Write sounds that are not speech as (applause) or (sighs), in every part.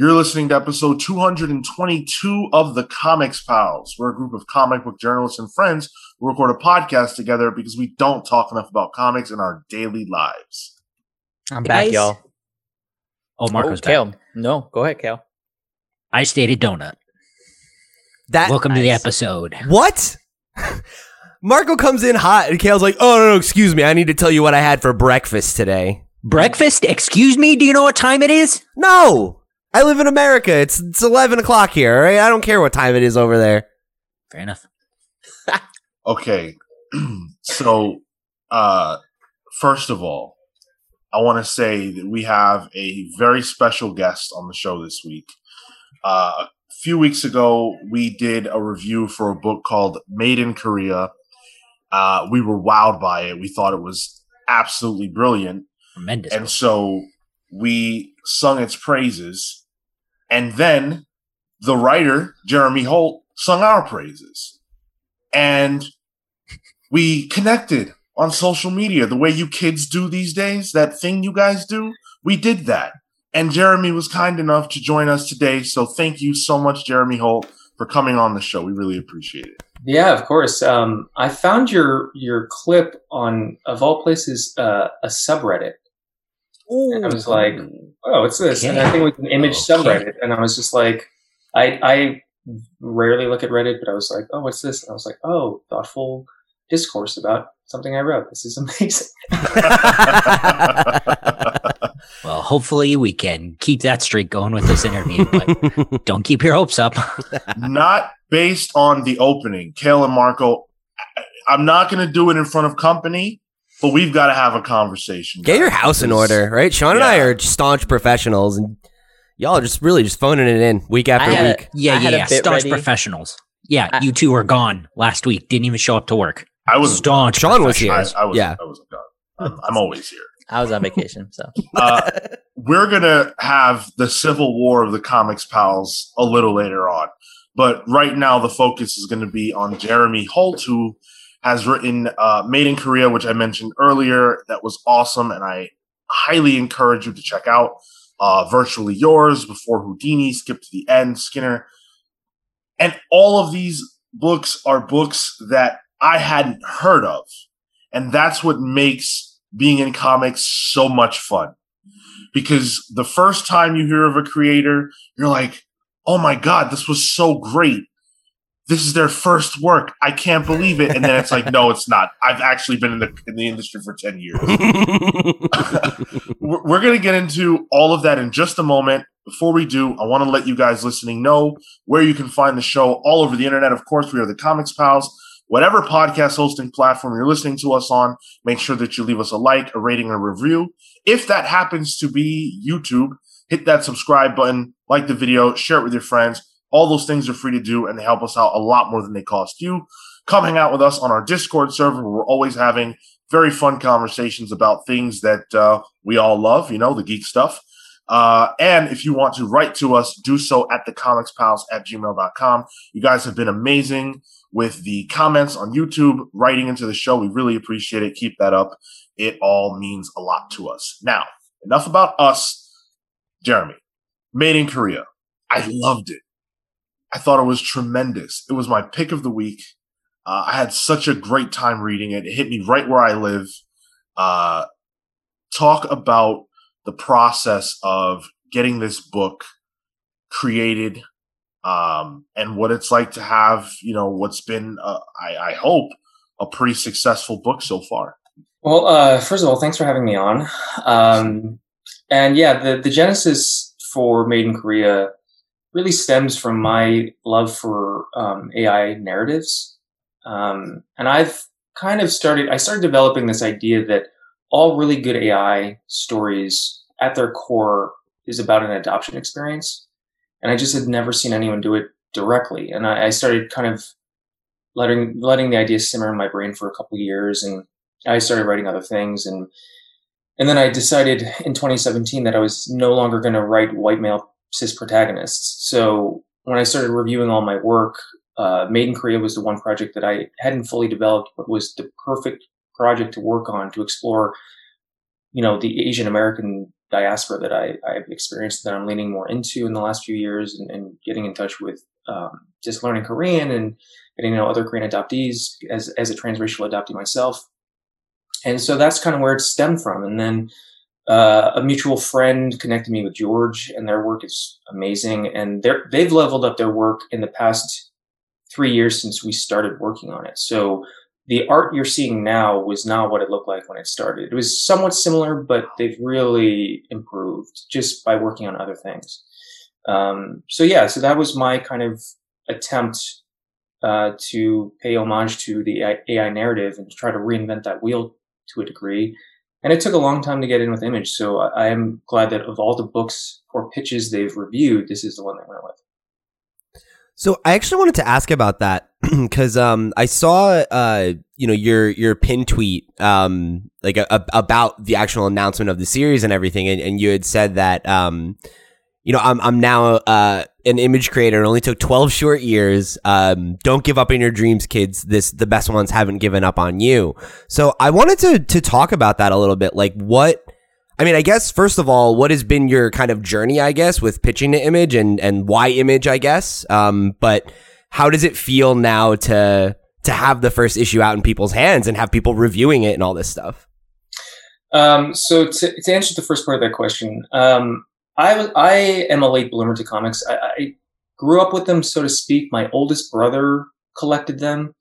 You're listening to episode 222 of the Comics Pals. We're a group of comic book journalists and friends who record a podcast together because we don't talk enough about comics in our daily lives. I'm back, Guys? y'all. Oh, Marco's oh, back. Cale. No, go ahead, Cale. I stated donut. That Welcome to the episode. what? (laughs) Marco comes in hot, and Cale's like, "Oh no, no, excuse me. I need to tell you what I had for breakfast today." Breakfast? Excuse me? Do you know what time it is? No, I live in America. It's it's eleven o'clock here. All right, I don't care what time it is over there. Fair enough. (laughs) Okay. (clears throat) so, uh, first of all, I want to say that we have a very special guest on the show this week. Uh, a few weeks ago, we did a review for a book called Made in Korea. Uh, we were wowed by it. We thought it was absolutely brilliant. Tremendous. And so we sung its praises. And then the writer, Jeremy Holt, sung our praises. And we connected on social media the way you kids do these days, that thing you guys do. We did that. And Jeremy was kind enough to join us today. So thank you so much, Jeremy Holt, for coming on the show. We really appreciate it. Yeah, of course. Um, I found your your clip on of all places uh, a subreddit. And I was like, "Oh, what's this?" And I think it was an image Okay. subreddit, and I was just like, I I rarely look at Reddit, but I was like, "Oh, what's this?" And I was like, "Oh, thoughtful discourse about something I wrote. This is (laughs) amazing." well, hopefully we can keep that streak going with this interview, but don't keep your hopes up. (laughs) not based on the opening. Cale and Marco, I'm not going to do it in front of company, but we've got to have a conversation. Get your house in order, right? Sean and I are staunch professionals, and y'all are just really just phoning it in week after I had week. Yeah, I yeah, yeah. Staunch ready. professionals. Yeah, I- you two were gone last week. Didn't even show up to work. I was Staunch. Sean was here. I. I was. Yeah. I was gone. I'm, I'm always here. (laughs) I was on vacation, so Uh, we're gonna have the civil war of the comics pals a little later on, but right now the focus is going to be on Jeremy Holt, who has written uh, "Made in Korea," which I mentioned earlier. That was awesome, and I highly encourage you to check out. Uh, Virtually Yours, Before Houdini, Skip to the End, Skinner, and all of these books are books that I hadn't heard of, and that's what makes being in comics so much fun because the first time you hear of a creator, you're like, oh my God, this was so great. This is their first work. I can't believe it. And then it's like, no, it's not. I've actually been in the in the industry for 10 years. (laughs) (laughs) We're to get into all of that in just a moment. Before we do, I want to let you guys listening know where you can find the show all over the internet. Of course, we are the Comics Pals. Whatever podcast hosting platform you're listening to us on, make sure that you leave us a like, a rating, and a review. If that happens to be YouTube, hit that subscribe button, like the video, share it with your friends. All those things are free to do, and they help us out a lot more than they cost you. Come hang out with us on our Discord server. We're always having very fun conversations about things that uh, we all love, you know, the geek stuff. Uh, and if you want to write to us, do so at thecomicspals at gmail.com. You guys have been amazing with the comments on YouTube, writing into the show. We really appreciate it. Keep that up. It all means a lot to us. Now, enough about us. Jeremy, Made in Korea. I loved it. I thought it was tremendous. It was my pick of the week. Uh, I had such a great time reading it. It hit me right where I live. Uh, talk about the process of getting this book created um, and what it's like to have, you know, what's been, uh, I, I hope, a pretty successful book so far. Well, uh, first of all, thanks for having me on. Um, and yeah, the, the genesis for Made in Korea really stems from my love for um, AI narratives. Um, and I've kind of started, I started developing this idea that all really good AI stories at their core is about an adoption experience. And I just had never seen anyone do it directly. And I, I started kind of letting, letting the idea simmer in my brain for a couple years and I started writing other things and and then I decided in 2017 that I was no longer going to write white male cis protagonists. So when I started reviewing all my work, uh, Made in Korea was the one project that I hadn't fully developed, but was the perfect project to work on to explore, you know, the Asian American diaspora that I, I've experienced that I'm leaning more into in the last few years and, and getting in touch with um, just learning Korean and getting to know other Korean adoptees as, as a transracial adoptee myself. And so that's kind of where it stemmed from. And then uh, a mutual friend connected me with George, and their work is amazing. And they've leveled up their work in the past three years since we started working on it. So the art you're seeing now was not what it looked like when it started. It was somewhat similar, but they've really improved just by working on other things. Um, so yeah, so that was my kind of attempt uh, to pay homage to the AI narrative and try to reinvent that wheel to a degree. And it took a long time to get in with Image. So I, am glad that of all the books or pitches they've reviewed, this is the one they went with. So I actually wanted to ask about that (clears throat) because um, I saw uh, you know your your pin tweet um, like a, a, about the actual announcement of the series and everything, and, and you had said that um, you know I'm I'm now uh, an image creator. It only took 12 short years. Um, don't give up on your dreams, kids. This the best ones haven't given up on you. So I wanted to to talk about that a little bit. Like what I mean, I guess first of all, what has been your kind of journey, I guess, with pitching to Image and and why Image, I guess. Um, but how does it feel now to to have the first issue out in people's hands and have people reviewing it and all this stuff? Um, so to, to answer the first part of that question, um, I I am a late bloomer to comics. I, I grew up with them, so to speak. My oldest brother collected them.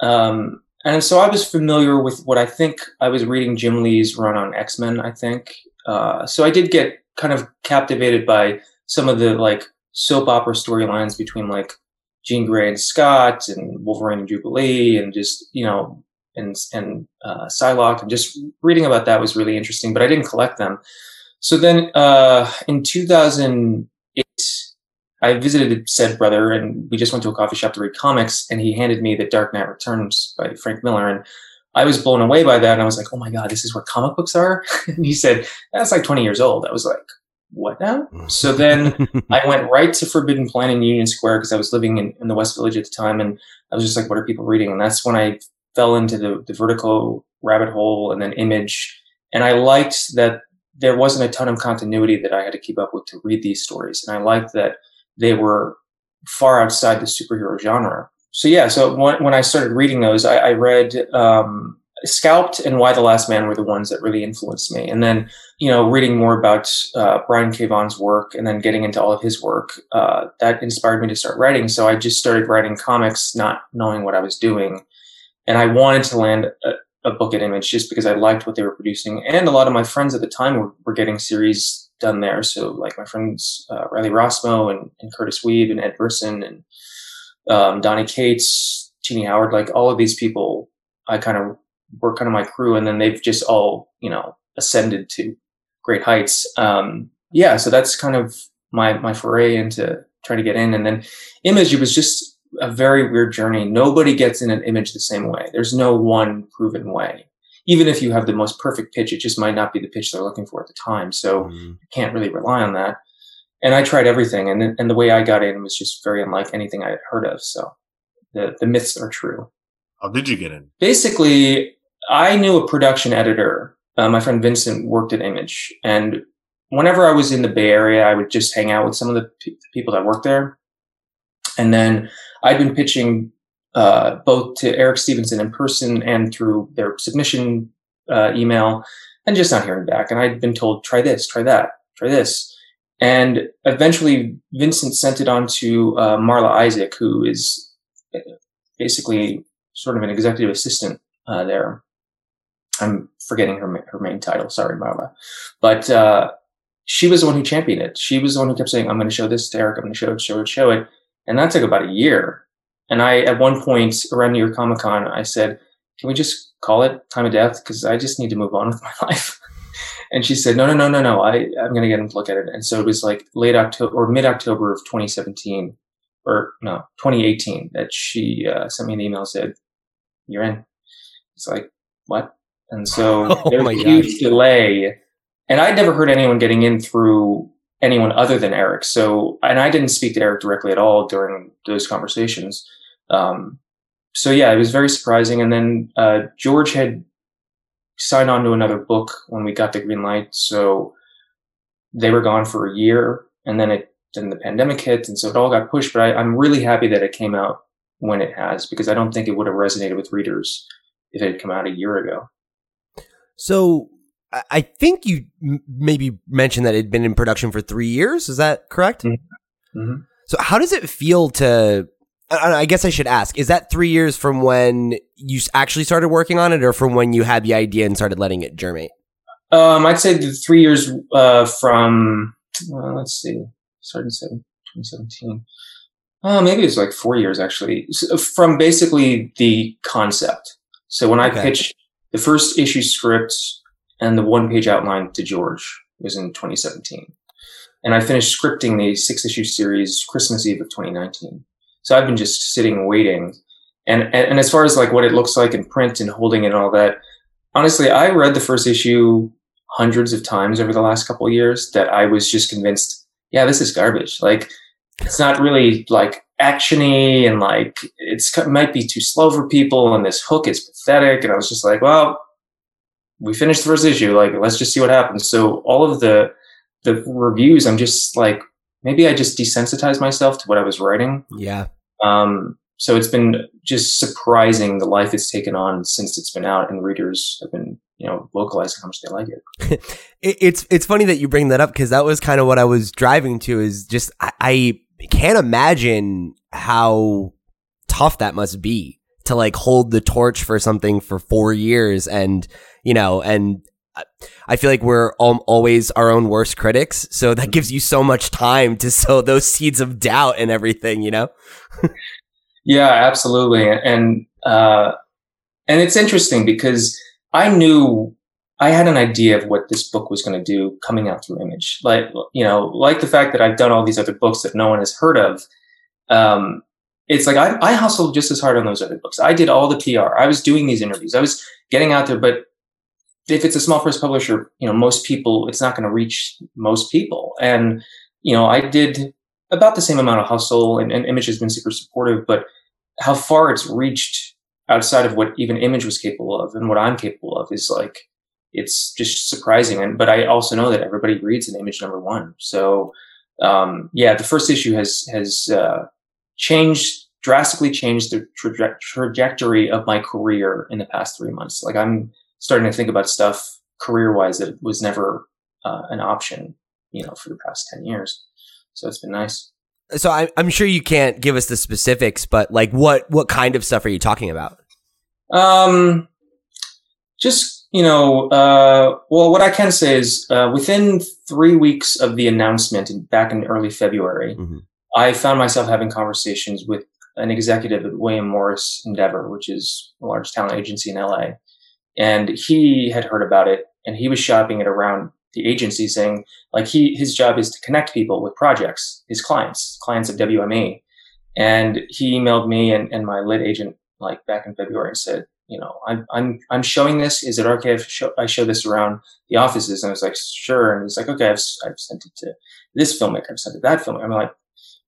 Um, and so I was familiar with what I think I was reading Jim Lee's run on X Men. I think uh, so. I did get kind of captivated by some of the like soap opera storylines between like Jean Grey and Scott and Wolverine and Jubilee and just you know and and uh, Psylocke and just reading about that was really interesting. But I didn't collect them. So then uh, in 2008, I visited said brother and we just went to a coffee shop to read comics and he handed me The Dark Knight Returns by Frank Miller. And I was blown away by that. And I was like, oh my God, this is what comic books are? (laughs) and he said, that's like 20 years old. I was like, what now? So then (laughs) I went right to Forbidden Planet in Union Square because I was living in, in, the West Village at the time. And I was just like, what are people reading? And that's when I fell into the, the Vertigo rabbit hole and then image. And I liked that there wasn't a ton of continuity that I had to keep up with to read these stories. And I liked that they were far outside the superhero genre. So yeah, so when, when I started reading those, I, I read um, Scalped and Y the Last Man were the ones that really influenced me. And then, you know, reading more about uh, Brian K. Vaughan's work and then getting into all of his work, uh, that inspired me to start writing. So I just started writing comics, not knowing what I was doing. And I wanted to land a, a book at Image just because I liked what they were producing. And a lot of my friends at the time were, were getting series done there. So like my friends uh, Riley Rossmo and, and, Kurtis Wiebe and Ed Brisson and um, Donny Cates, Tini Howard, like all of these people, I kind of were kind of my crew, and then they've just all you know ascended to great heights. Um, yeah, so that's kind of my my foray into trying to get in, and then Image. It was just a very weird journey. Nobody gets in an image the same way. There's no one proven way even if you have the most perfect pitch, it just might not be the pitch they're looking for at the time. So mm-hmm. you can't really rely on that. And I tried everything, and and the way I got in was just very unlike anything I had heard of. So the the myths are true. How did you get in? Basically, I knew a production editor. Uh, my friend Vincent worked at Image, and whenever I was in the Bay Area, I would just hang out with some of the p- people that worked there. And then I'd been pitching uh, both to Eric Stephenson in person and through their submission uh, email, and just not hearing back. And I'd been told, try this, try that, try this. And eventually, Vincent sent it on to uh, Marla Eizik, who is uh, basically sort of an executive assistant uh, there. I'm forgetting her her main title. Sorry, Marla, but uh, she was the one who championed it. She was the one who kept saying, "I'm going to show this to Eric. I'm going to show it, show it, show it." And that took about a year and I, at one point around New York Comic Con, I said, "Can we just call it time of death? Because I just need to move on with my (laughs) life." and she said, "No, no, no, no, no. I, I'm going to get him to look at it." And so it was like late October or mid October of 2017, or no, 2018, that she uh, sent me an email and said, "You're in." It's like what? And so (laughs) oh was a huge delay, and I'd never heard anyone getting in through anyone other than Eric. So, and I didn't speak to Eric directly at all during those conversations. Um, so yeah, it was very surprising. And then uh, George had signed on to another book when we got the green light. So they were gone for a year, and then it then the pandemic hit, and so it all got pushed. But I, I'm really happy that it came out when it has because I don't think it would have resonated with readers if it had come out a year ago. So I- I think you m- maybe mentioned that it had been in production for three years. Is that correct? Mhm. Mhm. So how does it feel to? I I guess I should ask: Is that three years from when you actually started working on it, or from when you had the idea and started letting it germinate? Um, I'd say the three years uh, from uh, let's see, started in 2017. Uh, maybe it's like four years actually. S- From basically the concept. So when I Okay. pitched the first issue script and the one page outline to George was in 2017, and I finished scripting the six issue series Christmas Eve of 2019. So I've been just sitting waiting. And, and and as far as like what it looks like in print and holding it and all that, honestly, I read the first issue hundreds of times over the last couple years that I was just convinced, yeah, this is garbage. Like, it's not really like actiony and like it's it might be too slow for people and this hook is pathetic. And I was just like, well, we finished the first issue. Like, let's just see what happens. So all of the the reviews, I'm just like, maybe I just desensitized myself to what I was writing. Yeah. Um, so it's been just surprising the life it's taken on since it's been out, and readers have been, you know, vocalizing how much they like it. (laughs) It, it's it's funny that you bring that up because that was kind of what I was driving to. Is just I, I can't imagine how tough that must be to like hold the torch for something for four years, and you know, and I- feel like we're al- always our own worst critics, so that gives you so much time to (laughs) sow those seeds of doubt and everything, you know. Yeah, absolutely. And uh, and it's interesting because I knew I had an idea of what this book was going to do coming out through Image. Like you know, like the fact that I've done all these other books that no one has heard of. Um, it's like I, I hustled just as hard on those other books. I did all the PR. I was doing these interviews. I was getting out there, but if it's a small press publisher, you know, most people, it's not going to reach most people. And, you know, I did about the same amount of hustle and, and Image has been super supportive, but how far it's reached outside of what even Image was capable of and what I'm capable of is like, it's just surprising. And, but I also know that everybody reads an Image number one. So, um, yeah, the first issue has, has, uh, changed, drastically changed the traje- trajectory of my career in the past three months. Like I'm, starting to think about stuff career wise that was never uh, an option, you know, for the past 10 years. So it's been nice. So I, I'm sure you can't give us the specifics, but like, what what kind of stuff are you talking about? Um, just, you know, uh, well, what I can say is uh, within three weeks of the announcement in, back in early February, Mhm. I found myself having conversations with an executive at William Morris Endeavor, which is a large talent agency in LA. And he had heard about it and he was shopping it around the agency saying like he, his job is to connect people with projects, his clients, clients of WME. And he emailed me and, and my lit agent like back in February and said, you know, I'm, I'm, I'm showing this. Is it okay if show, I show this around the offices? And I was like, sure. And he's like, okay, I've, I've sent it to this filmmaker. I've sent it to that filmmaker. I'm like,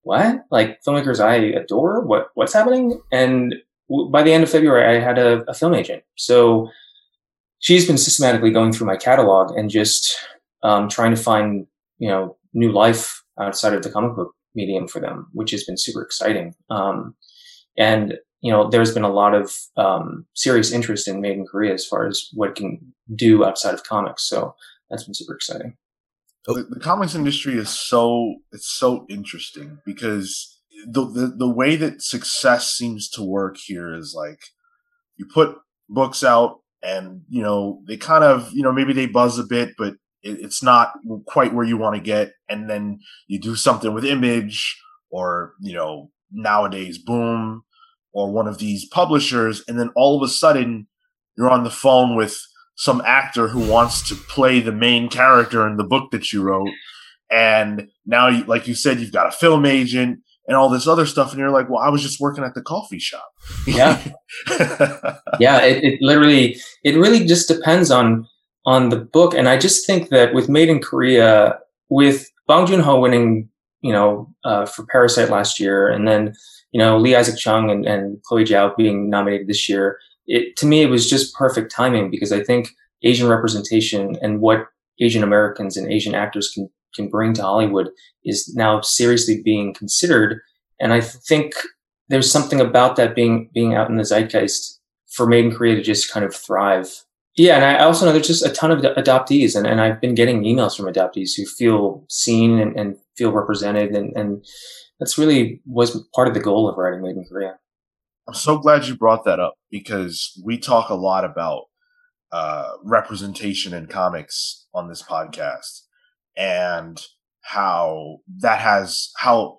what? Like filmmakers I adore? What, what's happening? And w- by the end of February, I had a, a film agent. So she's been systematically going through my catalog and just um, trying to find, you know, new life outside of the comic book medium for them, which has been super exciting. Um, and you know, there's been a lot of um, serious interest in Made in Korea as far as what it can do outside of comics. So that's been super exciting. The, the comics industry is so it's so interesting because the, the the way that success seems to work here is like you put books out and you know they kind of you know maybe they buzz a bit but it, it's not quite where you want to get. And then you do something with image or you know nowadays boom or one of these publishers. And then all of a sudden you're on the phone with some actor who wants to play the main character in the book that you wrote and now you, like you said you've got a film agent and all this other stuff and you're like well i was just working at the coffee shop Yeah. (laughs) yeah, it, it literally, it really just depends on on the book. And I just think that with Made in Korea, with Bong Joon Ho winning, you know, uh, for Parasite last year, and then you know Lee Isaac Chung and, and Chloe Zhao being nominated this year, it to me it was just perfect timing because I think Asian representation and what Asian Americans and Asian actors can can bring to Hollywood is now seriously being considered. And I think there's something about that being being out in the zeitgeist for Made in Korea to just kind of thrive. Yeah, and I also know there's just a ton of adoptees, and, and I've been getting emails from adoptees who feel seen and, and feel represented, and, and that's really was part of the goal of writing Made in Korea. I'm so glad you brought that up because we talk a lot about uh, representation in comics on this podcast and how that has how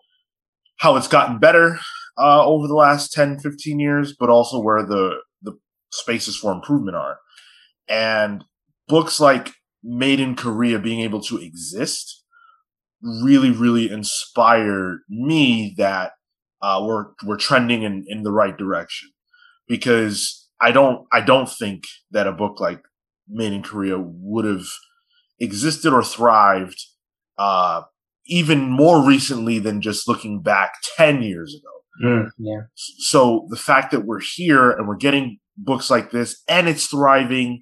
how it's gotten better uh, over the last 10 15 years but also where the the spaces for improvement are. And books like made in korea being able to exist really really inspired me that uh, we're we're trending in, in the right direction because I don't I don't think that a book like Made in Korea would have existed or thrived uh, even more recently than just looking back ten years ago. Mm, yeah. So the fact that we're here and we're getting books like this and it's thriving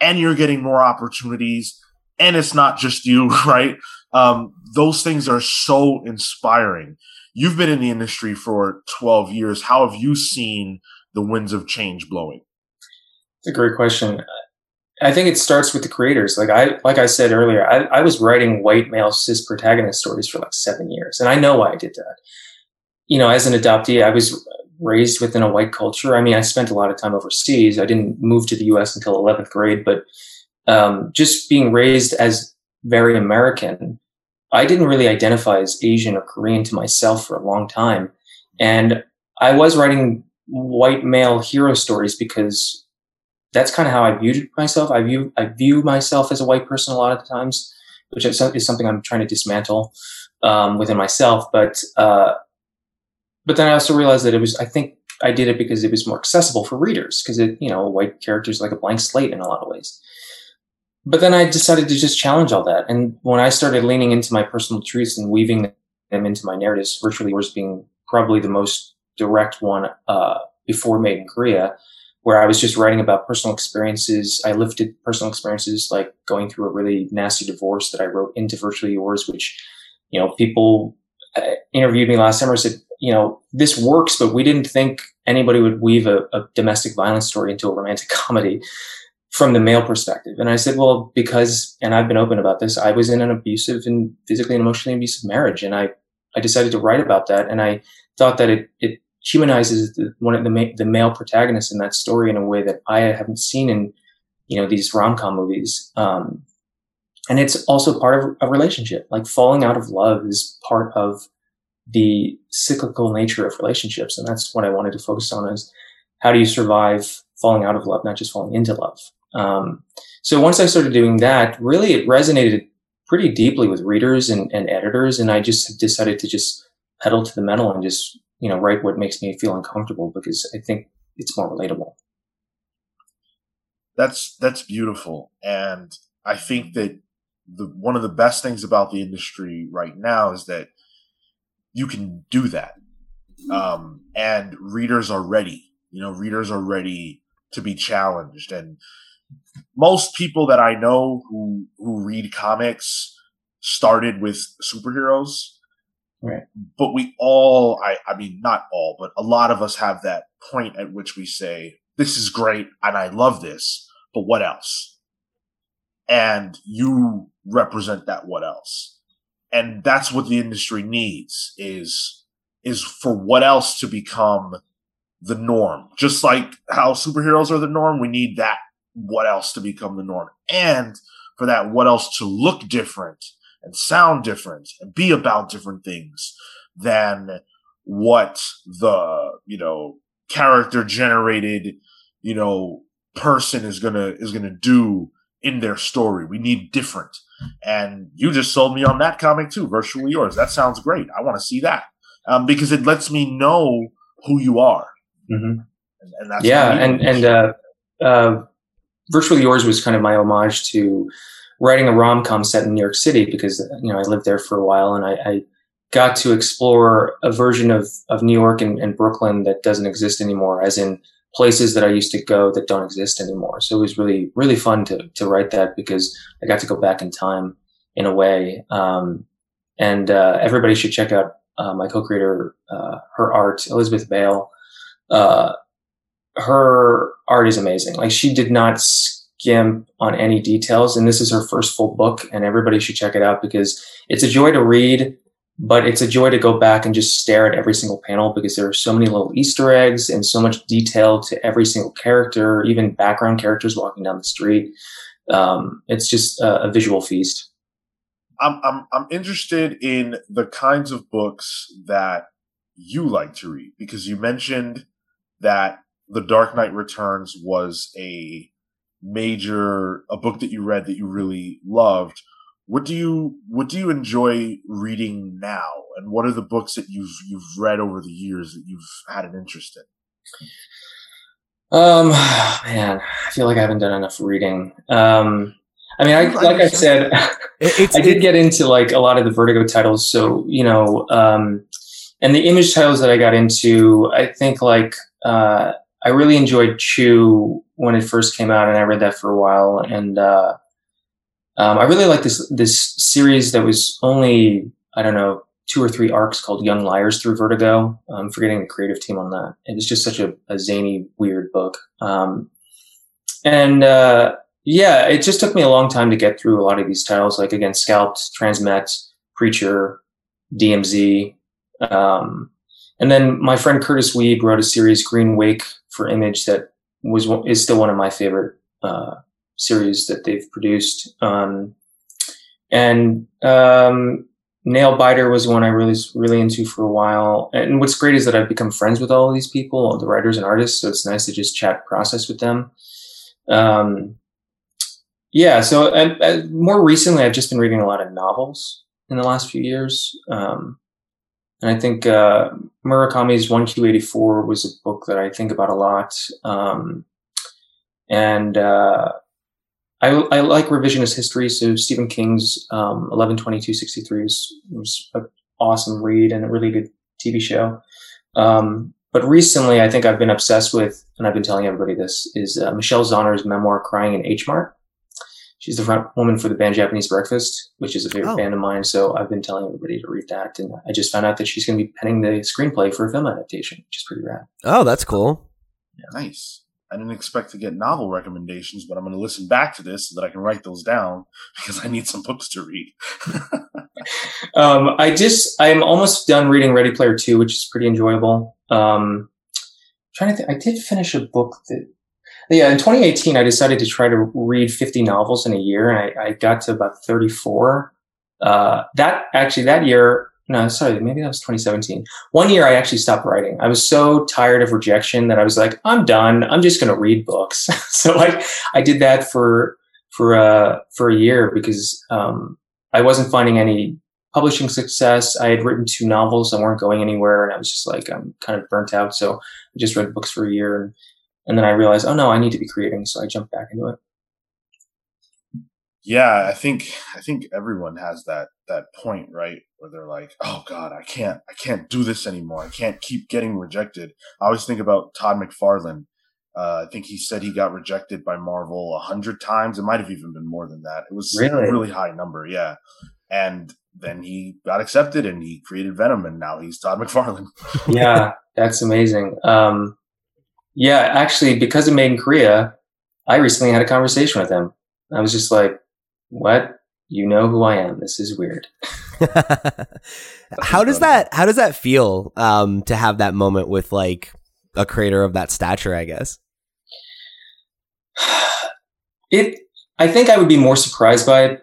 and you're getting more opportunities and it's not just you, (laughs) right? Um, those things are so inspiring. You've been in the industry for 12 years. How have you seen the winds of change blowing? It's a great question. I think it starts with the creators. Like I, like I said earlier, I, I was writing white male cis protagonist stories for like seven years, and I know why I did that. You know, as an adoptee, I was raised within a white culture. I mean, I spent a lot of time overseas. I didn't move to the U.S. until 11th grade, but um, just being raised as very American, I didn't really identify as Asian or Korean to myself for a long time. And I was writing white male hero stories because that's kind of how I viewed myself. I view I view myself as a white person a lot of the times, which is, something I'm trying to dismantle um, within myself. But uh, but then I also realized that it was I think I did it because it was more accessible for readers because it you know white characters like a blank slate in a lot of ways but then I decided to just challenge all that. And when I started leaning into my personal truths and weaving them into my narratives, virtually yours being probably the most direct one uh, before Made in Korea, where I was just writing about personal experiences. I lifted personal experiences like going through a really nasty divorce that I wrote into Virtually Yours, which, you know, people uh, interviewed me last summer said, you know, this works, but we didn't think anybody would weave a, a domestic violence story into a romantic (laughs) comedy from the male perspective. And I said, well, because, and I've been open about this, I was in an abusive and physically and emotionally abusive marriage. And I, I decided to write about that. And I thought that it, it humanizes the, one of the, ma- the male protagonists in that story in a way that I haven't seen in, you know, these rom-com movies. Um, and it's also part of a relationship. Like falling out of love is part of the cyclical nature of relationships. And that's what I wanted to focus on is how do you survive falling out of love, not just falling into love. Um, so once I started doing that, really it resonated pretty deeply with readers and, and editors. And I just decided to just pedal to the metal and just, you know, write what makes me feel uncomfortable because I think it's more relatable. That's, that's beautiful. And I think that the, one of the best things about the industry right now is that you can do that. Um, and readers are ready. You know, readers are ready to be challenged and most people that I know who who read comics started with superheroes. Right. But we all I I mean not all, but a lot of us have that point at which we say, This is great and I love this, but what else? And you represent that what else. And that's what the industry needs is is for what else to become the norm. Just like how superheroes are the norm, we need that what else to become the norm. And for that what else to look different and sound different and be about different things than what the, you know, character generated, you know, person is gonna is gonna do in their story. We need different. And you just sold me on that comic too, virtually yours. That sounds great. I want to see that um, because it lets me know who you are. Mm-hmm. And, and, that's yeah, and and uh, uh, Virtually Yours was kind of my homage to writing a rom com set in New York City because you know I lived there for a while and I, I got to explore a version of of New York and, and, Brooklyn that doesn't exist anymore, as in places that I used to go that don't exist anymore. So it was really really fun to to write that because I got to go back in time in a way. Um, and uh, everybody should check out uh, my co-creator, uh, her art, Elizabeth Bale. Her art is amazing. Like she did not skimp on any details, and this is her first full book, and everybody should check it out because it's a joy to read but it's a joy to go back and just stare at every single panel because there are so many little Easter eggs and so much detail to every single character, even background characters walking down the street. Um, it's just a, a visual feast. I'm, I'm I'm interested in the kinds of books that you like to read because you mentioned that The Dark Knight Returns was a major a book that you read that you really loved. What do you what do you enjoy reading now? And what are the books that you've you've read over the years that you've had an interest in? Um man i feel like i haven't done enough reading. Um i mean i like i said (laughs) it's, i did get into like a lot of the vertigo titles so you know um and the image titles that i got into i think like uh i really enjoyed chew when it first came out and i read that for a while and uh um, I really like this this series that was only I don't know two or three arcs called Young Liars through Vertigo. I'm forgetting the creative team on that. It was just such a, a zany, weird book. Um, and uh, yeah, it just took me a long time to get through a lot of these titles. Like again, Scalped, Transmet, Preacher, DMZ. Um, and then my friend Kurtis Wiebe wrote a series, Green Wake, for Image that was is still one of my favorite uh, series that they've produced. Um, and um, Nailbiter was one I really really into for a while. And what's great is that I've become friends with all of these people, all the writers and artists. So it's nice to just chat process with them. Um, yeah. So and, and more recently, I've just been reading a lot of novels in the last few years. Um, and I think uh, Murakami's 1Q84 was a book that I think about a lot. Um, and uh, I, I like revisionist history. So Stephen King's um, 11/22/63 was, was an awesome read and a really good TV show. Um, but recently, I think I've been obsessed with, and I've been telling everybody this, is uh, Michelle Zauner's memoir, Crying in H Mart. She's the front woman for the band Japanese Breakfast, which is a favorite oh. band of mine. So I've been telling everybody to read that. And I just found out that she's going to be penning the screenplay for a film adaptation, which is pretty rad. Oh, that's cool. Yeah. Nice. I didn't expect to get novel recommendations, but I'm going to listen back to this so that I can write those down (laughs) because I need some books to read. (laughs) um, I just I'm almost done reading Ready Player Two, which is pretty enjoyable. Um, trying to think, I did finish a book that yeah in 2018 I decided to try to read 50 novels in a year, and I, I got to about 34. Uh, that actually that year no, sorry, maybe that was 2017. One year I actually stopped writing. I was so tired of rejection that I was like, I'm done. I'm just going to read books. (laughs) so I, I did that for, for, uh, for a year because, um, I wasn't finding any publishing success. I had written two novels that weren't going anywhere and I was just like, I'm kind of burnt out. So I just read books for a year and, and then I realized, oh no, I need to be creating. So I jumped back into it. Yeah i think i think everyone has that that point right? Where they're like oh god i can't i can't do this anymore. I can't keep getting rejected. I always think about todd mcfarlane. Uh, i think he said he got rejected by marvel a hundred times. It might have even been more than that. It was really? a really high number yeah. And then he got accepted and he created venom and now he's todd (laughs) mcfarlane. Yeah that's amazing. Um, yeah actually because of made in korea i recently had a conversation with him i was just like what? You know who I am. This is weird. (laughs) how does that how does that feel um, to have that moment with like a creator of that stature, I guess? (sighs) It I think I would be more surprised by it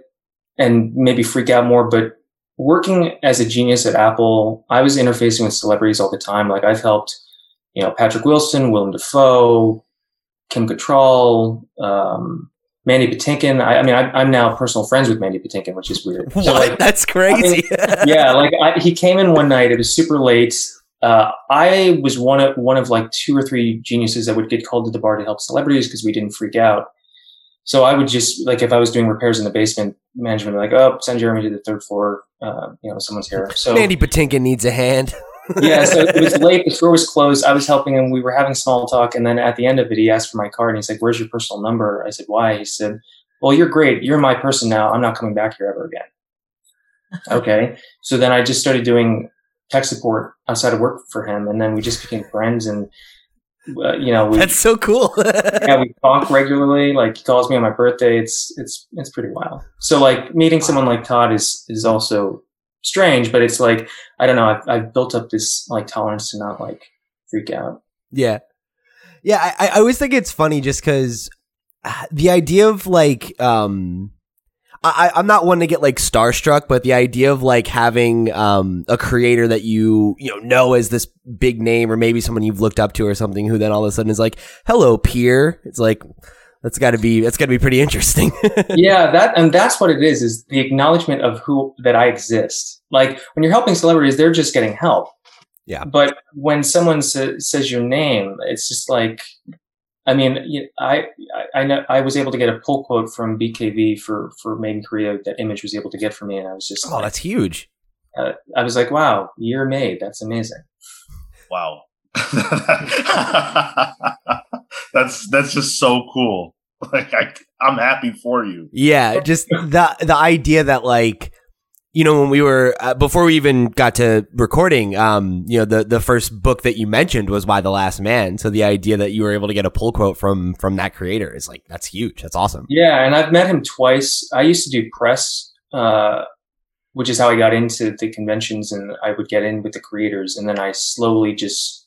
and maybe freak out more, but working as a genius at Apple, I was interfacing with celebrities all the time. Like I've helped, you know, Patrick Wilson, Willem Dafoe, Kim Cattrall, um, Mandy Patinkin. I, I mean, I, am now personal friends with Mandy Patinkin, which is weird. (laughs) So, what? Like, That's crazy. I mean, (laughs) yeah, like I, he came in one night. It was super late. Uh, I was one of one of like two or three geniuses that would get called to the bar to help celebrities because we didn't freak out. So I would just like if I was doing repairs in the basement, management would be like, "Oh, send Jeremy to the third floor. Uh, you know, someone's here." So Mandy Patinkin needs a hand. (laughs) yeah, so it was late. The store was closed. I was helping him. We were having small talk, and then at the end of it, he asked for my card, and he's like, "Where's your personal number?" I said, "Why?" He said, "Well, you're great. You're my person now. I'm not coming back here ever again." okay. So then I just started doing tech support outside of work for him, and then we just became friends. And uh, you know, we That's so cool. (laughs) yeah, we talk regularly. Like he calls me on my birthday. It's it's it's pretty wild. So like meeting someone like Todd is is also strange, but it's like I don't know. I've, I've built up this like tolerance to not like freak out. Yeah. Yeah, I, I always think it's funny just because the idea of like um I, I'm not one to get like starstruck, but the idea of like having um a creator that you you know know as this big name or maybe someone you've looked up to or something who then all of a sudden is like, Hello, peer. It's like that's gotta be that's gotta be pretty interesting. (laughs) yeah, that and that's what it is. Is the acknowledgement of who that I exist. Like when you're helping celebrities, they're just getting help. Yeah. But when someone sa- says your name, it's just like, I mean, you- I, I, I know I was able to get a pull quote from BKV for for Made in Korea that Image was able to get for me, and I was just, oh, like, that's huge. uh, I was like, wow, you're made. That's amazing. Wow. (laughs) that's that's just so cool. (laughs) Like I, I'm happy for you. Yeah, just the the idea that like you know when we were uh, before we even got to recording um you know the the first book that you mentioned was by the last man so the idea that you were able to get a pull quote from from that creator is like that's huge that's awesome Yeah, and I've met him twice. I used to do press, uh, which is how I got into the conventions, and I would get in with the creators, and then I slowly just,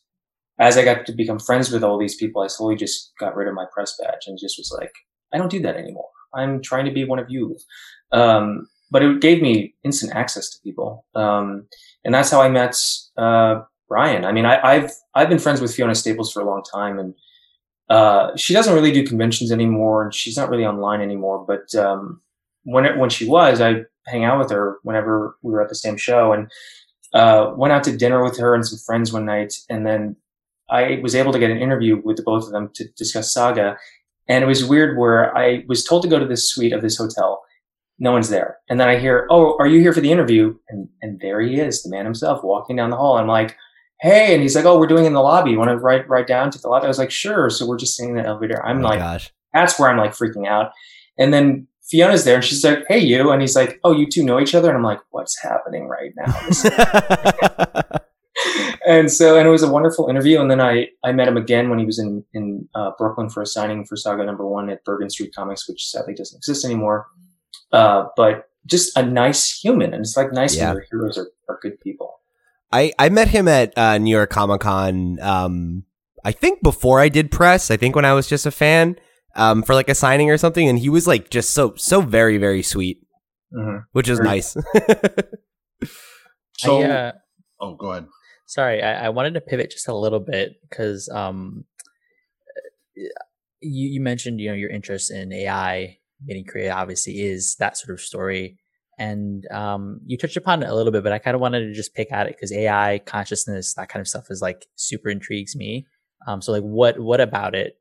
as I got to become friends with all these people, I slowly just got rid of my press badge and just was like, I don't do that anymore. I'm trying to be one of you. Um, but it gave me instant access to people, um, and that's how I met uh, Brian. I mean, I, I've I've been friends with Fiona Staples for a long time, and uh, she doesn't really do conventions anymore, and she's not really online anymore. But um, when it, when she was, I hang out with her whenever we were at the same show, and uh, went out to dinner with her and some friends one night, and then I was able to get an interview with the both of them to discuss Saga. And it was weird where I was told to go to this suite of this hotel. No one's there. And then I hear, Oh, are you here for the interview? And, and there he is, the man himself walking down the hall. I'm like, Hey. And he's like, Oh, we're doing in the lobby. You want to ride, right down to the lobby? I was like, sure. So we're just sitting in the elevator. I'm oh like, gosh that's where I'm like freaking out. And then Fiona's there and she's like, Hey, you. And he's like, Oh, you two know each other. And I'm like, what's happening right now? (laughs) (laughs) This and so and it was a wonderful interview and then i i met him again when he was in in uh, brooklyn for a signing for saga number one at bergen street comics which sadly doesn't exist anymore uh, but just a nice human and it's like nice Yeah. when your heroes are, are good people I, I met him at uh, New York Comic Con. Um, I think before I did press. I think when I was just a fan, um, for like a signing or something, and he was like just so so very very sweet, Mhm. which is Very- nice. (laughs) So, I, uh, oh, go ahead. Sorry, I, I wanted to pivot just a little bit because um, you you mentioned you know your interest in AI Made in Korea obviously is that sort of story, and um, you touched upon it a little bit, but I kind of wanted to just pick at it because AI consciousness that kind of stuff is like super intrigues me. Um, so like what what about it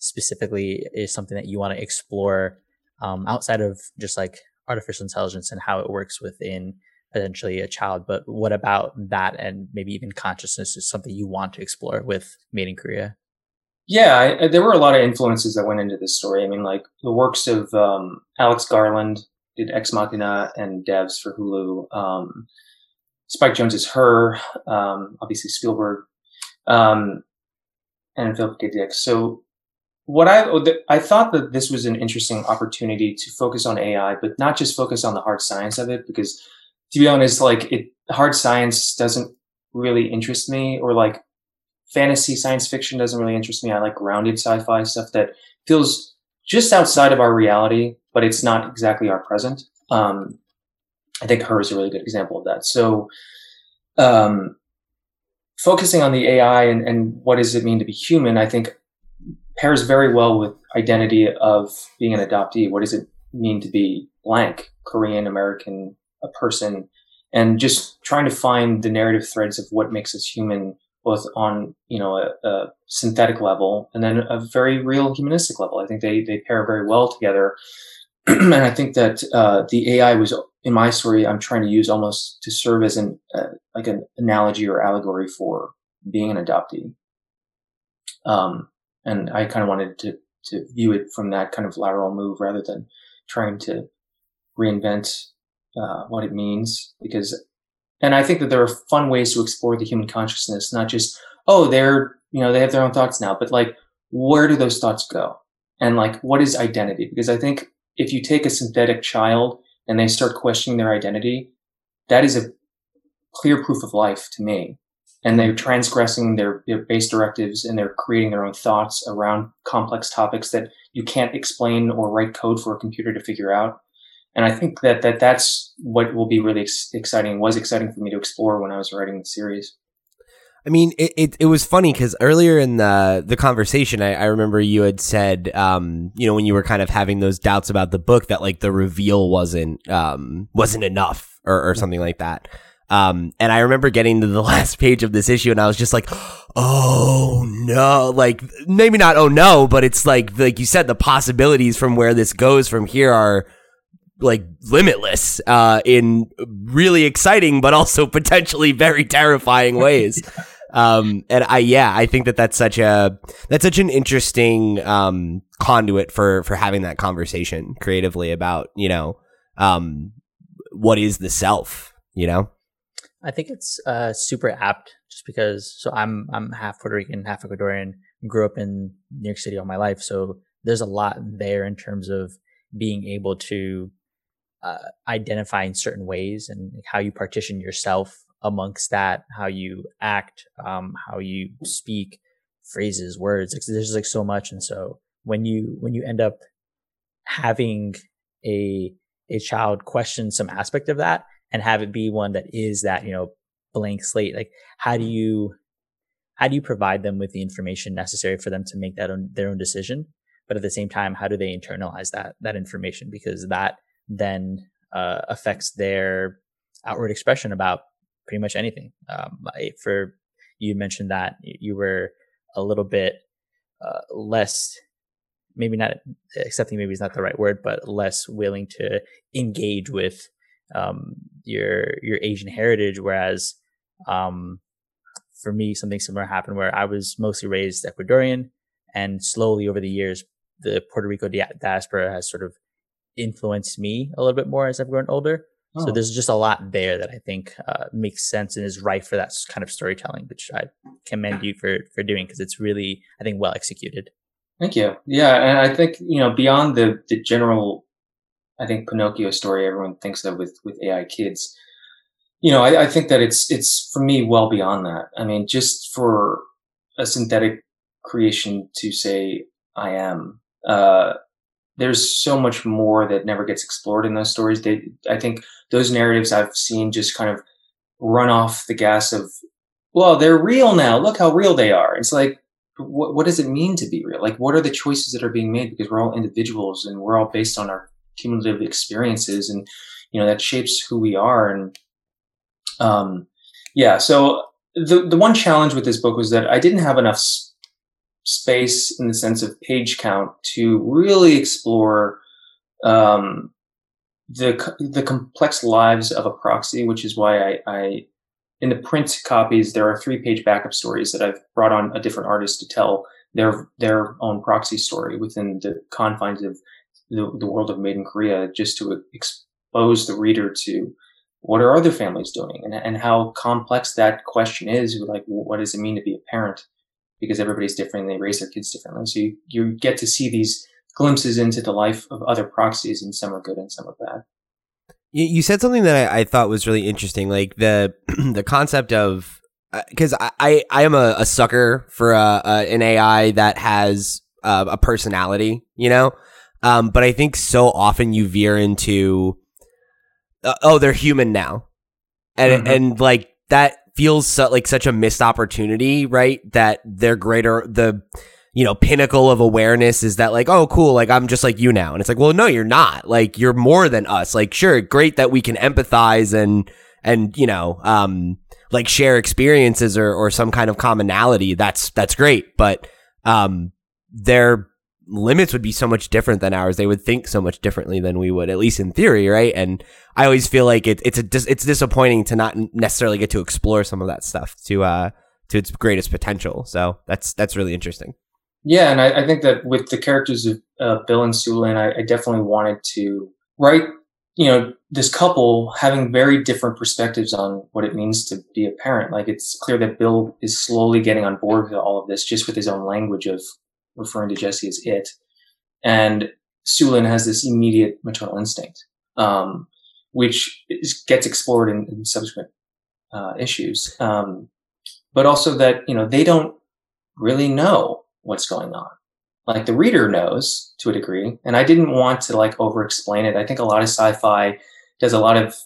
specifically is something that you want to explore um, outside of just like artificial intelligence and how it works within potentially a child, but what about that and maybe even consciousness is something you want to explore with Made in Korea? yeah I, there were a lot of influences that went into this story i mean like the works of um, alex garland did ex machina and devs for hulu um, spike jonze is her um, obviously spielberg um, and Philip K. Dick. So what I I thought that this was an interesting opportunity to focus on AI, but not just focus on the hard science of it, because to be honest, like it hard science doesn't really interest me, or like fantasy science fiction doesn't really interest me. I like grounded sci-fi stuff that feels just outside of our reality, but it's not exactly our present. Um, I think her is a really good example of that. So, um, focusing on the AI and, and what does it mean to be human, I think pairs very well with identity of being an adoptee. What does it mean to be blank, Korean, American, a person, and just trying to find the narrative threads of what makes us human, both on you know a, a synthetic level and then a very real humanistic level. I think they they pair very well together, (clears throat) and I think that uh, the AI was in my story. I'm trying to use almost to serve as an uh, like an analogy or allegory for being an adoptee. Um, and I kind of wanted to to view it from that kind of lateral move rather than trying to reinvent uh, what it means because, and I think that there are fun ways to explore the human consciousness, not just oh they're you know they have their own thoughts now, but like where do those thoughts go, and like what is identity? Because I think if you take a synthetic child and they start questioning their identity, that is a clear proof of life to me. And they're transgressing their, their base directives and they're creating their own thoughts around complex topics that you can't explain or write code for a computer to figure out. And I think that, that that's what will be really ex- exciting, was exciting for me to explore when I was writing the series. I mean, it, it, it was funny because earlier in the the conversation, I, I remember you had said, um, you know, when you were kind of having those doubts about the book, that like the reveal wasn't um, wasn't enough or, or something like that. Um, and I remember getting to the (laughs) last page of this issue, and I was just like, "Oh no!" Like maybe not "Oh no," but it's like like you said, the possibilities from where this goes from here are like limitless uh, in really exciting but also (laughs) potentially very terrifying ways. um, and I yeah, I think that that's such a that's such an interesting um, conduit for for having that conversation creatively about you know um, what is the self, you know. I think it's uh, super apt just because so I'm I'm half Puerto Rican, half Ecuadorian, grew up in New York City all my life, so there's a lot there in terms of being able to uh, identify in certain ways and how you partition yourself amongst that, how you act, um, how you speak, phrases, words. Like, there's like so much, and so when you when you end up having a a child question some aspect of that and have it be one that is that you know blank slate, like how do you how do you provide them with the information necessary for them to make that own, their own decision? But at the same time, how do they internalize that that information? Because that then uh, affects their outward expression about pretty much anything. Um, for you mentioned that you were a little bit uh, less, maybe not accepting, maybe is not the right word, but less willing to engage with um, your your Asian heritage. Whereas um, for me, something similar happened where I was mostly raised Ecuadorian, and slowly over the years, the Puerto Rico diaspora has sort of influenced me a little bit more as I've grown older. Oh. So there's just a lot there that I think uh, makes sense and is right for that kind of storytelling, which I commend you for for doing because it's really I think well executed. Thank you. Yeah, and I think you know beyond the the general, I think Pinocchio story everyone thinks of with with AI kids. You know, I, I think that it's it's for me well beyond that. I mean, just for a synthetic creation to say I am, uh, there's so much more that never gets explored in those stories. They, I think those narratives I've seen just kind of run off the gas of, well, they're real now. Look how real they are. It's like, what, what does it mean to be real? Like, what are the choices that are being made? Because we're all individuals and we're all based on our cumulative experiences and, you know, that shapes who we are. And, um, yeah. So the, the one challenge with this book was that I didn't have enough space in the sense of page count to really explore um, the the complex lives of a proxy, which is why I, I in the print copies there are three page backup stories that I've brought on a different artist to tell their their own proxy story within the confines of the, the world of Made in Korea, just to expose the reader to what are other families doing and, and how complex that question is. Like, what does it mean to be a parent? Because everybody's different and they raise their kids differently. So you, you get to see these glimpses into the life of other proxies, and some are good and some are bad. You said something that I, I thought was really interesting, like the (clears throat) the concept of because uh, I, I am a, a sucker for a, a, an AI that has uh, a personality, you know. Um, but I think so often you veer into, uh, oh, they're human now, and mm-hmm. and like that feels so, like such a missed opportunity, right? That their greater the you know pinnacle of awareness is that like oh cool like I'm just like you now, and it's like well no you're not like you're more than us. Like sure great that we can empathize and and you know um like share experiences or or some kind of commonality. That's that's great, but um they're limits would be so much different than ours. They would think so much differently than we would, at least in theory, right? And I always feel like it, it's a dis- it's disappointing to not necessarily get to explore some of that stuff to uh to its greatest potential. So that's that's really interesting. Yeah, and I, I think that with the characters of uh, Bill and Sulin, I, I definitely wanted to write you know, this couple having very different perspectives on what it means to be a parent. Like it's clear that Bill is slowly getting on board with all of this just with his own language of referring to Jesse as it. And Sulin has this immediate maternal instinct, um, which is, gets explored in, in subsequent uh, issues. Um, but also that, you know, they don't really know what's going on. Like the reader knows to a degree. And I didn't want to like over explain it. I think a lot of sci fi does a lot of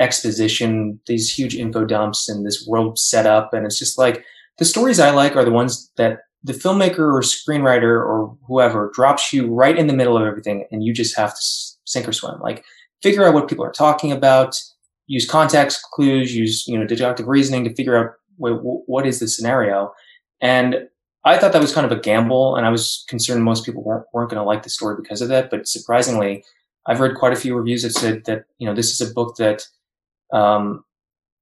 exposition, these huge info dumps and this world setup. And it's just like the stories I like are the ones that the filmmaker or screenwriter or whoever drops you right in the middle of everything and you just have to sink or swim. Like figure out what people are talking about, use context clues, use, you know, deductive reasoning to figure out what is the scenario. And I thought that was kind of a gamble, and I was concerned most people weren't, weren't going to like the story because of that. But surprisingly, I've read quite a few reviews that said that you know this is a book that um,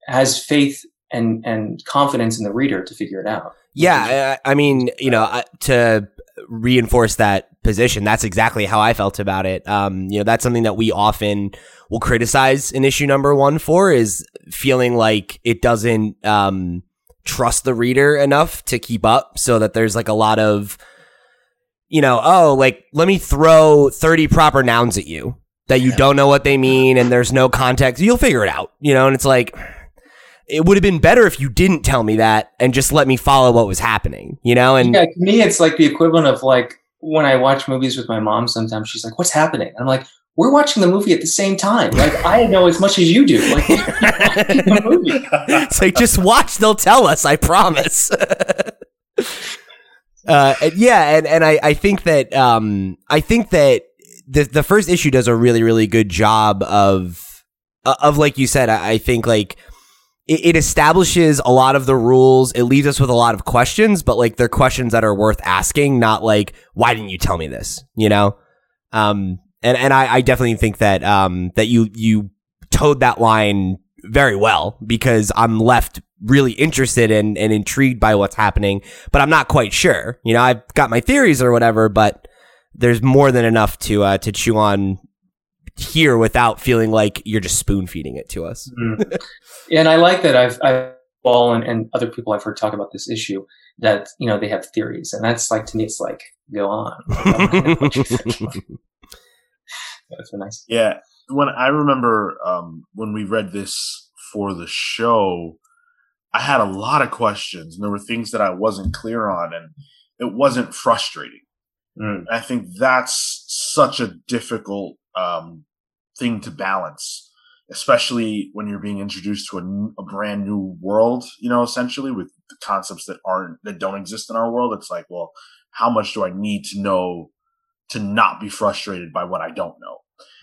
has faith and and confidence in the reader to figure it out. Yeah, I, I mean, you know, to reinforce that position, that's exactly how I felt about it. Um, you know, that's something that we often will criticize in issue number one for is feeling like it doesn't um, trust the reader enough to keep up so that there's like a lot of you know oh like let me throw 30 proper nouns at you that you don't know what they mean and there's no context. You'll figure it out you know and it's like it would have been better if you didn't tell me that and just let me follow what was happening you know and yeah to me it's like the equivalent of like when i watch movies with my mom sometimes she's like what's happening and i'm like we're watching the movie at the same time. Like I know as much as you do. Like the movie. (laughs) It's like just watch, they'll tell us, I promise. (laughs) uh, and yeah, and, and I, I think that um I think that the the first issue does a really, really good job of uh, of like you said, I, I think like it, it establishes a lot of the rules. It leaves us with a lot of questions, but like they're questions that are worth asking, not like, why didn't you tell me this? You know? Um, and and I, I definitely think that um that you you toed that line very well because I'm left really interested and, and intrigued by what's happening, but I'm not quite sure. You know, I've got my theories or whatever, but there's more than enough to uh, to chew on here without feeling like you're just spoon feeding it to us. mm. (laughs) yeah, and I like that I've I've Paul and, and other people I've heard talk about this issue that you know they have theories, and that's like to me it's like go on. (laughs) (laughs) That's been nice. Yeah, when I remember um, when we read this for the show, I had a lot of questions, and there were things that I wasn't clear on, and it wasn't frustrating. Mm. I think that's such a difficult um, thing to balance, especially when you're being introduced to a, a, brand new world. You know, essentially with the concepts that aren't that don't exist in our world. It's like, well, how much do I need to know to not be frustrated by what I don't know.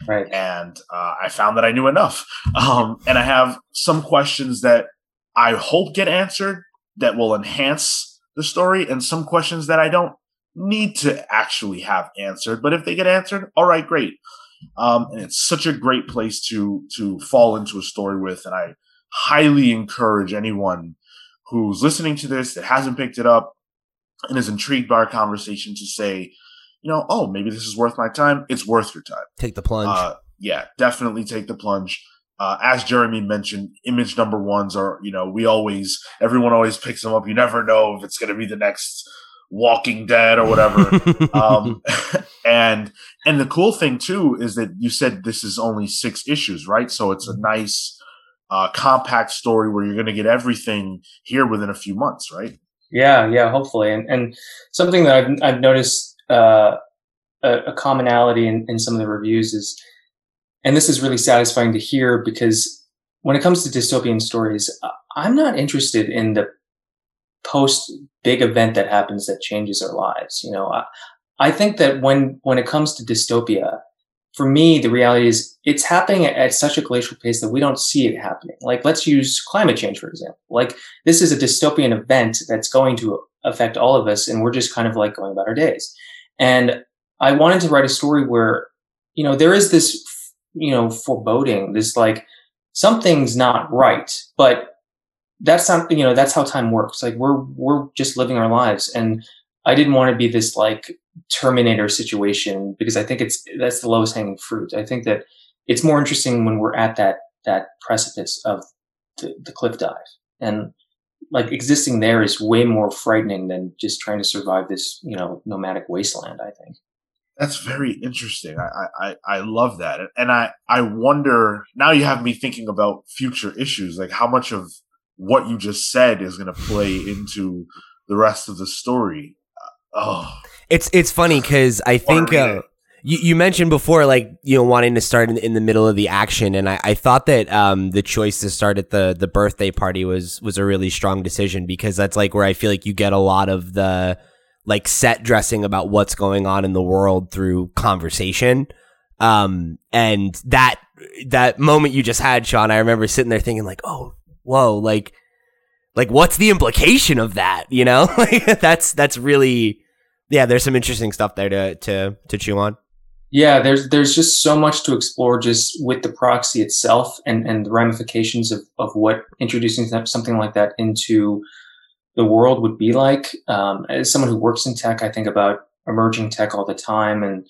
Right. And uh, I found that I knew enough. (laughs) Um, and I have some questions that I hope get answered that will enhance the story, and some questions that I don't need to actually have answered. But if they get answered, all right, great. Um, and it's such a great place to to fall into a story with, and I highly encourage anyone who's listening to this that hasn't picked it up and is intrigued by our conversation to say, you know, oh, maybe this is worth my time. It's worth your time. Take the plunge. Uh, yeah, definitely take the plunge. Uh, as Jeremy mentioned, image number ones are, you know, we always, everyone always picks them up. You never know if it's going to be the next Walking Dead or whatever. (laughs) um, (laughs) and and the cool thing too is that you said this is only six issues, right? So it's a nice, uh, compact story where you're going to get everything here within a few months, right? Yeah, yeah, hopefully. And and something that I've I've noticed uh, a, a, commonality in, in some of the reviews is, and this is really satisfying to hear because when it comes to dystopian stories, I'm not interested in the post big event that happens that changes our lives. You know, I, I think that when when it comes to dystopia, for me, the reality is it's happening at, at, such a glacial pace that we don't see it happening. Like, let's use climate change, for example. Like, this is a dystopian event that's going to affect all of us, and we're just kind of like going about our days. And I wanted to write a story where, you know, there is this, you know, foreboding, this like something's not right, but that's not, you know, that's how time works. Like we're, we're just living our lives. And I didn't want to be this like Terminator situation because I think it's, that's the lowest hanging fruit. I think that it's more interesting when we're at that that precipice of the, the cliff dive. And like existing there is way more frightening than just trying to survive this you know nomadic wasteland i think. That's very interesting. I i i love that. And i i wonder now you have me thinking about future issues like how much of what you just said is going to play into the rest of the story oh it's it's funny because i think uh, you, you mentioned before, like you know, wanting to start in, in the middle of the action, and I, I thought that um, the choice to start at the the birthday party was was a really strong decision because that's like where I feel like you get a lot of the like set dressing about what's going on in the world through conversation. Um, and that that moment you just had, Sean, I remember sitting there thinking like, oh, whoa, like like what's the implication of that? You know, (laughs) like that's that's really yeah. There's some interesting stuff there to to to chew on. Yeah, there's there's just so much to explore just with the proxy itself and, and the ramifications of, of what introducing something like that into the world would be like. Um, as someone who works in tech, I think about emerging tech all the time, and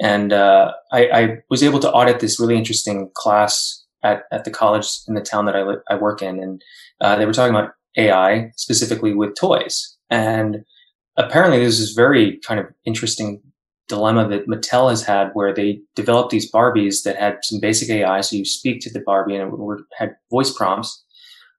and uh, I, I, was able to audit this really interesting class at, at the college in the town that I, I work in, and uh, they were talking about AI specifically with toys, and apparently there's this very kind of interesting dilemma that Mattel has had where they developed these Barbies that had some basic AI. So you speak to the Barbie and it had voice prompts,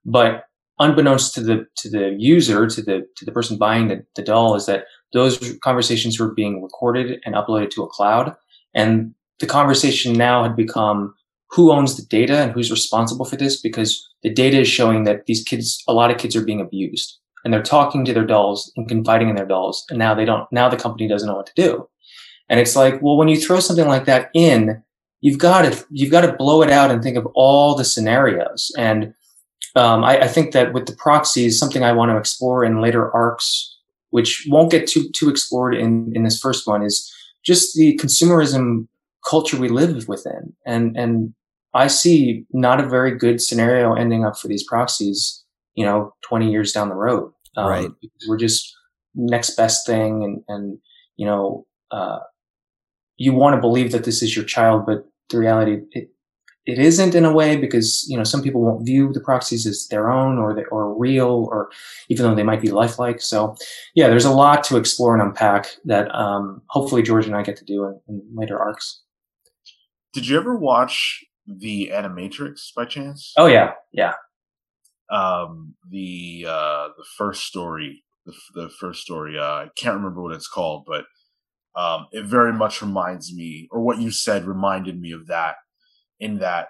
but unbeknownst to the, to the user, to the, to the person buying the, the doll is that those conversations were being recorded and uploaded to a cloud. And the conversation now had become who owns the data and who's responsible for this because the data is showing that these kids, a lot of kids are being abused and they're talking to their dolls and confiding in their dolls. And now they don't, now the company doesn't know what to do. And it's like, well, when you throw something like that in, you've got to you've got to blow it out and think of all the scenarios. And um, I, I, think that with the proxies, something I want to explore in later arcs, which won't get too too explored in in this first one, is just the consumerism culture we live within. And and I see not a very good scenario ending up for these proxies, you know, 20 years down the road. Um, right. We're just next best thing and, and, you know, uh, you want to believe that this is your child, but the reality it it isn't in a way because you know some people won't view the proxies as their own or the, or real or even though they might be lifelike. So yeah, there's a lot to explore and unpack that um, hopefully George and I get to do in, in later arcs. Did you ever watch the Animatrix by chance? Oh yeah, yeah. Um, the uh, the first story, the, the first story. Uh, I can't remember what it's called, but um, it very much reminds me, or what you said reminded me of that. In that,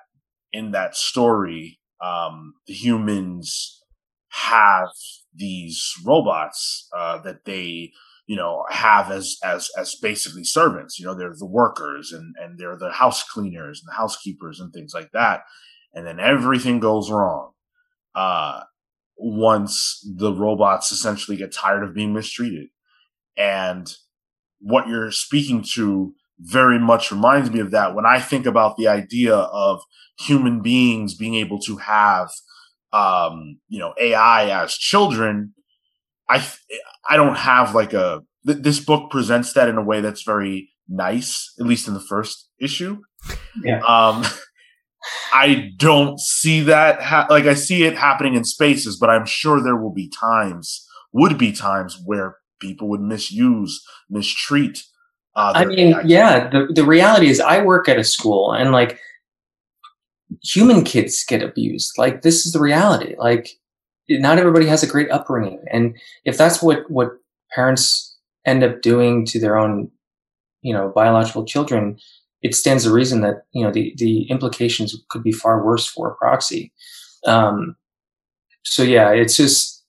in that story, um, the humans have these robots uh, that they, you know, have as as as basically servants. You know, they're the workers and and they're the house cleaners and the housekeepers and things like that. And then everything goes wrong. Uh, once the robots essentially get tired of being mistreated and what you're speaking to very much reminds me of that when I think about the idea of human beings being able to have, um, you know, AI as children. I, I don't have like a, th- this book presents that in a way that's very nice, at least in the first issue. Yeah. Um, I don't see that, ha- like I see it happening in spaces, but I'm sure there will be times, would be times where people would misuse, mistreat. Uh, I mean, yeah. The the reality is, I work at a school, and like human kids get abused. Like this is the reality. Like not everybody has a great upbringing, and if that's what what parents end up doing to their own, you know, biological children, it stands to reason that you know the the implications could be far worse for a proxy. Um, so yeah, it's just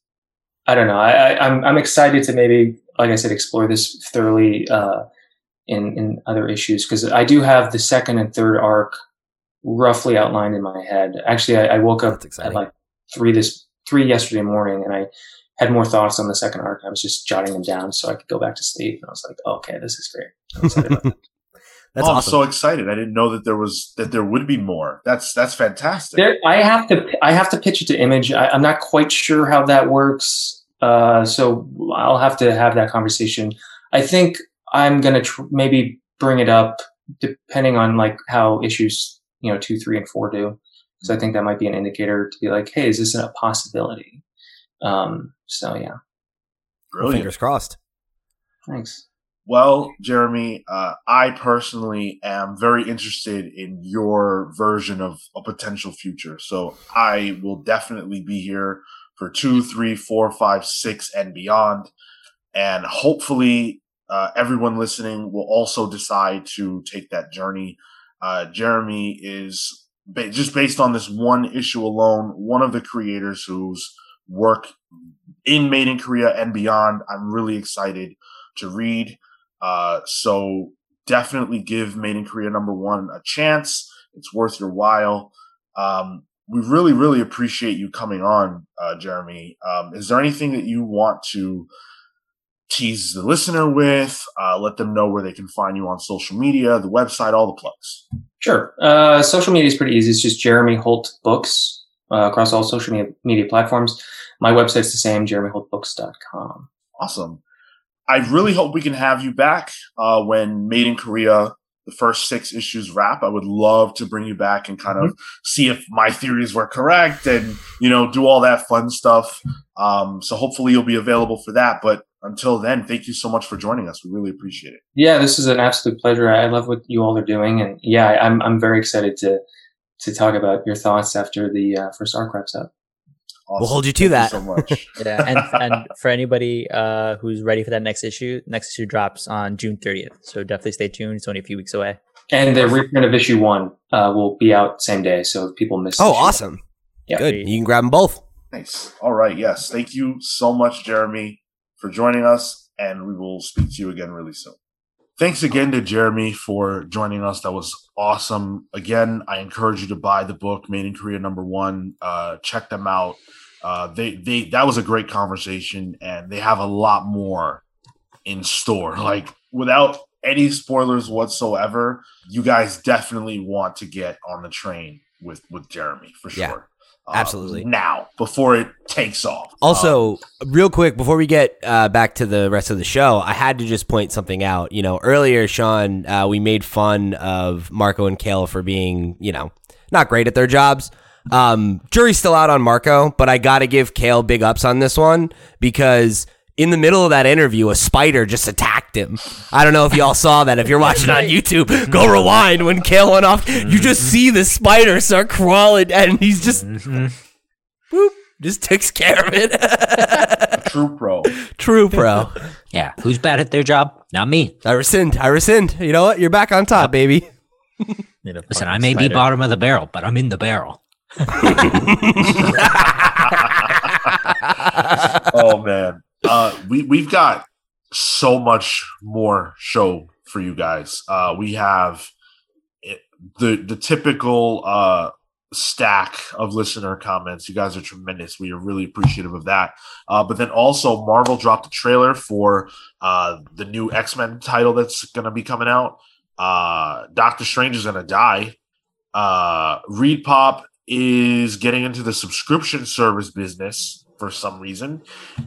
I don't know. I, I, am I'm, I'm excited to maybe, like I said, explore this thoroughly uh, in in other issues because I do have the second and third arc roughly outlined in my head. Actually, I, I woke up at like three this three yesterday morning, and I had more thoughts on the second arc. I was just jotting them down so I could go back to sleep, and I was like, okay, this is great. (laughs) That's oh, awesome. I'm so excited. I didn't know that there was that there would be more. That's that's fantastic. There, I have to I have to pitch it to Image. I, am not quite sure how that works. Uh, so I'll have to have that conversation. I think I'm gonna tr- maybe bring it up depending on like how issues you know two, three, and four do. because I think that might be an indicator to be like, hey, is this a possibility? Um, so yeah, Brilliant. Fingers crossed. thanks. Well, Jeremy, uh, I personally am very interested in your version of a potential future. So I will definitely be here for two, three, four, five, six, and beyond. And hopefully, uh, everyone listening will also decide to take that journey. Uh, Jeremy is ba- just based on this one issue alone, one of the creators whose work in Made in Korea and beyond, I'm really excited to read. Uh, so definitely give Made in Korea number one a chance. It's worth your while. Um, we really, really appreciate you coming on, uh, Jeremy. Um, is there anything that you want to tease the listener with? Uh, let them know where they can find you on social media, the website, all the plugs. Sure. Uh, social media is pretty easy. It's just Jeremy Holt Books uh, across all social media, media platforms. My website's the same, jeremyholtbooks.com. Awesome. I really hope we can have you back uh, when Made in Korea, the first six issues wrap. I would love to bring you back and kind of see if my theories were correct and, you know, do all that fun stuff. Um, so hopefully you'll be available for that. But until then, thank you so much for joining us. We really appreciate it. Yeah, this is an absolute pleasure. I love what you all are doing, and yeah, I'm I'm very excited to to talk about your thoughts after the uh, first arc wraps up. Awesome. We'll hold you to Thank that. so much. (laughs) Yeah, and and for anybody uh, who's ready for that next issue, next issue drops on June 30th. So definitely stay tuned. It's only a few weeks away. And the reprint of issue one uh, will be out same day, so if people miss. Oh, awesome. Yeah. Good. You can grab them both. nice. All right. Yes. Thank you so much, Jeremy, for joining us. And we will speak to you again really soon. Thanks again to Jeremy for joining us. That was awesome. Again, I encourage you to buy the book, Made in Korea number one. Uh, check them out. Uh, they they that was a great conversation, and they have a lot more in store. (laughs) Like without any spoilers whatsoever, you guys definitely want to get on the train with with Jeremy for sure. Yeah, Uh, absolutely. now before it takes off. Um, Also, real quick before we get uh, back to the rest of the show, I had to just point something out. You know, earlier, Sean, uh, we made fun of Marco and Cale for being, you know, not great at their jobs. Um, jury's still out on Marco, but I got to give Cale big ups on this one because in the middle of that interview, a spider just attacked him. I don't know if y'all saw that. If you're watching on YouTube, go rewind when Cale went off. You mm-hmm. just see the spider start crawling, and he's just mm-hmm. boop, just takes care of it. (laughs) True pro. True, pro. Yeah, who's bad at their job? Not me. I rescind. I rescind. You know what? You're back on top, baby. Listen, I may be bottom of the barrel, but I'm in the barrel. (laughs) oh man, uh, we we've got so much more show for you guys. Uh, we have the the typical uh, stack of listener comments. You guys are tremendous. We are really appreciative of that. Uh, but then also, Marvel dropped a trailer for uh, the new X Men title that's going to be coming out. Uh, Doctor Strange is going to die. Uh, ReedPop is getting into the subscription service business for some reason.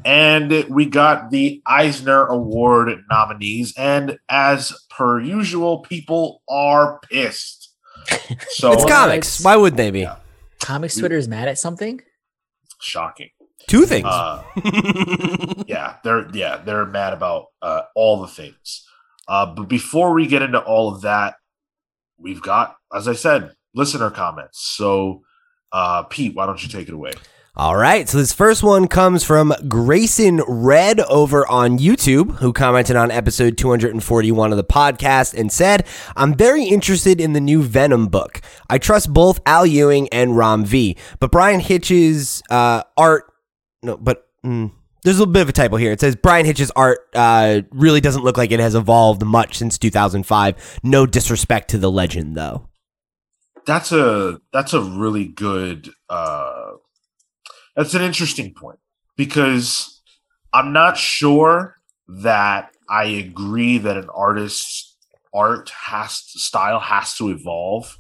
And we got the Eisner Award nominees. And as per usual, people are pissed. (laughs) So It's comics. Why would they be? Yeah. Comics Twitter is mad at something. shocking. Two things. Uh, (laughs) yeah, they're yeah, they're mad about uh, all the things. Uh, but before we get into all of that, we've got, as I said, listener comments. So, uh, Pete, why don't you take it away? All right. So this first one comes from Grayson Red over on YouTube, who commented on episode 241 of the podcast and said, I'm very interested in the new Venom book. I trust both Al Ewing and Ram V, but Bryan Hitch's uh, art, no, but. Mm, there's a little bit of a typo here. It says Bryan Hitch's art uh, really doesn't look like it has evolved much since 2005. No disrespect to the legend, though. That's a that's a really good uh that's an interesting point because I'm not sure that I agree that an artist's art has to, style has to evolve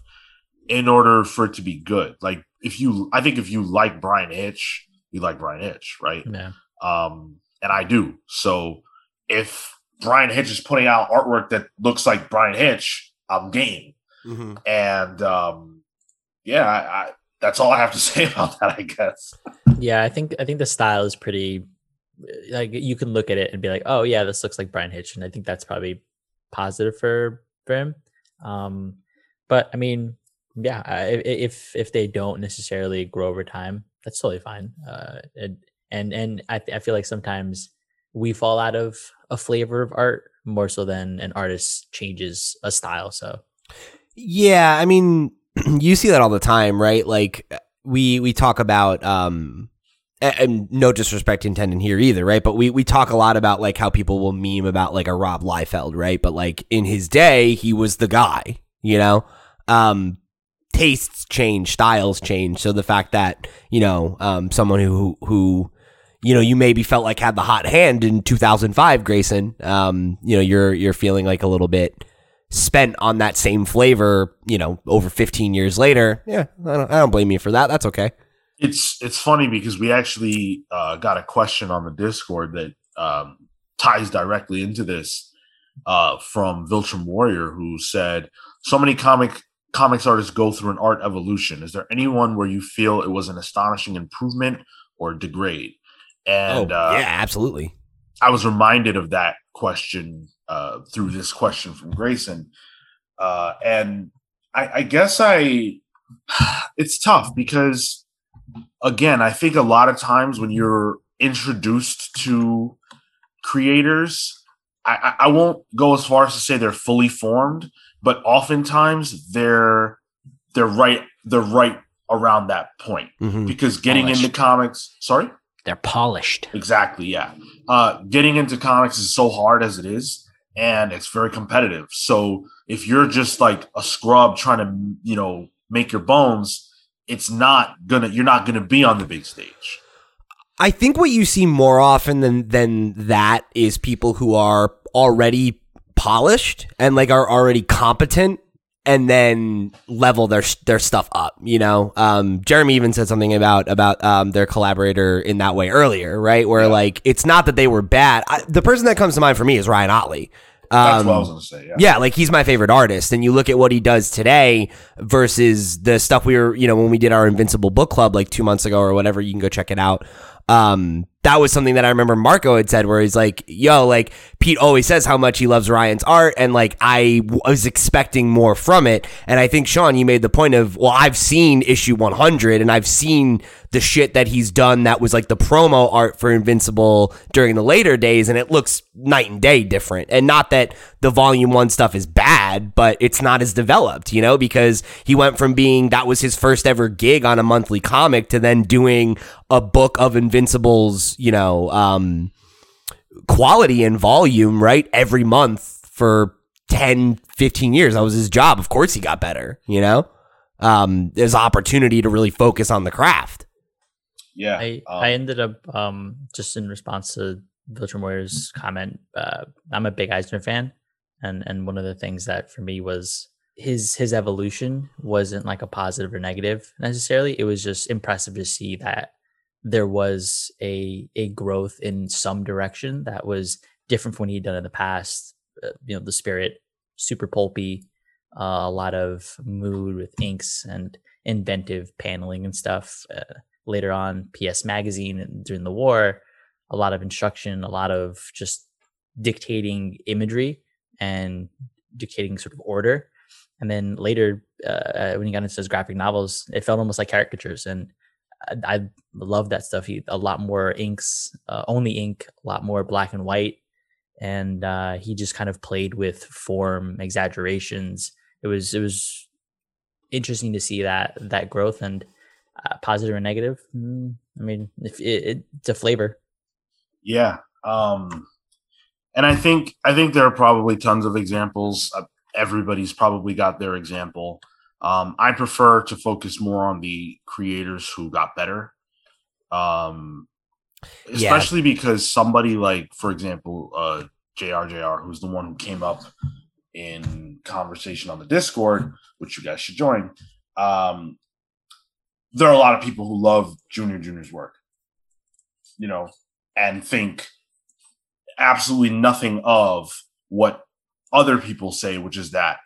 in order for it to be good. Like if you I think if you like Bryan Hitch, you like Bryan Hitch, right? Yeah. um, and I do. So if Bryan Hitch is putting out artwork that looks like Bryan Hitch, I'm game. And um, yeah, I, I, that's all I have to (laughs) say about that. I guess. Yeah, I think I think the style is pretty. Like you can look at it and be like, oh yeah, this looks like Bryan Hitch, and I think that's probably positive for for him. Um, but I mean, yeah, if if they don't necessarily grow over time, that's totally fine. Uh, and and and I I feel like sometimes we fall out of a flavor of art more so than an artist changes a style. So yeah, I mean, (clears throat) you see that all the time, right? Like we we talk about um and no disrespect intended here either, right? But we we talk a lot about like how people will meme about like a Rob Liefeld, right? But like in his day, he was the guy, you know. Um, tastes change, styles change. So the fact that you know um, someone who who you know you maybe felt like had the hot hand in 2005, Grayson, um, you know you're you're feeling like a little bit spent on that same flavor, you know, over 15 years later. Yeah, I don't, I don't blame you for that. That's okay. It's it's funny because we actually uh, got a question on the Discord that um, ties directly into this uh, from Viltrum Warrior, who said, "So many comic comics artists go through an art evolution. Is there anyone where you feel it was an astonishing improvement or degrade? And oh, uh, yeah, absolutely. I was reminded of that question uh, through this question from Grayson, uh, and I, I guess I (sighs) it's tough because again, I think a lot of times when you're introduced to creators, I, I won't go as far as to say they're fully formed, but oftentimes they're they're right they're right around that point. Mm-hmm. because getting polished. into comics sorry? They're polished. Exactly yeah. Uh getting into comics is so hard as it is and it's very competitive. So if you're just like a scrub trying to you know make your bones it's not gonna you're not gonna be on the big stage. I think what you see more often than than that is people who are already polished and like are already competent and then level their their stuff up. You know, um, Jeremy even said something about about um, their collaborator in that way earlier, right? Where yeah. like it's not that they were bad. I, the person that comes to mind for me is Ryan Ottley. Um, That's what I was gonna say. Yeah. yeah, like he's my favorite artist, and you look at what he does today versus the stuff we were, you know, when we did our Invincible book club like two months ago or whatever. You can go check it out. Um, that was something that I remember Marco had said where he's like, yo, like Pete always says how much he loves Ryan's art. And like, I was expecting more from it. And I think Sean, you made the point of, well, I've seen issue 100 and I've seen the shit that he's done that was like the promo art for Invincible during the later days, and it looks night and day different. And not that the volume one stuff is bad, but it's not as developed, you know, because he went from being that was his first ever gig on a monthly comic to then doing a book of Invincibles, you know, um, quality and volume, right? Every month for 10, 15 years. That was his job. Of course he got better, you know? Um, there's opportunity to really focus on the craft yeah. I, um, I ended up um, just in response to Viltrum Warrior's comment. Uh, I'm a big Eisner fan, and and one of the things that for me was his his evolution wasn't like a positive or negative necessarily. It was just impressive to see that there was a a growth in some direction that was different from what he'd done in the past. Uh, you know, the spirit super pulpy, uh, a lot of mood with inks and inventive paneling and stuff. Uh, later on PS Magazine during the war, a lot of instruction, a lot of just dictating imagery and dictating sort of order. And then later, uh, when he got into his graphic novels, it felt almost like caricatures. And I, I love that stuff. He a lot more inks, uh, only ink, a lot more black and white, and uh, he just kind of played with form exaggerations. It was it was interesting to see that that growth and uh, positive or negative. Mm, I mean, if it, it, it's a flavor. Yeah. Um, and I think I think there are probably tons of examples. Uh, everybody's probably got their example. Um, I prefer to focus more on the creators who got better. Um, especially yeah. because somebody like, for example, uh, JRJR, who's the one who came up in conversation on the Discord, which you guys should join. Um, there are a lot of people who love Junior Junior's work, you know, and think absolutely nothing of what other people say, which is that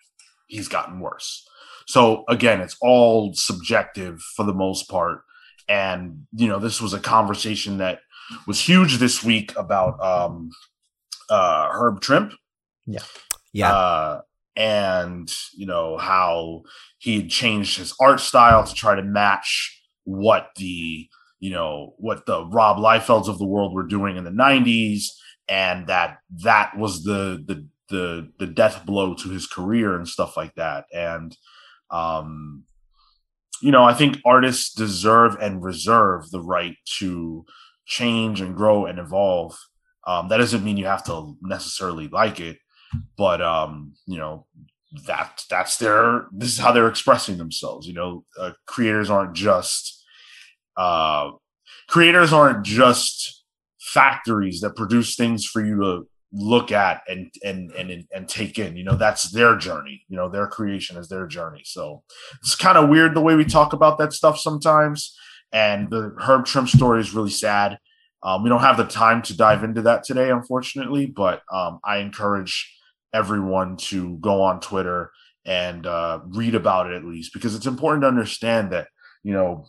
he's gotten worse. So again, it's all subjective for the most part. And you know, this was a conversation that was huge this week about um, uh, Herb Trimpe. Yeah. Yeah. Uh, and you know how he had changed his art style to try to match what the you know what the Rob Liefelds of the world were doing in the 90s and that that was the the the the death blow to his career and stuff like that. And um you know i think artists deserve and reserve the right to change and grow and evolve. Um that doesn't mean you have to necessarily like it but um you know that that's their this is how they're expressing themselves you know uh, creators aren't just uh creators aren't just factories that produce things for you to look at and and and and take in you know that's their journey you know their creation is their journey. So it's kind of weird the way we talk about that stuff sometimes and the herb trimpe story is really sad. Um, we don't have the time to dive into that today unfortunately but um, i encourage everyone to go on twitter and uh, read about it at least because it's important to understand that you know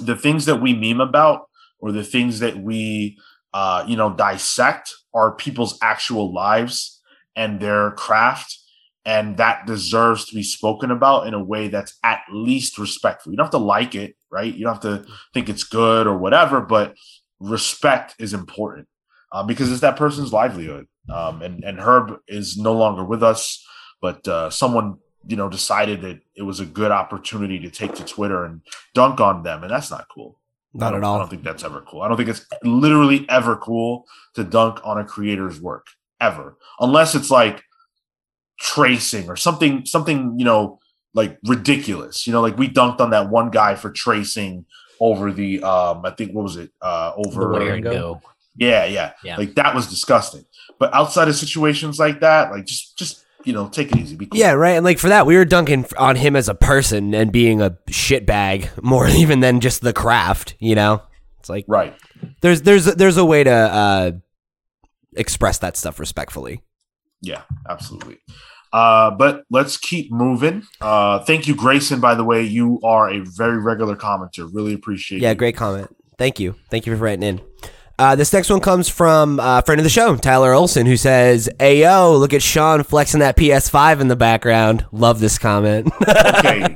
the things that we meme about or the things that we uh, you know dissect are people's actual lives and their craft and that deserves to be spoken about in a way that's at least respectful. You don't have to like it right? You don't have to think it's good or whatever but respect is important uh, because it's that person's livelihood um, and and herb is no longer with us but uh, someone you know decided that it was a good opportunity to take to twitter and dunk on them and that's not cool Not at don't- I don't think that's ever cool. I don't think it's literally ever cool to dunk on a creator's work ever, unless it's like tracing or something, something you know, like ridiculous. You know, like we dunked on that one guy for tracing over the, um, I think what was it, uh, over Wear Where and and go. go. yeah, yeah, Yeah. like that was disgusting. But outside of situations like that, like just, just you know, take it easy. Be cool. Yeah, right. And like for that, we were dunking on him as a person and being a shitbag (laughs) more (laughs) even than just the craft. You know, it's like right. there's there's there's a way to uh, express that stuff respectfully. Yeah, absolutely. Uh, but let's keep moving. Uh, thank you, Grayson. By the way, you are a very regular commenter. Really appreciate. Yeah, you. great comment. Thank you. Thank you for writing in. Uh, this next one comes from uh, friend of the show, Tyler Olson, who says, "Ayo, look at Sean flexing that PS5 in the background. Love this comment." (laughs) Okay,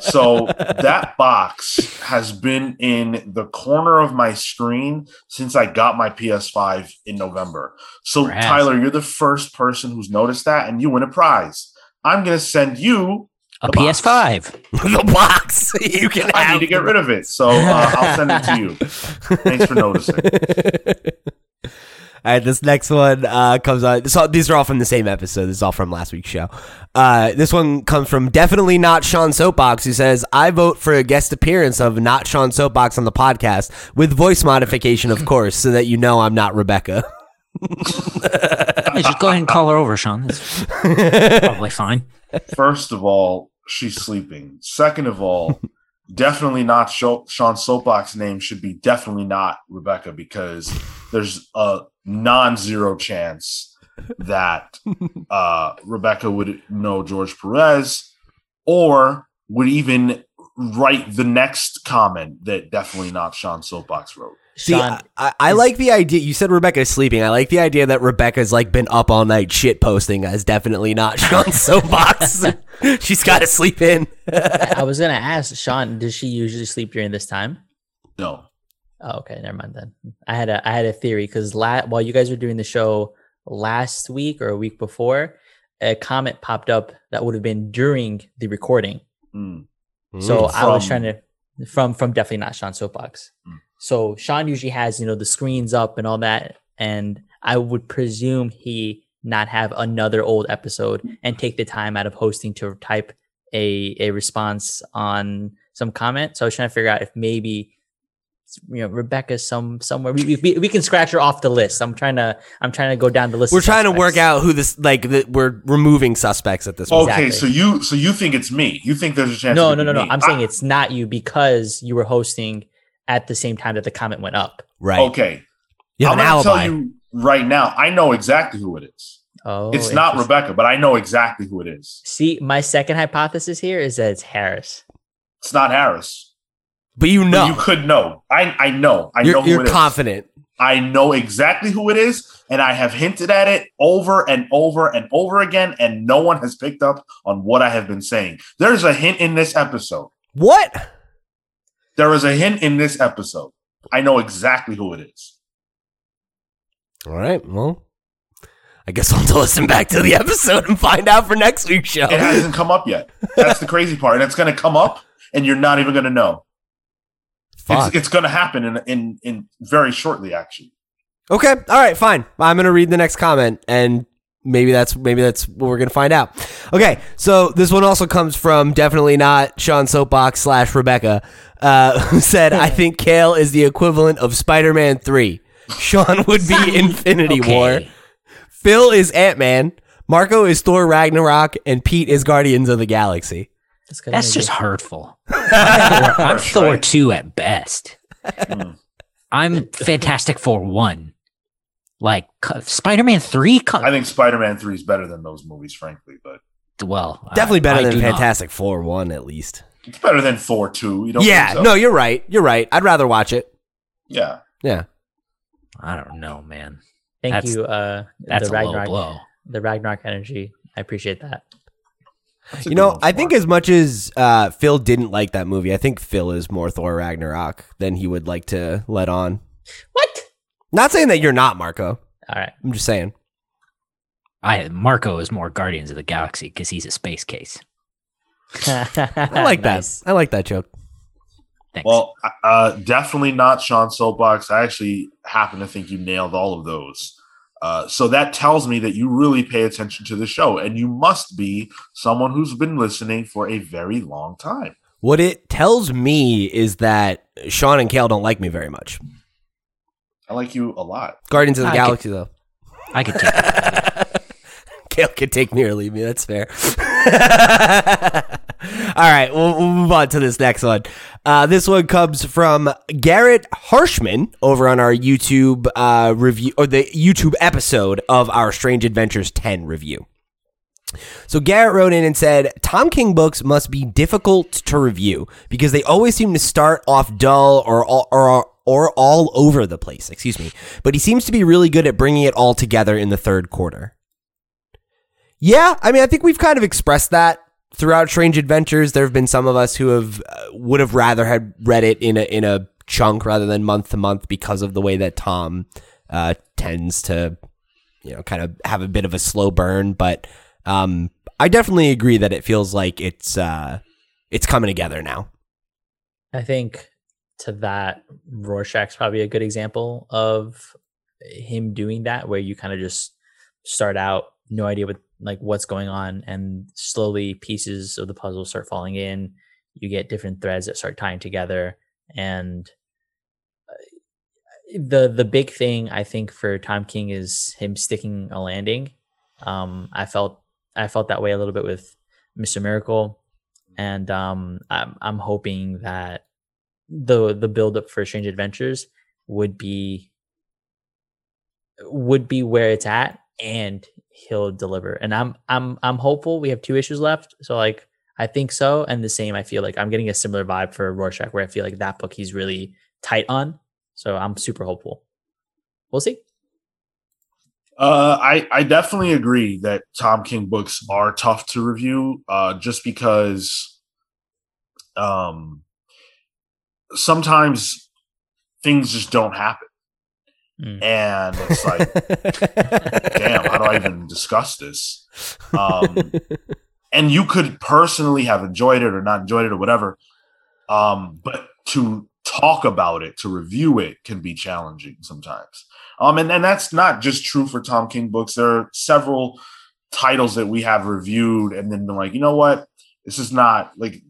so that box has been in the corner of my screen since I got my PS5 in November. So Rad. Tyler, you're the first person who's noticed that, and you win a prize. I'm gonna send you A The. PS5. (laughs) the box. (laughs) You can. I have need to get the- rid of it, so uh, I'll send it to you. (laughs) Thanks for noticing. All right, this next one uh, comes on. This all, these are all from the same episode. This is all from last week's show. Uh, this one comes from definitely not Sean Soapbox, who says, "I vote for a guest appearance of not Sean Soapbox on the podcast with voice modification, of course, so that you know I'm not Rebecca." Hey, just go ahead and call her over, Sean. That's probably fine. First of all, she's sleeping. Second of all, (laughs) definitely not Sean Soapbox's name should be definitely not Rebecca because there's a non-zero chance that (laughs) uh, Rebecca would know George Perez or would even write the next comment that definitely not Sean Soapbox wrote. See, Sean, I, I, I is- like the idea. You said Rebecca's sleeping. I like the idea that Rebecca's like been up all night shit posting as definitely not Sean (laughs) Soapbox. (laughs) She's got to sleep in. I I was gonna (laughs) ask Sean, does she usually sleep during this time? No. Oh, okay, never mind then. I had a I had a theory because la- while you guys were doing the show last week or a week before, a comment popped up that would have been during the recording. Mm. So I was trying to from from definitely not Sean Soapbox. Mm. So Sean usually has you know the screens up and all that, and I would presume he not have another old episode and take the time out of hosting to type a a response on some comment. So I was trying to figure out if maybe you know Rebecca some somewhere we, we, we can scratch her off the list. I'm trying to I'm trying to go down the list. We're of trying to work out who this like that we're removing suspects at this point. Okay, Exactly. so you so you think it's me? You think there's a chance? No, no, no, no. me. I'm saying it's not you because you were hosting at the same time that the comment went up. Right. okay. You have I'm gonna tell you right now. I know exactly who it is. Oh, it's not. Rebecca, but I know exactly who it is. See, my second hypothesis here is that it's Harris. It's not Harris. But you But know, You could know. I I know. I know you're, who you're it is. confident. I know exactly who it is, and I have hinted at it over and over and over again, and no one has picked up on what I have been saying. There's a hint in this episode. What? There is a hint in this episode. I know exactly who it is. All right. Well, I guess I'll have (laughs) to listen back to the episode and find out for next week's show. It hasn't come up yet. That's the crazy part. And it's going to come up, and you're not even going to know. Fuck. It's, it's going to happen in, in in very shortly, actually. Okay. All right. Fine. I'm gonna read the next comment, and maybe that's maybe that's what we're gonna find out. Okay. So this one also comes from definitely not Sean Soapbox slash Rebecca, uh, (laughs) who said, "I think Cale is the equivalent of Spider-Man three. Sean would be (laughs) Infinity War. Phil is Ant Man. Marco is Thor Ragnarok, and Pete is Guardians of the Galaxy. That's, 'cause That's just a- hurtful. (laughs) I'm Thor, I'm Thor right? 2 at best. I'm Fantastic Four 1. Like, Spider Man 3? I think Spider-Man Three is better than those movies, frankly, but well, I- Definitely better I than do not. Fantastic Four one, at least. it's better than Thor Two. You don't? Yeah. think so? No, you're right. You're right. I'd rather watch it. Yeah. Yeah. I don't know, man. Thank That's- you, uh, That's the a low Ragnarok, blow. the Ragnarok energy. I appreciate that. You know, I think as much as uh, Phil didn't like that movie, I think Phil is more Thor Ragnarok than he would like to let on. What? Not saying that you're not, Marco. All right. I'm just saying. I Marco is more Guardians of the Galaxy because he's a space case. (laughs) I like that. I like that joke. Thanks. Well, uh, definitely not Sean Soapbox. I actually happen to think you nailed all of those. Uh, so that tells me that you really pay attention to the show, and you must be someone who's been listening for a very long time. What it tells me is that Sean and Cale don't like me very much. I like you a lot. Guardians of the I could- Galaxy, though. I could take it. (laughs) Cale could take me or leave me. That's fair. (laughs) All right, we'll, we'll move on to this next one. Uh, this one comes from Garrett Harshman over on our YouTube uh, review or the YouTube episode of our Strange Adventures 10 review. So Garrett wrote in and said, Tom King books must be difficult to review because they always seem to start off dull or all, or or all over the place. Excuse me, but he seems to be really good at bringing it all together in the third quarter. Yeah, I mean, I think we've kind of expressed that throughout Strange Adventures. There have been some of us who have uh, would have rather had read it in a in a chunk rather than month to month because of the way that Tom uh, tends to, you know, kind of have a bit of a slow burn. But um, I definitely agree that it feels like it's uh, it's coming together now. I think to that, Rorschach's probably a good example of him doing that, where you kind of just start out no idea what like what's going on, and slowly pieces of the puzzle start falling in. You get different threads that start tying together, and uh, the the big thing I think for Tom King is him sticking a landing. Um, I felt I felt that way a little bit with Mr. Miracle, and um, I'm I'm hoping that the the build up for Strange Adventures would be would be where it's at, and he'll deliver. And I'm I'm I'm hopeful. We have two issues left, so like I think so. And the same, I feel like I'm getting a similar vibe for Rorschach, where I feel like that book he's really tight on. So I'm super hopeful. We'll see. Uh, I I definitely agree that Tom King books are tough to review, uh, just because, um, sometimes things just don't happen, Mm. and it's like, (laughs) damn, how do I even discuss this? Um, and you could personally have enjoyed it or not enjoyed it or whatever, um, but to talk about it, to review it, can be challenging sometimes. Um, and, and that's not just true for Tom King books. There are several titles that we have reviewed and then been like, you know what? This is not like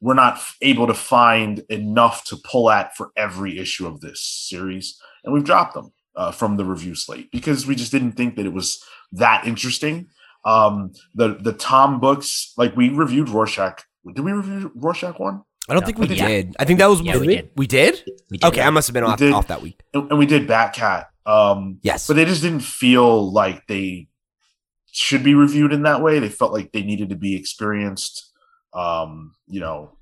we're not able to find enough to pull at for every issue of this series. And we've dropped them uh, from the review slate because we just didn't think that it was that interesting. Um, the the Tom books, like we reviewed Rorschach. Did we review Rorschach one? I don't No, think we we did. did. I think that was Yeah, we did. We did. We did Okay, I must have been off, did. off that week. And, and we did Batcat. Um, Yes. but they just didn't feel like they should be reviewed in that way. They felt like they needed to be experienced, um, you know,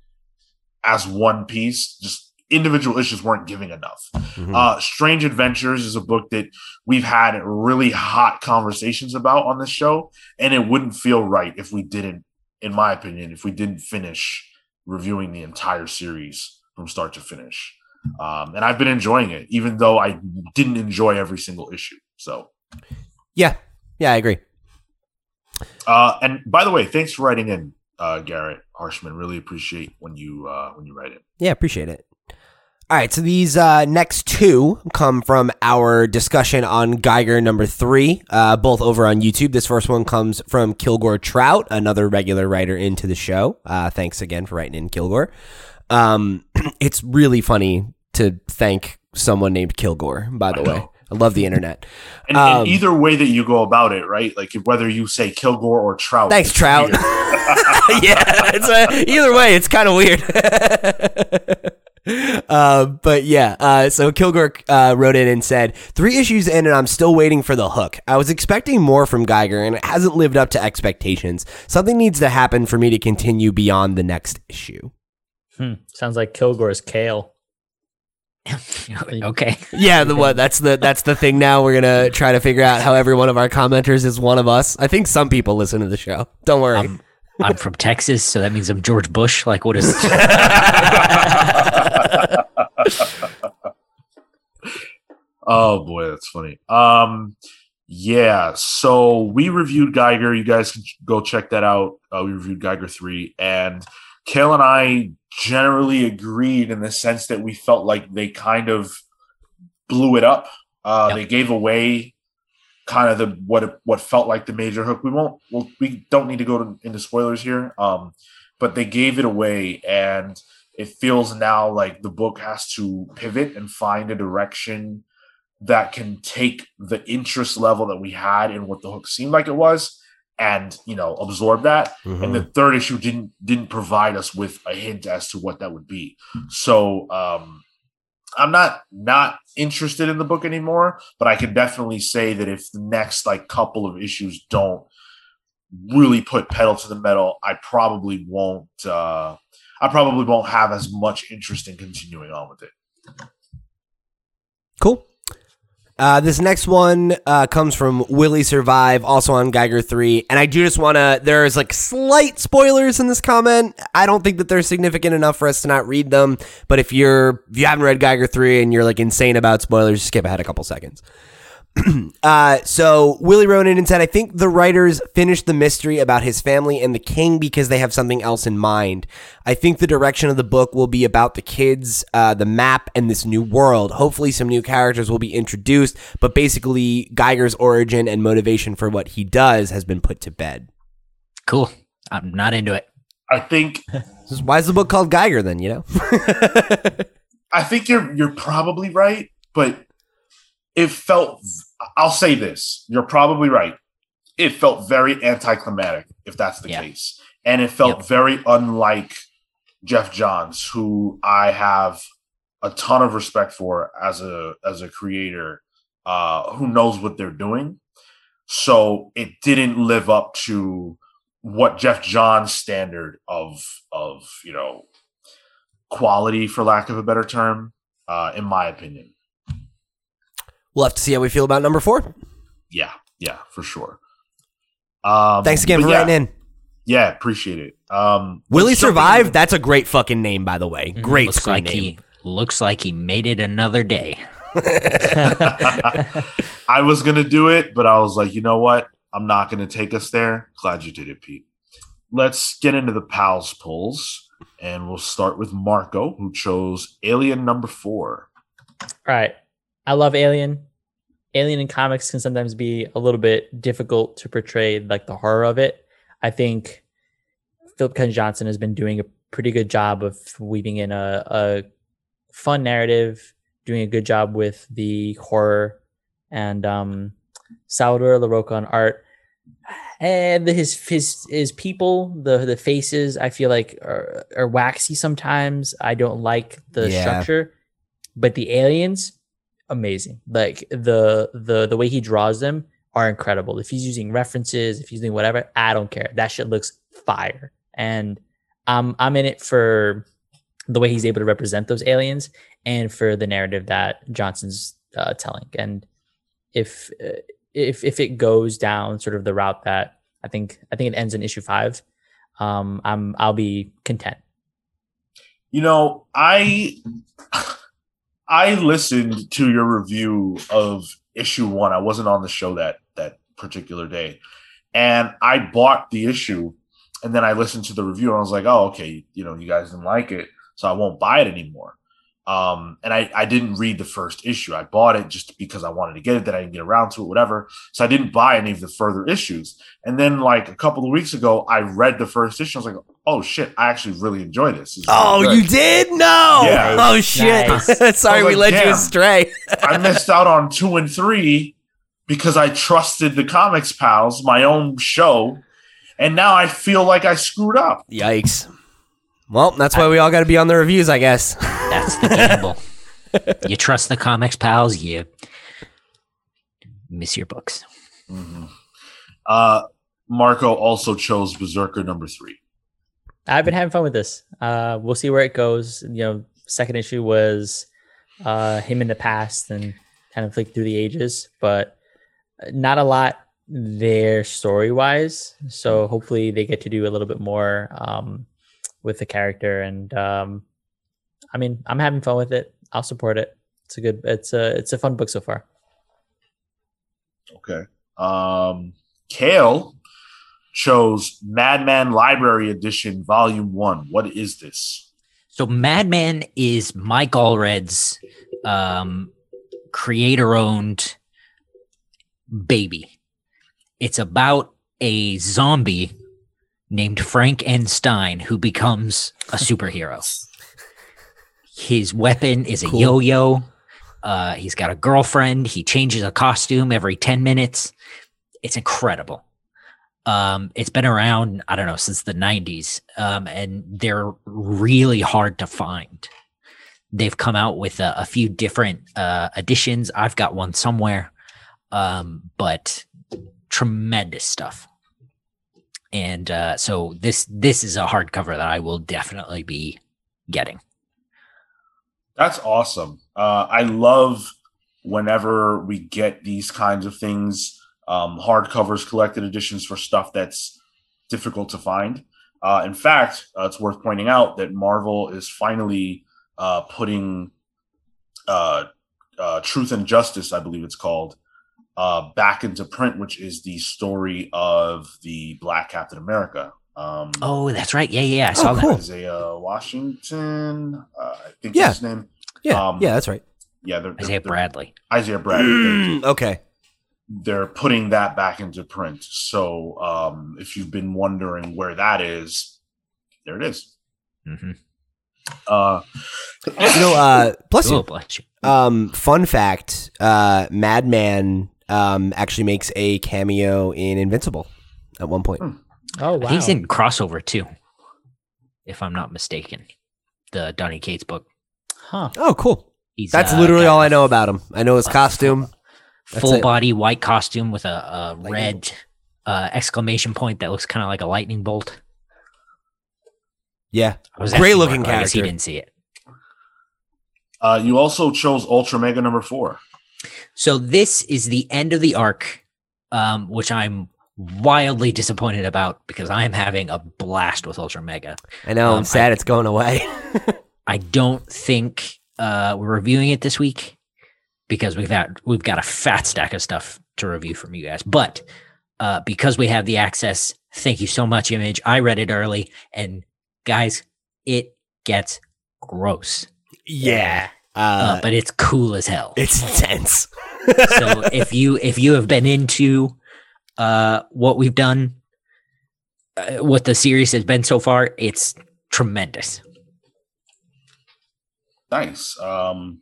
as one piece. Just individual issues weren't giving enough. Mhm. Uh, Strange Adventures is a book that we've had really hot conversations about on this show, and it wouldn't feel right if we didn't, in my opinion, if we didn't finish reviewing the entire series from start to finish. Um, and I've been enjoying it, even though I didn't enjoy every single issue. So, yeah, yeah, I agree. uh, and by the way, thanks for writing in, uh, Garrett Harshman. Really appreciate when you uh, when you write it. Yeah, appreciate it. All right, so these uh, next two come from our discussion on Geiger number three, uh, both over on YouTube. This first one comes from Kilgore Trout, another regular writer into the show. Uh, thanks again for writing in, Kilgore. Um, (clears throat) it's really funny to thank someone named Kilgore, by the way. Know. I love the internet. And, Um, and either way that you go about it, right? Like whether you say Kilgore or Trout. Thanks, Trout. (laughs) (laughs) yeah, it's a, either way, it's kind of weird. (laughs) uh, but yeah, uh, so Kilgore uh, wrote in and said, Three issues in, and I'm still waiting for the hook. I was expecting more from Geiger, and it hasn't lived up to expectations. Something needs to happen for me to continue beyond the next issue. Hmm. Sounds like Kilgore's Cale. (laughs) okay. Yeah, the what? That's the that's the thing. Now we're gonna try to figure out how every one of our commenters is one of us. I think some people listen to the show. Don't worry. I'm, I'm from Texas, so that means I'm George Bush. Like, what is? (laughs) oh boy, that's funny. Um, yeah. So we reviewed Geiger. You guys can go check that out. Uh, we reviewed Geiger three, and Cale and I generally agreed in the sense that we felt like they kind of blew it up. Uh, Yep. They gave away kind of the what what felt like the major hook. We won't. Well, we don't need to go to, into spoilers here. Um, but they gave it away, and it feels now like the book has to pivot and find a direction that can take the interest level that we had in what the hook seemed like it was and you know absorb that. And the third issue didn't didn't provide us with a hint as to what that would be. So um i'm not not interested in the book anymore but i can definitely say that if the next like couple of issues don't really put pedal to the metal i probably won't uh i probably won't have as much interest in continuing on with it. Cool. Uh, this next one uh, comes from Willie Survive, also on Geiger 3. And I do just want to, there's like slight spoilers in this comment. I don't think that they're significant enough for us to not read them. But if you're, if you haven't read Geiger 3 and you're like insane about spoilers, just skip ahead a couple seconds. (clears throat) uh, so Willie wrote in and said, I think the writers finished the mystery about his family and the king because they have something else in mind. I think the direction of the book will be about the kids, uh, the map, and this new world. Hopefully, some new characters will be introduced, but basically, Geiger's origin and motivation for what he does has been put to bed. cool. I'm not into it. i think (laughs) Why is the book called Geiger then, you know? (laughs) I think you're you're probably right, but it felt I'll say this. You're probably right. It felt very anticlimactic, if that's the Yeah. case. And it felt Yep. very unlike Geoff Johns, who I have a ton of respect for as a as a creator, uh, who knows what they're doing. So it didn't live up to what Geoff Johns' standard of of you know quality, for lack of a better term, uh, in my opinion. We'll have to see how we feel about number four. Yeah, yeah, for sure. Um, Thanks again for yeah, writing in. Yeah, appreciate it. Um, Willie let's Survive, into- that's a great fucking name, by the way. Mhm. Great looks like name. he looks like he made it another day. (laughs) (laughs) I was gonna do it, but I was like, you know what? I'm not gonna take us there. Glad you did it, Pete. Let's get into the pals pulls, and we'll start with Marco, who chose Alien number four. All right. I love Alien. Alien in comics can sometimes be a little bit difficult to portray like the horror of it. I think Phillip Kennedy Johnson has been doing a pretty good job of weaving in a, a fun narrative, doing a good job with the horror and um Salvador Larroca on art. And his his his people, the the faces, I feel like are, are waxy sometimes. I don't like the Yeah. structure, but the aliens, amazing. Like the the the way he draws them, are incredible. If he's using references, if he's doing whatever, I don't care. That shit looks fire. And I'm I'm in it for the way he's able to represent those aliens and for the narrative that Johnson's uh, telling. And if uh, if if it goes down sort of the route that I think I think it ends in issue five, um, I'm I'll be content. You know, I I listened to your review of issue one. I wasn't on the show that that particular day, and I bought the issue, and then I listened to the review, and I was like, oh, okay, you know, you guys didn't like it, so I won't buy it anymore. Um, and I, I didn't read the first issue. I bought it just because I wanted to get it, that I didn't get around to it, whatever. So I didn't buy any of the further issues. And then, like a couple of weeks ago, I read the first issue. I was like, oh shit, I actually really enjoy this. this oh, really you did? No. Yeah. Oh shit. Nice. (laughs) Sorry, we like, led you astray. (laughs) I missed out on two and three because I trusted the Comics Pals, my own show. And now I feel like I screwed up. Yikes. Well, that's why we all got to be on the reviews, I guess. (laughs) That's the gamble. you trust the comics pals, you miss your books. Uh, Marco also chose Berserker number three. I've been having fun with this. Uh, we'll see where it goes. You know, second issue was uh, him in the past and kind of like through the ages, but not a lot there story wise. So hopefully they get to do a little bit more um, with the character. And um, I mean, I'm having fun with it. I'll support it. It's a good. It's a it's a fun book so far. Okay. Um, Cale chose Madman Library Edition, Volume One. What is this? So Madman is Mike Allred's um, creator-owned baby. It's about a zombie named Frank Einstein who becomes a superhero. (laughs) His weapon is a yo-yo. Uh, he's got a girlfriend. He changes a costume every 10 minutes. It's incredible. Um, it's been around, I don't know, since the 90s, um, and they're really hard to find. They've come out with a, a few different uh, editions. I've got one somewhere, um, but tremendous stuff. And uh, so this this is a hardcover that I will definitely be getting. That's awesome. Uh, I love whenever we get these kinds of things, um, hardcovers, collected editions for stuff that's difficult to find. Uh, in fact, uh, it's worth pointing out that Marvel is finally uh, putting uh, uh, Truth and Justice, I believe it's called, uh, back into print, which is the story of the Black Captain America. Um, Oh, that's right. Yeah, yeah, I saw Oh, that. cool. Isaiah Washington, uh, I think Yeah. that's his name. Yeah, Um, yeah, that's right. Yeah, they're, Isaiah they're- Bradley. Isaiah Bradley. Mm, okay. They're putting that back into print. So um, if you've been wondering where that is, there it is. hmm Uh, You know, uh, bless Oh, you. bless you. Um, fun fact: uh, Madman um actually makes a cameo in Invincible at one point. Hmm. Oh wow! He's in crossover too, if I'm not mistaken. The Donny Cates book. huh? Oh, cool. He's That's uh, literally all I know about him. I know his a costume. That's Full it. body white costume with a, a red uh, exclamation point that looks kind of like a lightning bolt. Yeah, I was Great asking looking Marco, I guess he didn't see it. uh, you also chose Ultra Mega number four. So this is the end of the arc, um, which I'm wildly disappointed about because I am having a blast with Ultra Mega. I know. I'm Um, sad I- it's going away. (laughs) I don't think uh, we're reviewing it this week because we've got we've got a fat stack of stuff to review from you guys. But uh, because we have the access, thank you so much, Image. I read it early, and guys, it gets gross, yeah, uh, uh, but it's cool as hell. it's intense. so if you if you have been into uh, what we've done, uh, what the series has been so far, it's tremendous. Nice. Um,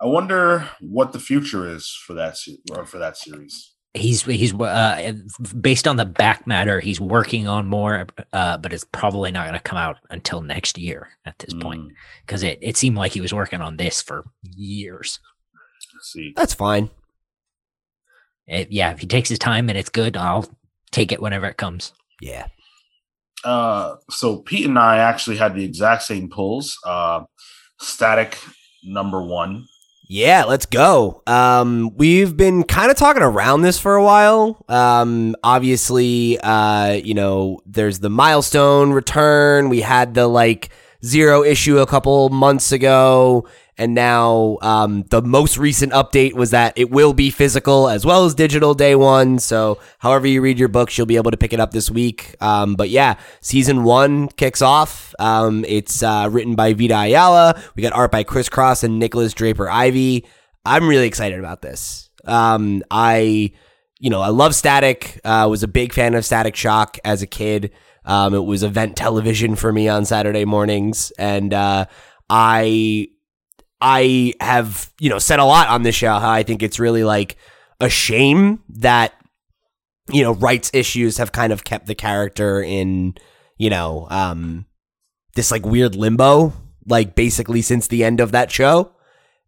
I wonder what the future is for that se- or for that series. he's he's uh based on the back matter he's working on more uh but it's probably not going to come out until next year at this point Mm, because it, it seemed like he was working on this for years let's see. That's fine. It, yeah, if he takes his time and it's good, I'll take it whenever it comes. Yeah. Uh, so Pete and I actually had the exact same pulls. Uh, static number one. Yeah, let's go. Um, we've been kind of talking around this for a while. Um, obviously, uh, you know, there's the milestone return. We had the like zero issue a couple months ago. And now um, the most recent update was that it will be physical as well as digital day one. So, however you read your books, you'll be able to pick it up this week. Um, but yeah, season one kicks off. Um, it's uh, written by Vita Ayala. We got art by Chris Cross and Nikolas Draper Ivey. I'm really excited about this. Um, I, you know, I love Static. Uh, was a big fan of Static Shock as a kid. Um, it was event television for me on Saturday mornings, and uh, I I have, you know, said a lot on this show how I think it's really like a shame that, you know, rights issues have kind of kept the character in, you know, um, this like weird limbo, like basically since the end of that show.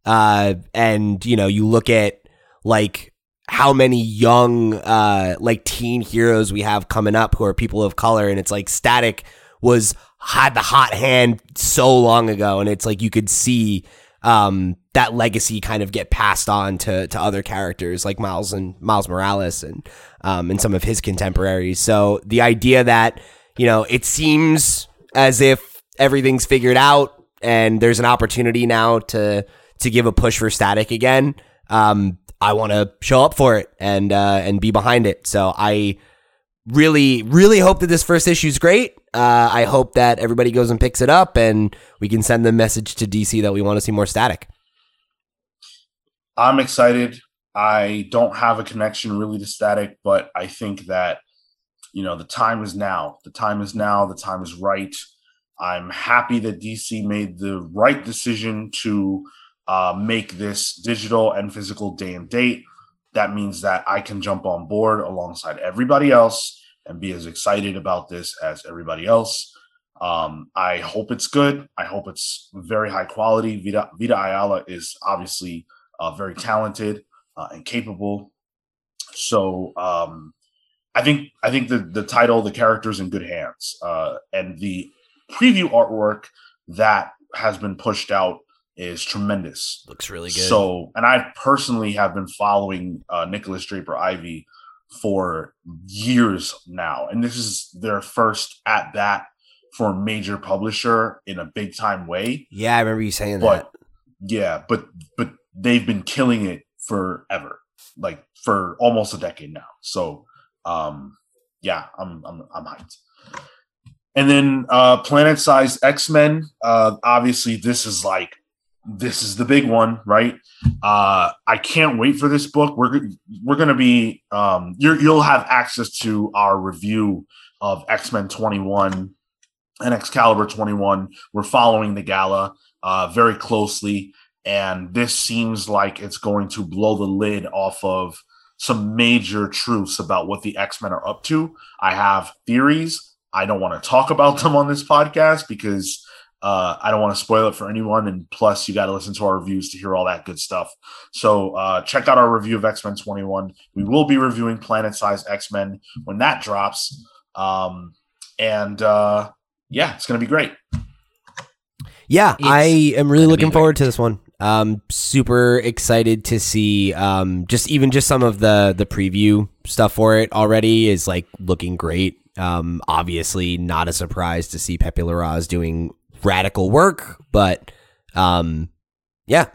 Uh, and, you know, you look at like how many young, uh, like teen heroes we have coming up who are people of color. And it's like Static was had the hot hand so long ago. And it's like you could see, um, that legacy kind of get passed on to to other characters like Miles and Miles Morales and um, and some of his contemporaries. So the idea that you know it seems as if everything's figured out and there's an opportunity now to to give a push for Static again. Um, I want to show up for it and uh, and be behind it. So I really really hope that this first issue is great. Uh, I hope that everybody goes and picks it up and we can send the message to DC that we want to see more static. I'm excited. I don't have a connection really to static, but I think that, you know, the time is now. The time is now. The time is right. I'm happy that DC made the right decision to uh, make this digital and physical day and date. That means that I can jump on board alongside everybody else and be as excited about this as everybody else. Um, I hope it's good. I hope it's very high quality. Vita, Vita Ayala is obviously uh, very talented uh, and capable. So um, I think I think the the title, the characters in good hands, uh, and the preview artwork that has been pushed out is tremendous. Looks really good. So, and I personally have been following uh, Nikolas Draper Ivey for years now. And this is their first at bat for a major publisher in a big time way. Yeah, I remember you saying but, that. Yeah, but but they've been killing it forever. Like for almost a decade now. So um yeah, I'm I'm I'm hyped. And then uh Planet Size X-Men, uh obviously this is like this is the big one, right? Uh, I can't wait for this book. We're we're gonna be um, you will have access to our review of X Men Twenty One and Excalibur Twenty One. We're following the gala uh, very closely, and this seems like it's going to blow the lid off of some major truths about what the X Men are up to. I have theories. I don't want to talk about them on this podcast because uh, I don't want to spoil it for anyone. And plus, you got to listen to our reviews to hear all that good stuff. So uh, check out our review of X Men 21. We will be reviewing Planet Size X Men when that drops. Um, and uh, yeah, it's going to be great. Yeah, it's I am really looking forward to this one. Um, super excited to see um, just even just some of the the preview stuff for it already is like looking great. Um, obviously, not a surprise to see Pepe Larraz doing radical work, but um, yeah,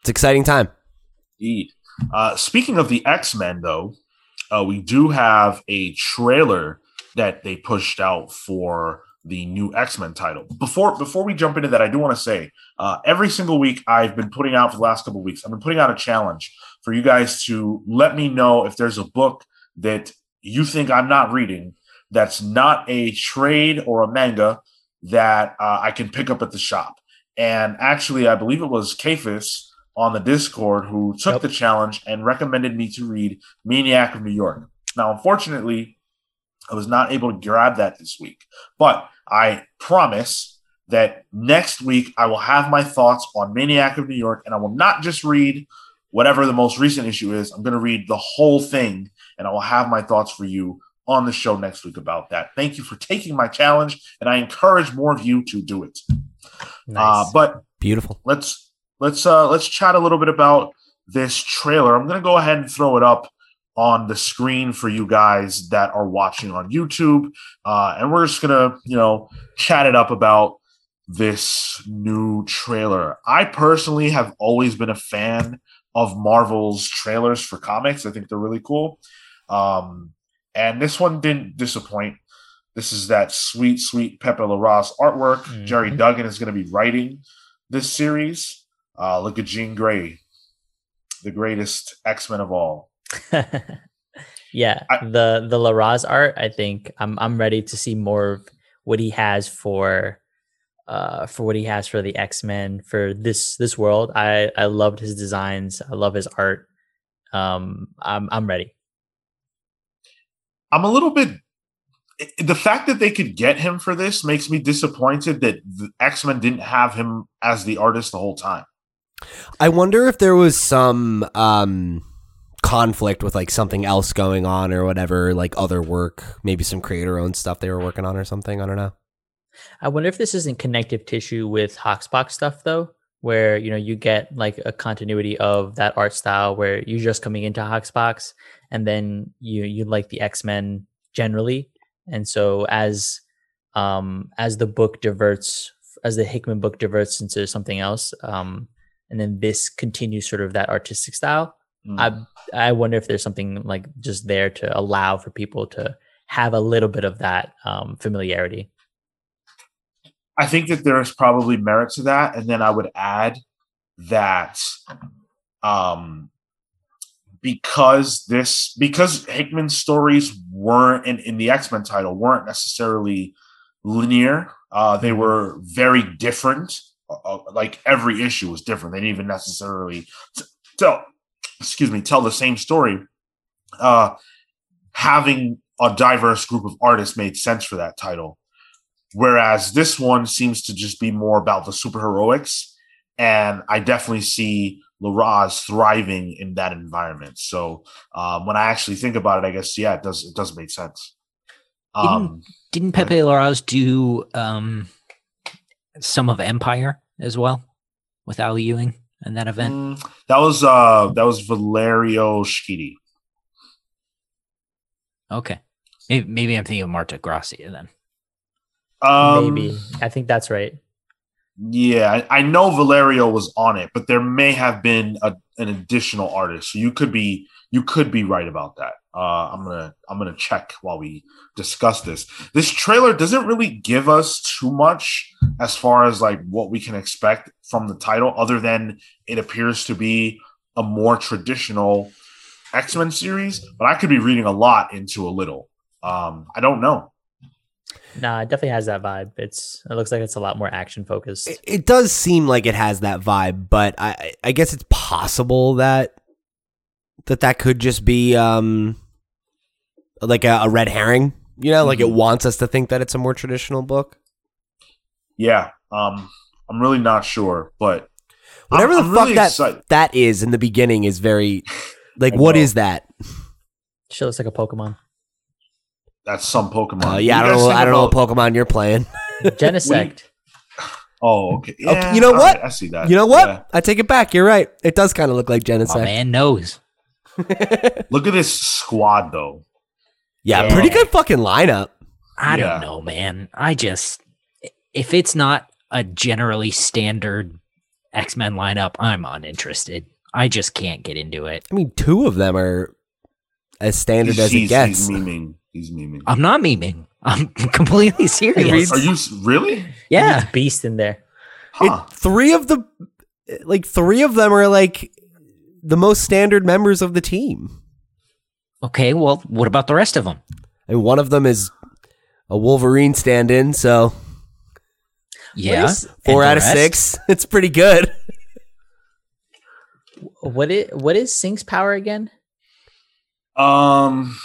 it's exciting time. Indeed. Uh, speaking of the X Men, though, uh, we do have a trailer that they pushed out for the new X Men title. Before before we jump into that, I do want to say uh, every single week I've been putting out for the last couple weeks. I've been putting out a challenge for you guys to let me know if there's a book that you think I'm not reading that's not a trade or a manga that uh, I can pick up at the shop. And actually, I believe it was Kafis on the Discord who took yep. the challenge and recommended me to read Maniac of New York. Now, unfortunately, I was not able to grab that this week, but I promise that next week I will have my thoughts on Maniac of New York, and I will not just read whatever the most recent issue is, I'm going to read the whole thing and I will have my thoughts for you on the show next week about that. Thank you for taking my challenge, and I encourage more of you to do it. Nice. Uh, but Beautiful. let's let's uh, let's chat a little bit about this trailer. I'm going to go ahead and throw it up on the screen for you guys that are watching on YouTube, uh, and we're just gonna you know chat it up about this new trailer. I personally have always been a fan of Marvel's trailers for comics. I think they're really cool. Um, and this one didn't disappoint. This is that sweet, sweet Pepe Larraz artwork. Gerry Mhm. Duggan is going to be writing this series. Uh, look at Jean Grey, the greatest X Men of all. (laughs) yeah, I- the the Larraz art. I think I'm I'm ready to see more of what he has for uh for what he has for the X Men for this this world. I I loved his designs. I love his art. Um, I'm I'm ready. I'm a little bit. The fact that they could get him for this makes me disappointed that the X Men didn't have him as the artist the whole time. I wonder if there was some um conflict with like something else going on or whatever, like other work, maybe some creator owned stuff they were working on or something. I don't know. I wonder if this isn't connective tissue with HoXPoX stuff though, where you know you get like a continuity of that art style where you're just coming into HoXPoX and then you you like the X-Men generally. And so as um as the book diverts as the Hickman book diverts into something else, um and then this continues sort of that artistic style, Mm. I I wonder if there's something like just there to allow for people to have a little bit of that um familiarity. I think that there's probably merit to that, and then I would add that um, because this because Hickman's stories weren't in, in the X Men title weren't necessarily linear. Uh, they were very different. Uh, uh, like every issue was different. They didn't even necessarily t- tell excuse me tell the same story. Uh, having a diverse group of artists made sense for that title. Whereas this one seems to just be more about the superheroics. And I definitely see Larraz thriving in that environment. So um, when I actually think about it, I guess yeah, it does it does make sense. Um, Didn't Pepe Larraz do um, some of Empire as well with Al Ewing in that event? mm, that was uh that was Valerio Schiti. Okay. Maybe, maybe I'm thinking of Marte Gracia then. Um, Maybe. I think that's right. Yeah, I, know Valerio was on it, but there may have been a, an additional artist. So you could be you could be right about that. Uh, I'm gonna I'm gonna check while we discuss this. This trailer doesn't really give us too much as far as like what we can expect from the title, other than it appears to be a more traditional X Men series. But I could be reading a lot into a little. Um, I don't know. Nah, it definitely has that vibe. It's it looks like it's a lot more action focused. It, it does seem like it has that vibe, but I I guess it's possible that that that could just be um like a, a red herring. You know, like it wants us to think that it's a more traditional book. Yeah, um, I'm really not sure, but Whatever I'm- the I'm fuck really that excited. that is in the beginning is very like I what know. is that? She looks like a Pokemon. That's some Pokemon. Uh, You yeah, I don't know. I don't know what Pokemon you're playing. (laughs) Genesect. Oh, okay. Yeah, you know what? right, I see that. You know what? Yeah. I take it back. You're right. It does kind of look like My Genesect. man knows. (laughs) Look at this squad, though. Yeah, Yeah. pretty good fucking lineup. I don't know, man. I just if it's not a generally standard X Men lineup, I'm uninterested. I just can't get into it. I mean, two of them are as standard He's, as it he's, gets. he's memeing. He's memeing. I'm not memeing. I'm (laughs) completely serious. Are you really? yeah. It's beast in there. Huh. It, three of the like three of them are like the most standard members of the team, Okay. Well, what about the rest of them? and one of them is a Wolverine stand-in. So Yeah. is- four the out of six. (laughs) It's pretty good. What it what is Synch's power again? Um,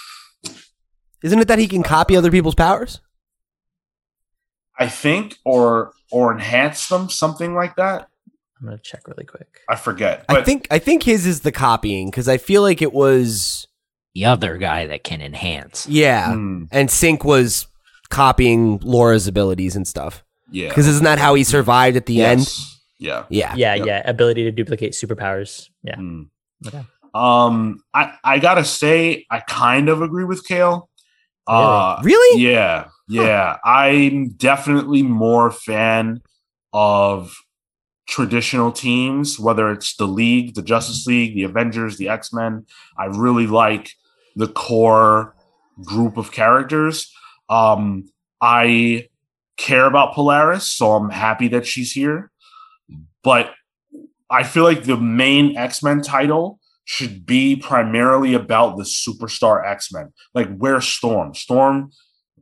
Isn't it that he can copy other people's powers? I think, or or enhance them, something like that. I'm gonna check really quick. I forget. I think I think his is the copying because I feel like it was The other guy that can enhance. yeah, Hmm, and Synch was copying Laura's abilities and stuff. yeah. Because isn't that how he survived at the end? Yeah. Yeah. Yeah, Yep. yeah. Ability to duplicate superpowers. Yeah. Hmm. Okay. Um, I I gotta say, I kind of agree with Cale. Uh, Really? yeah, yeah. I'm definitely more fan of traditional teams, whether it's the League, the Justice League, the Avengers, the X Men. I really like the core group of characters. Um, I care about Polaris, so I'm happy that she's here. But I feel like the main X Men title should be primarily about the superstar X Men. Like, where's Storm? Storm,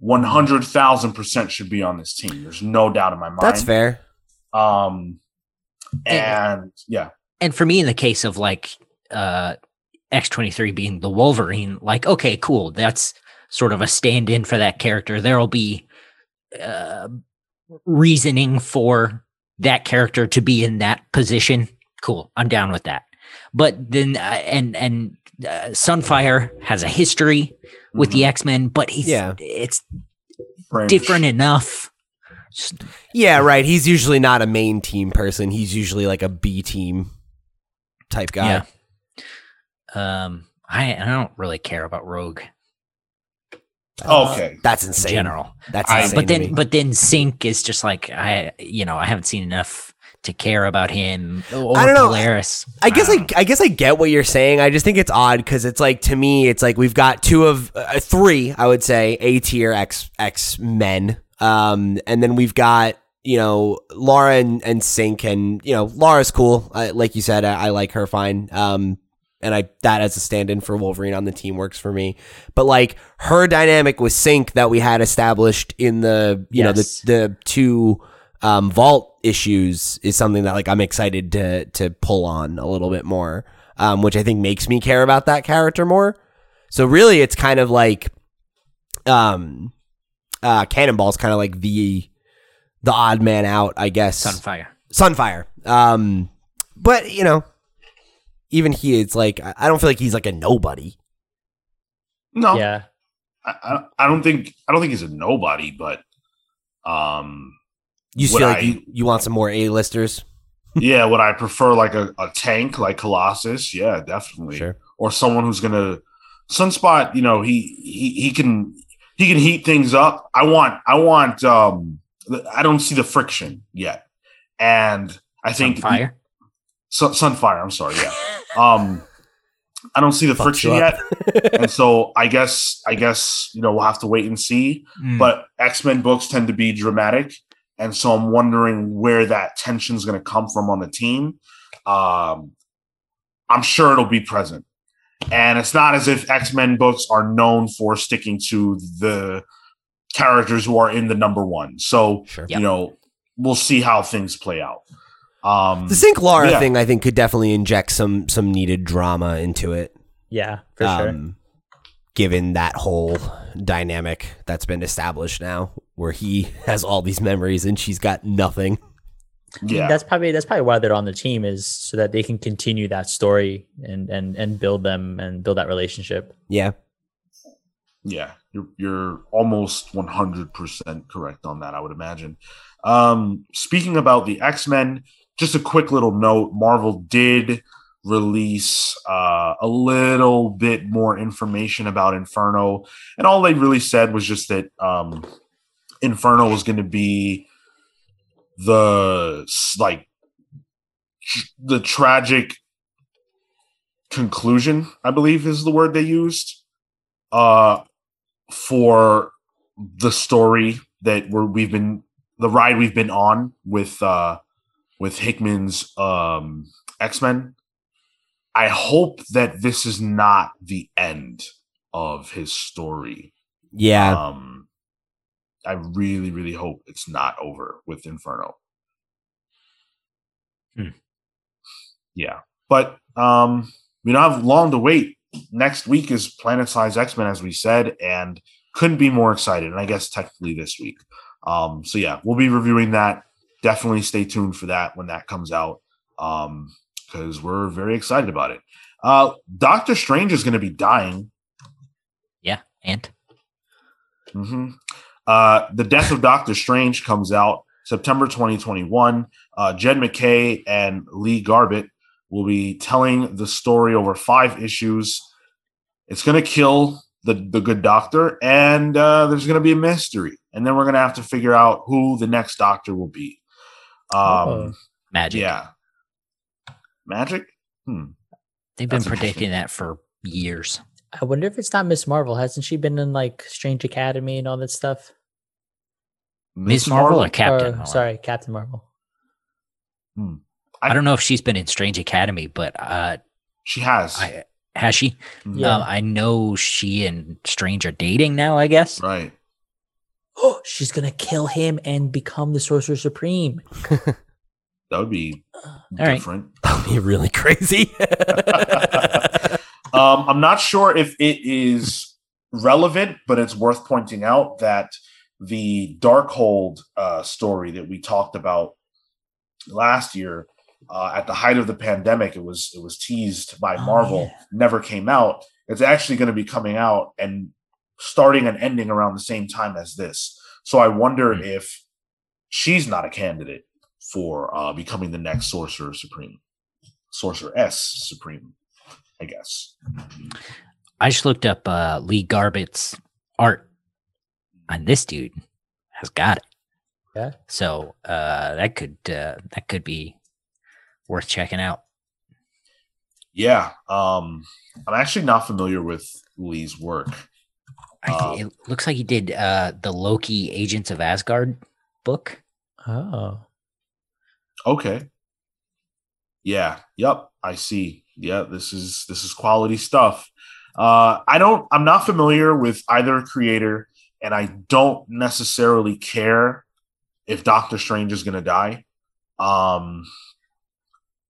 100,000% should be on this team. There's no doubt in my mind. That's fair. Um, and yeah, And for me, in the case of like uh, X23 being the Wolverine, like, okay, cool. That's sort of a stand in for that character. There'll be uh, reasoning for that character to be in that position. Cool. I'm down with that. But then, uh, and, and, uh, Sunfire has a history with the X Men, but he's Yeah. it's Fringe. different enough. Just- Yeah, right. He's usually not a main team person. He's usually like a B team type guy. Yeah. Um, I I don't really care about Rogue Okay. That's in insane. general. That's I- insane. but to then me. but then synch is just like i you know i haven't seen enough to care about him or I don't know. polaris I guess I, I guess I get what you're saying. I just think it's odd because it's like to me, it's like we've got two of uh, three, I would say, A tier X X men, um, and then we've got you know Laura and, and Synch, and you know Laura's cool. I, like you said, I, I like her fine. Um, and I that as a stand-in for Wolverine on the team works for me. But like her dynamic with Synch that we had established in the you know the the two um, vault issues is something that like I'm excited to to pull on a little bit more, um, which I think makes me care about that character more. So really, it's kind of like, um, uh, Cannonball's kind of like the the odd man out, I guess. sunfire Sunfire. Um, but you know, even he is like I I don't feel like he's like a nobody. No, Yeah. I, I, I don't think I don't think he's a nobody, but um, You just Would feel like I- you, you want some more A listers. yeah. Would I prefer like a, a tank like Colossus? Yeah, definitely. Sure. Or someone who's gonna Sunspot. You know, he he he can he can heat things up. I want I want um I don't see the friction yet, and I think sunfire Sun, Sunfire. I'm sorry. Yeah. Um, I don't see the Fucks friction yet, (laughs) and so I guess I guess you know we'll have to wait and see. Mm. But X Men books tend to be dramatic, and so I'm wondering where that tension is going to come from on the team. Um, I'm sure it'll be present, and it's not as if X Men books are known for sticking to the characters who are in the number one. So Sure. Yep. you know we'll see how things play out. Um, The Synch Laura Yeah. thing, I think, could definitely inject some some needed drama into it. Yeah, for sure. Given that whole dynamic that's been established now, where he (laughs) has all these memories and she's got nothing. yeah, That's probably that's probably why they're on the team is so that they can continue that story and and and build them and build that relationship. Yeah, Yeah, you're you're almost 100% correct on that, I would imagine. Um speaking about the X-Men, just a quick little note, Marvel did release uh, a little bit more information about Inferno, and all they really said was just that um Inferno was going to be the like the tragic conclusion, I believe is the word they used uh for the story that we're we've been the ride we've been on with uh with Hickman's um X-Men. I hope that this is not the end of his story. yeah. Um I really, really hope it's not over with Inferno. Hmm. Yeah. But um we don't have long to wait. Next week is Planet Size X-Men, as we said, and couldn't be more excited. And I guess technically this week. Um, so yeah, we'll be reviewing that. Definitely stay tuned for that when that comes out. um, because we're very excited about it. Uh, Doctor Strange is going to be dying. Yeah, and hmm Uh, the Death of Doctor Strange comes out September 2021. Uh, Jed MacKay and Lee Garbett will be telling the story over five issues. It's going to kill the, the good doctor, and uh, there's going to be a mystery. And then we're going to have to figure out who the next doctor will be. Um, Oh. magic. Yeah. Magic? Hmm. They've been That's predicting that for years. I wonder if it's not Miss Marvel. Hasn't she been in like Strange Academy and all that stuff? Miss Marvel or Captain? Or, Marvel? sorry, Captain Marvel. I don't know if she's been in Strange Academy, but uh, She has. I, has she? Mhm. Yeah. Um, I know she and Strange are dating now. I guess. Right. Oh, (gasps) she's gonna kill him and become the Sorcerer Supreme. (laughs) That would be right. different. (laughs) That would be really crazy. (laughs) Um, I'm not sure if it is relevant, but it's worth pointing out that the Darkhold uh, story that we talked about last year, uh, at the height of the pandemic, it was it was teased by Oh, Marvel, yeah. never came out. It's actually going to be coming out and starting and ending around the same time as this. So I wonder Hmm. if she's not a candidate for uh, becoming the next Sorcerer Supreme, Sorcerer S Supreme, I guess. I just looked up uh, Lee Garbett's art, and this dude has got it. Yeah. So uh, that could uh, that could be worth checking out. Yeah, um, I'm actually not familiar with Lee's work. I Um, it looks like he did uh, the Loki Agents of Asgard book. Oh, Okay. Yeah. Yep. I see. Yeah. This is this is quality stuff. Uh, I don't. I'm not familiar with either creator, and I don't necessarily care if Doctor Strange is going to die. Um,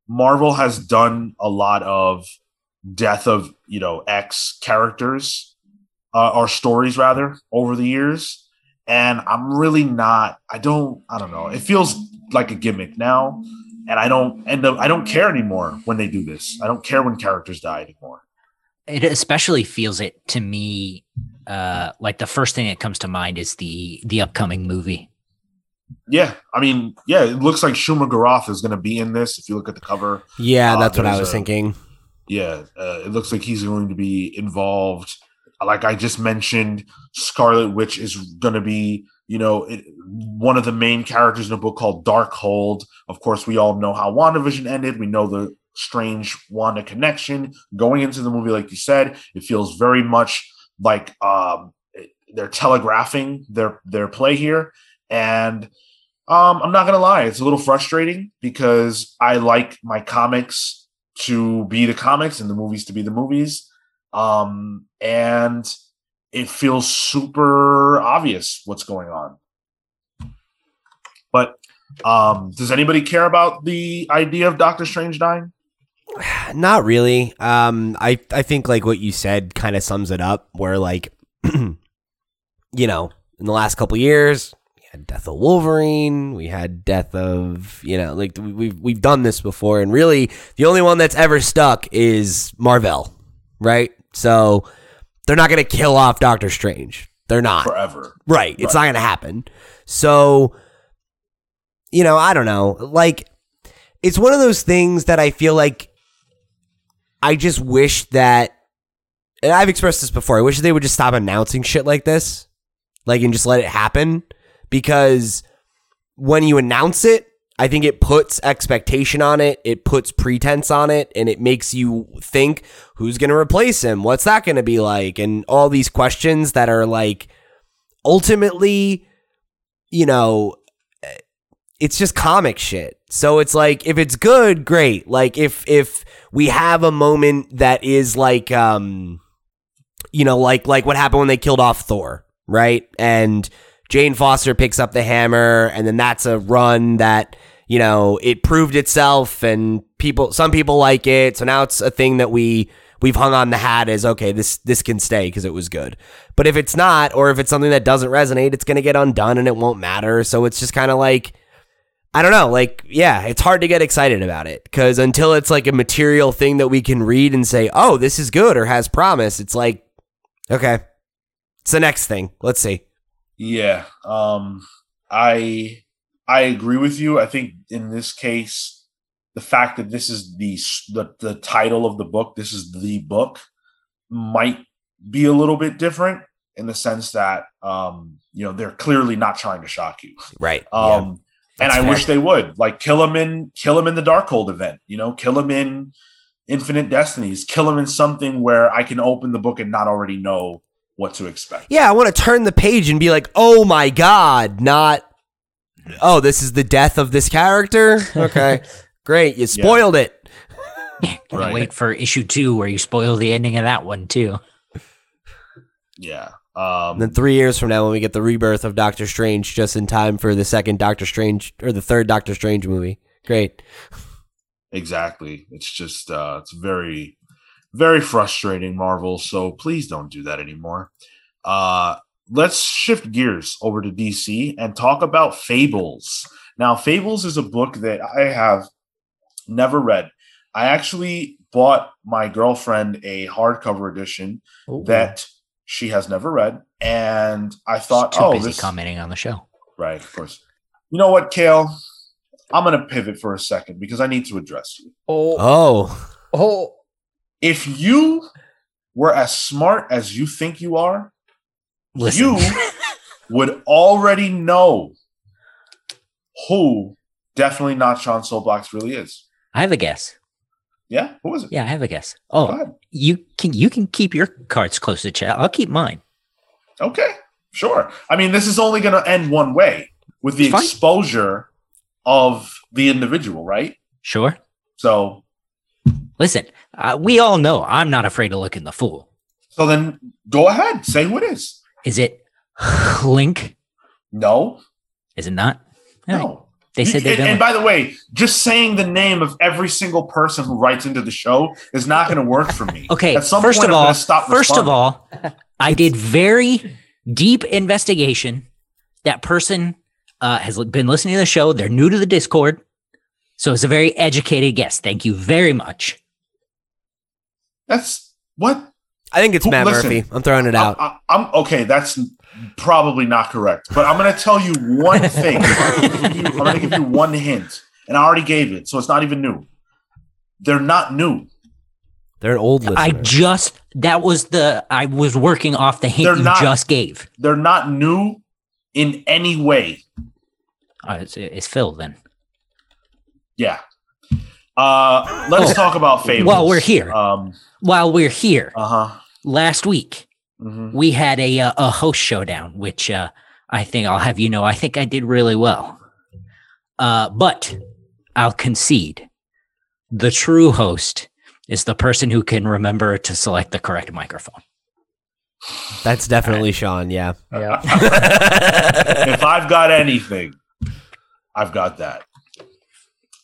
Marvel has done a lot of death of you know X characters uh, or stories rather over the years, and I'm really not. I don't. I don't know. It feels like a gimmick now, and I don't end up. I don't care anymore when they do this. I don't care when characters die anymore. It especially feels it to me. Uh, like the first thing that comes to mind is the the upcoming movie. Yeah, I mean, yeah, it looks like Shuma-Gorath is going to be in this. If you look at the cover, yeah, Uh, that's what I was a- thinking. yeah, uh, it looks like he's going to be involved. Like I just mentioned, Scarlet Witch is going to be, you know, it, one of the main characters in a book called Darkhold. Of course, we all know how WandaVision ended. We know the strange Wanda connection. Going into the movie, like you said, it feels very much like um, they're telegraphing their their play here, and um, I'm not gonna lie, it's a little frustrating because I like my comics to be the comics and the movies to be the movies. Um, and it feels super obvious what's going on. But um, does anybody care about the idea of Doctor Strange dying? (sighs) Not really. Um, I I think like what you said kind of sums it up. Where like, (clears throat) you know, in the last couple years, we had death of Wolverine, we had death of you know, like we- we've we've done this before, and really the only one that's ever stuck is Marvel, right? So they're not gonna kill off Doctor Strange. They're not. Forever. Right. It's not going to happen. So, you know, I don't know. Like, it's one of those things that I feel like I just wish that, and I've expressed this before, I wish they would just stop announcing shit like this, like, and just let it happen. Because when you announce it, I think it puts expectation on it, it puts pretense on it, and it makes you think who's going to replace him? What's that going to be like? And all these questions that are like, ultimately, you know, it's just comic shit. So it's like if it's good, great. Like if if we have a moment that is like um you know, like like what happened when they killed off Thor, right? And Jane Foster picks up the hammer and then that's a run that you know, it proved itself and people some people like it. So now it's a thing that we we've hung on the hat as okay, this this can stay because it was good. But if it's not, or if it's something that doesn't resonate, it's gonna get undone and it won't matter. So it's just kind of like I don't know. Like, yeah, it's hard to get excited about it because until it's like a material thing that we can read and say, oh, this is good or has promise, it's like, okay, it's the next thing. Let's see. Yeah. Um I I agree with you. I think in this case, the fact that this is the the, the title of the book, this is the book, might be a little bit different in the sense that um, you know, they're clearly not trying to shock you. Right. Um and I That's wish they would like kill him in kill him in the Darkhold event, you know, kill him in Infinite Destinies, kill him in something where I can open the book and not already know what to expect. Yeah, I want to turn the page and be like, oh my God, not, oh, this is the death of this character? Okay, (laughs) great. You spoiled it. Can't Right. wait for issue two where you spoil the ending of that one too. Yeah. Um And then three years from now, when we get the rebirth of Doctor Strange, just in time for the second Doctor Strange or the third Doctor Strange movie. Great. Exactly. It's just uh it's very very frustrating Marvel, so please don't do that anymore. Uh let's shift gears over to DC and talk about Fables. Now, Fables is a book that I have never read. I actually bought my girlfriend a hardcover edition Ooh. that she has never read and I thought, Too "Oh, busy this commenting on the show. Right, of course. You know what, Cale? I'm going to pivot for a second because I need to address you. oh, Oh, oh, If you were as smart as you think you are, Listen, you (laughs) would already know who definitely not Sean Soapbox really is. I have a guess. Yeah, who is it? Yeah, I have a guess. Oh, you can you can keep your cards close to chat. I'll keep mine. Okay, sure. I mean, this is only going to end one way with the exposure of the individual, right? Sure. So, Listen, uh, we all know I'm not afraid of looking the fool. so then go ahead, say who it is. Is it Link? No, Is it not? Right. no. They said they're and, and by the way, just saying the name of every single person who writes into the show is not going to work for me. Okay, At some first point, of all, stop first of all, I did very deep investigation. That person uh, has been listening to the show. They're new to the Discord, so it's a very educated guess. Thank you very much. that's what I think it's Who- Matt listen, Murphy. I'm throwing it out. I, am okay. That's probably not correct, but I'm going to tell you one thing. I'm going to give you one hint, and I already gave it, so it's not even new. They're not new. They're an old listener. I just that was the I was working off the hint They're you not- just gave. They're not new in any way. Uh, it's, it's Phil then. Yeah. Uh, let's Oh, talk about fables. While we're here. Um, While we're here, uh huh. last week hmm we had a uh, a host showdown, which uh, I think I'll have you know I think I did really well. Uh, but I'll concede, the true host is the person who can remember to select the correct microphone. That's definitely Sean. Yeah. yeah. if I've got anything, I've got that.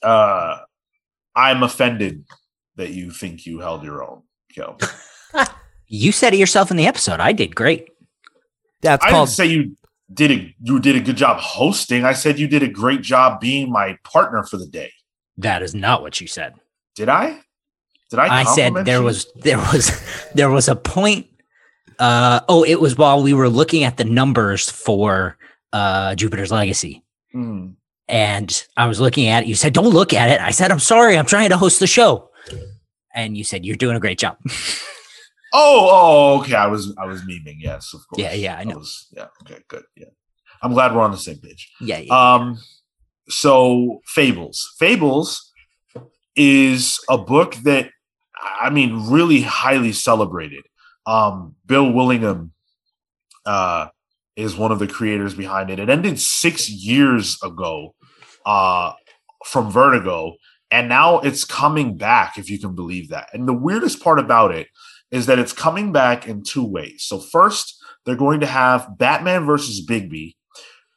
Uh, I'm offended that you think you held your own, Kel. (laughs) You said it yourself in the episode. I did great. That's I called. didn't say you did a you did a good job hosting. I said you did a great job being my partner for the day. That is not what you said. Did I? Did I? I said there you? was there was (laughs) there was a point. Uh, oh, it was while we were looking at the numbers for uh, Jupiter's Legacy, Hmm. And I was looking at it. You said, "Don't look at it." I said, "I'm sorry. I'm trying to host the show," and you said, "You're doing a great job." (laughs) Oh, oh, okay. I was I was memeing. Yes, of course. Yeah, yeah, I know. was, yeah. Okay. Good. Yeah. I'm glad we're on the same page. yeah, yeah. Um, so Fables. Fables is a book that I mean really highly celebrated. Um, Bill Willingham uh, is one of the creators behind it. It ended six years ago uh, from Vertigo, and now it's coming back. If you can believe that. And the weirdest part about it is that it's coming back in two ways. So first, they're going to have Batman versus Bigby.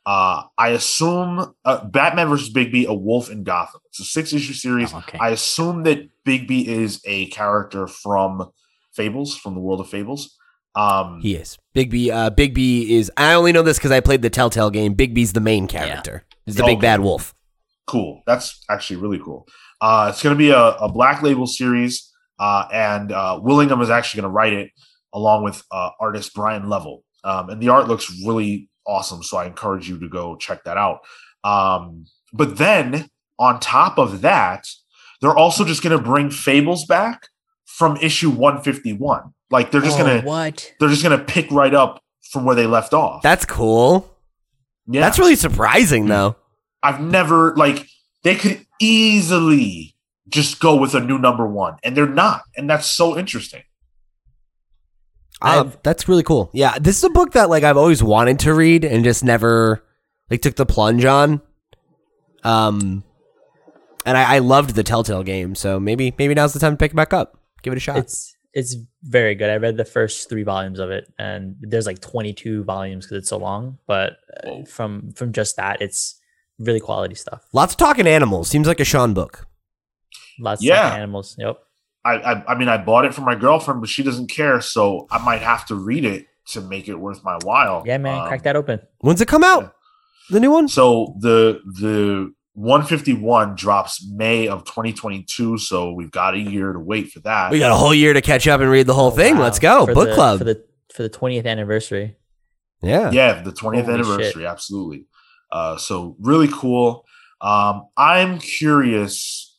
Uh, I assume uh, Batman versus Bigby, a wolf in Gotham. It's a six issue series. Oh, okay. I assume that Bigby is a character from Fables, from the world of Fables. Um, He is. Big B. Uh, Big B is. I only know this because I played the Telltale game. Big B's the main character. He's the big bad wolf. Cool. That's actually really cool. Uh, it's going to be a, a, black label series, uh, and uh, Willingham is actually going to write it along with uh, artist Brian Level. Um, and the art looks really awesome. So I encourage you to go check that out. Um, but then on top of that, they're also just going to bring Fables back from issue 151. Like they're just Oh, going to what? they're just going to pick right up from where they left off. That's cool. yeah. That's really surprising, though. I've never like they could easily just go with a new number 1 and they're not. And that's so interesting. I've- that's really cool. Yeah, this is a book that like I've always wanted to read and just never like took the plunge on. Um, and I, I loved the Telltale game, so maybe maybe now's the time to pick it back up. Give it a shot. It's it's very good. I read the first three volumes of it, and there's like 22 volumes because it's so long. But uh, Whoa. from from just that, it's really quality stuff. Lots of talking animals. Seems like a Sean book. Lots Yeah. of animals. Yep. I, I I mean I bought it for my girlfriend but she doesn't care so I might have to read it to make it worth my while. Yeah, man. Um, crack that open. When's it come out? The new one? So the the 151 drops May of 2022, so we've got a year to wait for that. We got a whole year to catch up and read the whole Oh, thing. wow. Let's go. For Book the- club. for the for the 20th anniversary. yeah. yeah, the 20th Holy anniversary, absolutely. Uh, so really cool. Um, I'm curious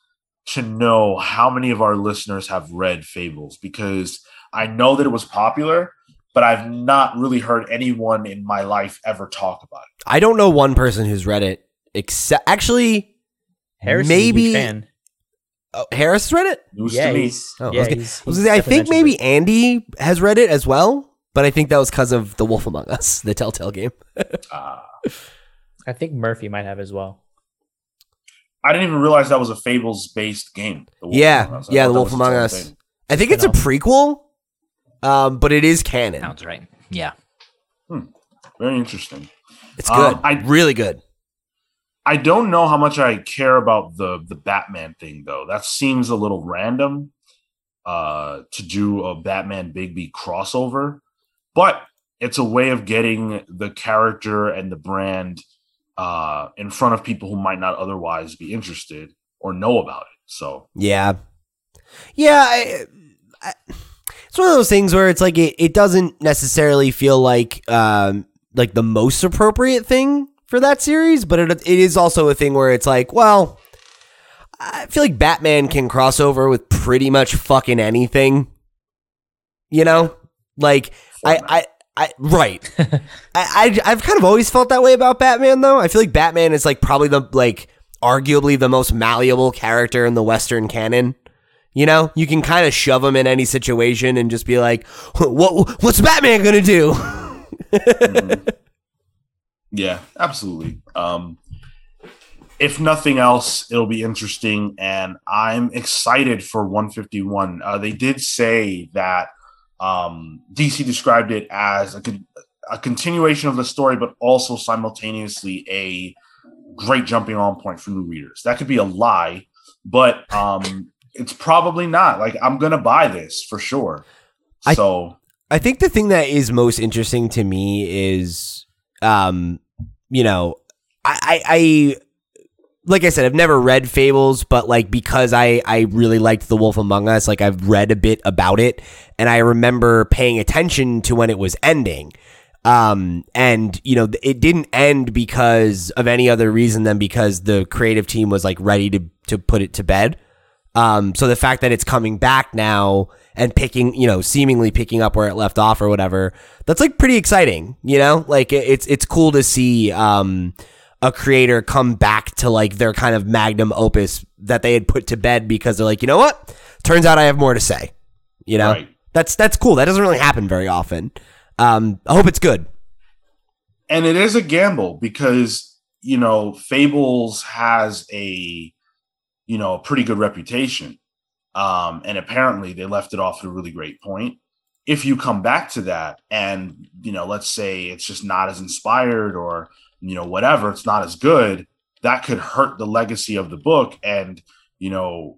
to know how many of our listeners have read Fables because I know that it was popular, but I've not really heard anyone in my life ever talk about it. I don't know one person who's read it except actually Harris Maybe- is a huge fan. oh, Harris read it. News Yeah, to me. Oh, I yeah, was gonna- he's, I, was gonna say, I think maybe it. Andy has read it as well, but I think that was because of The Wolf Among Us, (laughs) the Telltale game. Uh, I think Murphy might have as well. I didn't even realize that was a Fables based game. The Yeah, Among Us. Yeah, The Wolf Among Us. thing. I think it's a prequel, um, but it is canon. Sounds right. Yeah. Hmm. Very interesting. It's Um, good. I- really good. I don't know how much I care about the the Batman thing though. That seems a little random uh to do a Batman Bigby crossover, but it's a way of getting the character and the brand uh in front of people who might not otherwise be interested or know about it. So, Yeah, yeah. I, I, it's one of those things where it's like it, it doesn't necessarily feel like um like the most appropriate thing for that series, but it it is also a thing where it's like, well, I feel like Batman can cross over with pretty much fucking anything. You know, like I. I, I, right. (laughs) I, I, I've kind of always felt that way about Batman, though. I feel like Batman is like probably the like arguably the most malleable character in the Western canon. You know, you can kind of shove him in any situation and just be like, "What? What's Batman gonna do?" (laughs) Mhm. yeah, absolutely. Um, if nothing else, it'll be interesting, and I'm excited for 151. Uh, they did say that um, DC described it as a, a continuation of the story, but also simultaneously a great jumping on point for new readers. That could be a lie, but um, it's probably not. Like, I'm gonna buy this for sure. I- So. I think the thing that is most interesting to me is, um, you know, I, I, I, like I said, I've never read Fables, but like because I, I really liked The Wolf Among Us, like I've read a bit about it, and I remember paying attention to when it was ending. Um, and you know, it didn't end because of any other reason than because the creative team was like ready to to put it to bed. Um, so the fact that it's coming back now and picking, you know, seemingly picking up where it left off or whatever, that's like pretty exciting, you know? Like it's it's cool to see um a creator come back to like their kind of magnum opus that they had put to bed because they're like, you know what? Turns out I have more to say. You know? Right. That's that's cool. That doesn't really happen very often. Um, I hope it's good. and it is a gamble because you know fables has a you know a pretty good reputation um and apparently they left it off at a really great point if you come back to that and you know let's say it's just not as inspired or you know whatever it's not as good that could hurt the legacy of the book and you know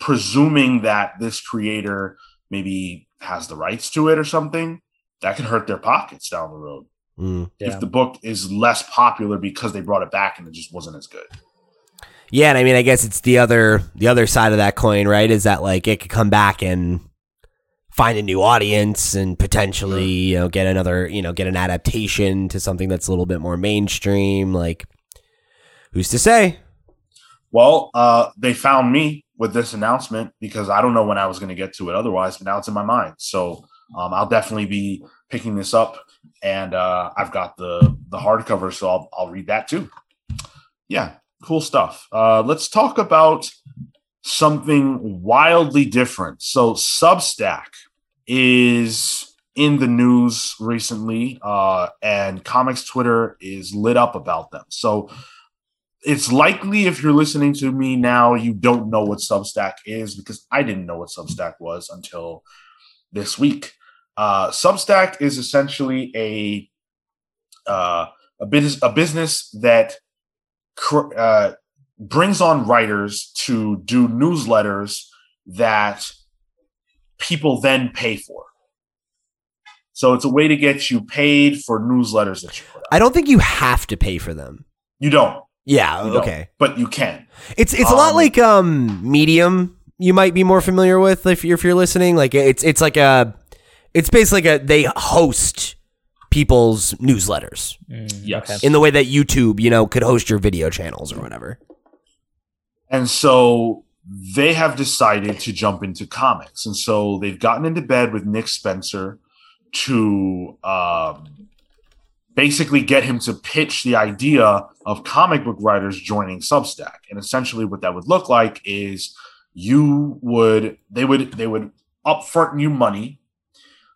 presuming that this creator maybe has the rights to it or something that could hurt their pockets down the road Mm. Yeah. if the book is less popular because they brought it back and it just wasn't as good. Yeah, and I mean, I guess it's the other the other side of that coin, right? Is that like it could come back and find a new audience and potentially you know get another you know get an adaptation to something that's a little bit more mainstream. Like, who's to say? Well, uh, they found me with this announcement because I don't know when I was going to get to it otherwise, but now it's in my mind. So um, I'll definitely be picking this up, and uh, I've got the the hardcover, so I'll I'll read that too. Yeah, cool stuff. Uh, let's talk about something wildly different. So Substack is in the news recently, uh, and comics Twitter is lit up about them. So it's likely if you're listening to me now, you don't know what Substack is because I didn't know what Substack was until this week. Uh, Substack is essentially a uh, a business a business that cr- uh, brings on writers to do newsletters that people then pay for. So it's a way to get you paid for newsletters that you put out. I don't think you have to pay for them. You don't. Yeah, You don't, okay. but you can. It's it's a lot Um, like um Medium. You might be more familiar with if you're, if you're listening. Like it's it's like a it's basically like a they host people's newsletters Mm, Yes. okay. in the way that YouTube you know could host your video channels or whatever. And so they have decided to jump into comics. And so they've gotten into bed with Nick Spencer to um, basically get him to pitch the idea of comic book writers joining Substack. And essentially what that would look like is you would they would they would upfront you money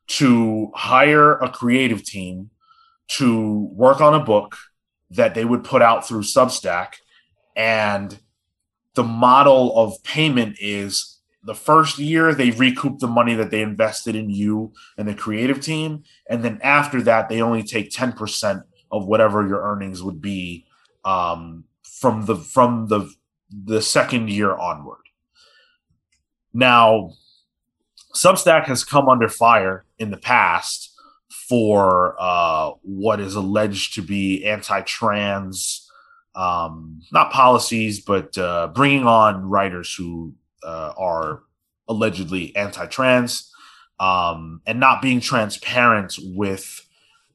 to hire a creative team to work on a book that they would put out through Substack and the model of payment is the first year they recoup the money that they invested in you and the creative team. And then after that they only take 10% of whatever your earnings would be um, from the from the the second year onward. Now substack has come under fire in the past for uh, what is alleged to be anti-trans um, not policies, but uh, bringing on writers who uh, are allegedly anti-trans um, and not being transparent with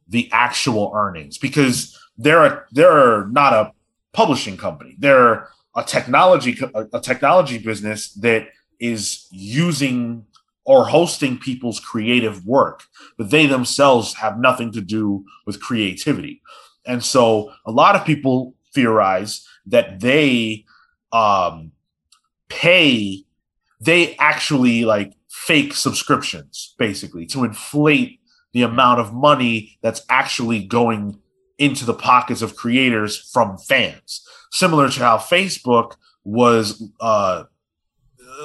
the actual earnings because they're they're not a publishing company. They're a technology a, a technology business that is using or hosting people's creative work, but they themselves have nothing to do with creativity. And so a lot of people theorize that they um, pay, they actually like fake subscriptions basically to inflate the amount of money that's actually going into the pockets of creators from fans. Similar to how Facebook was uh,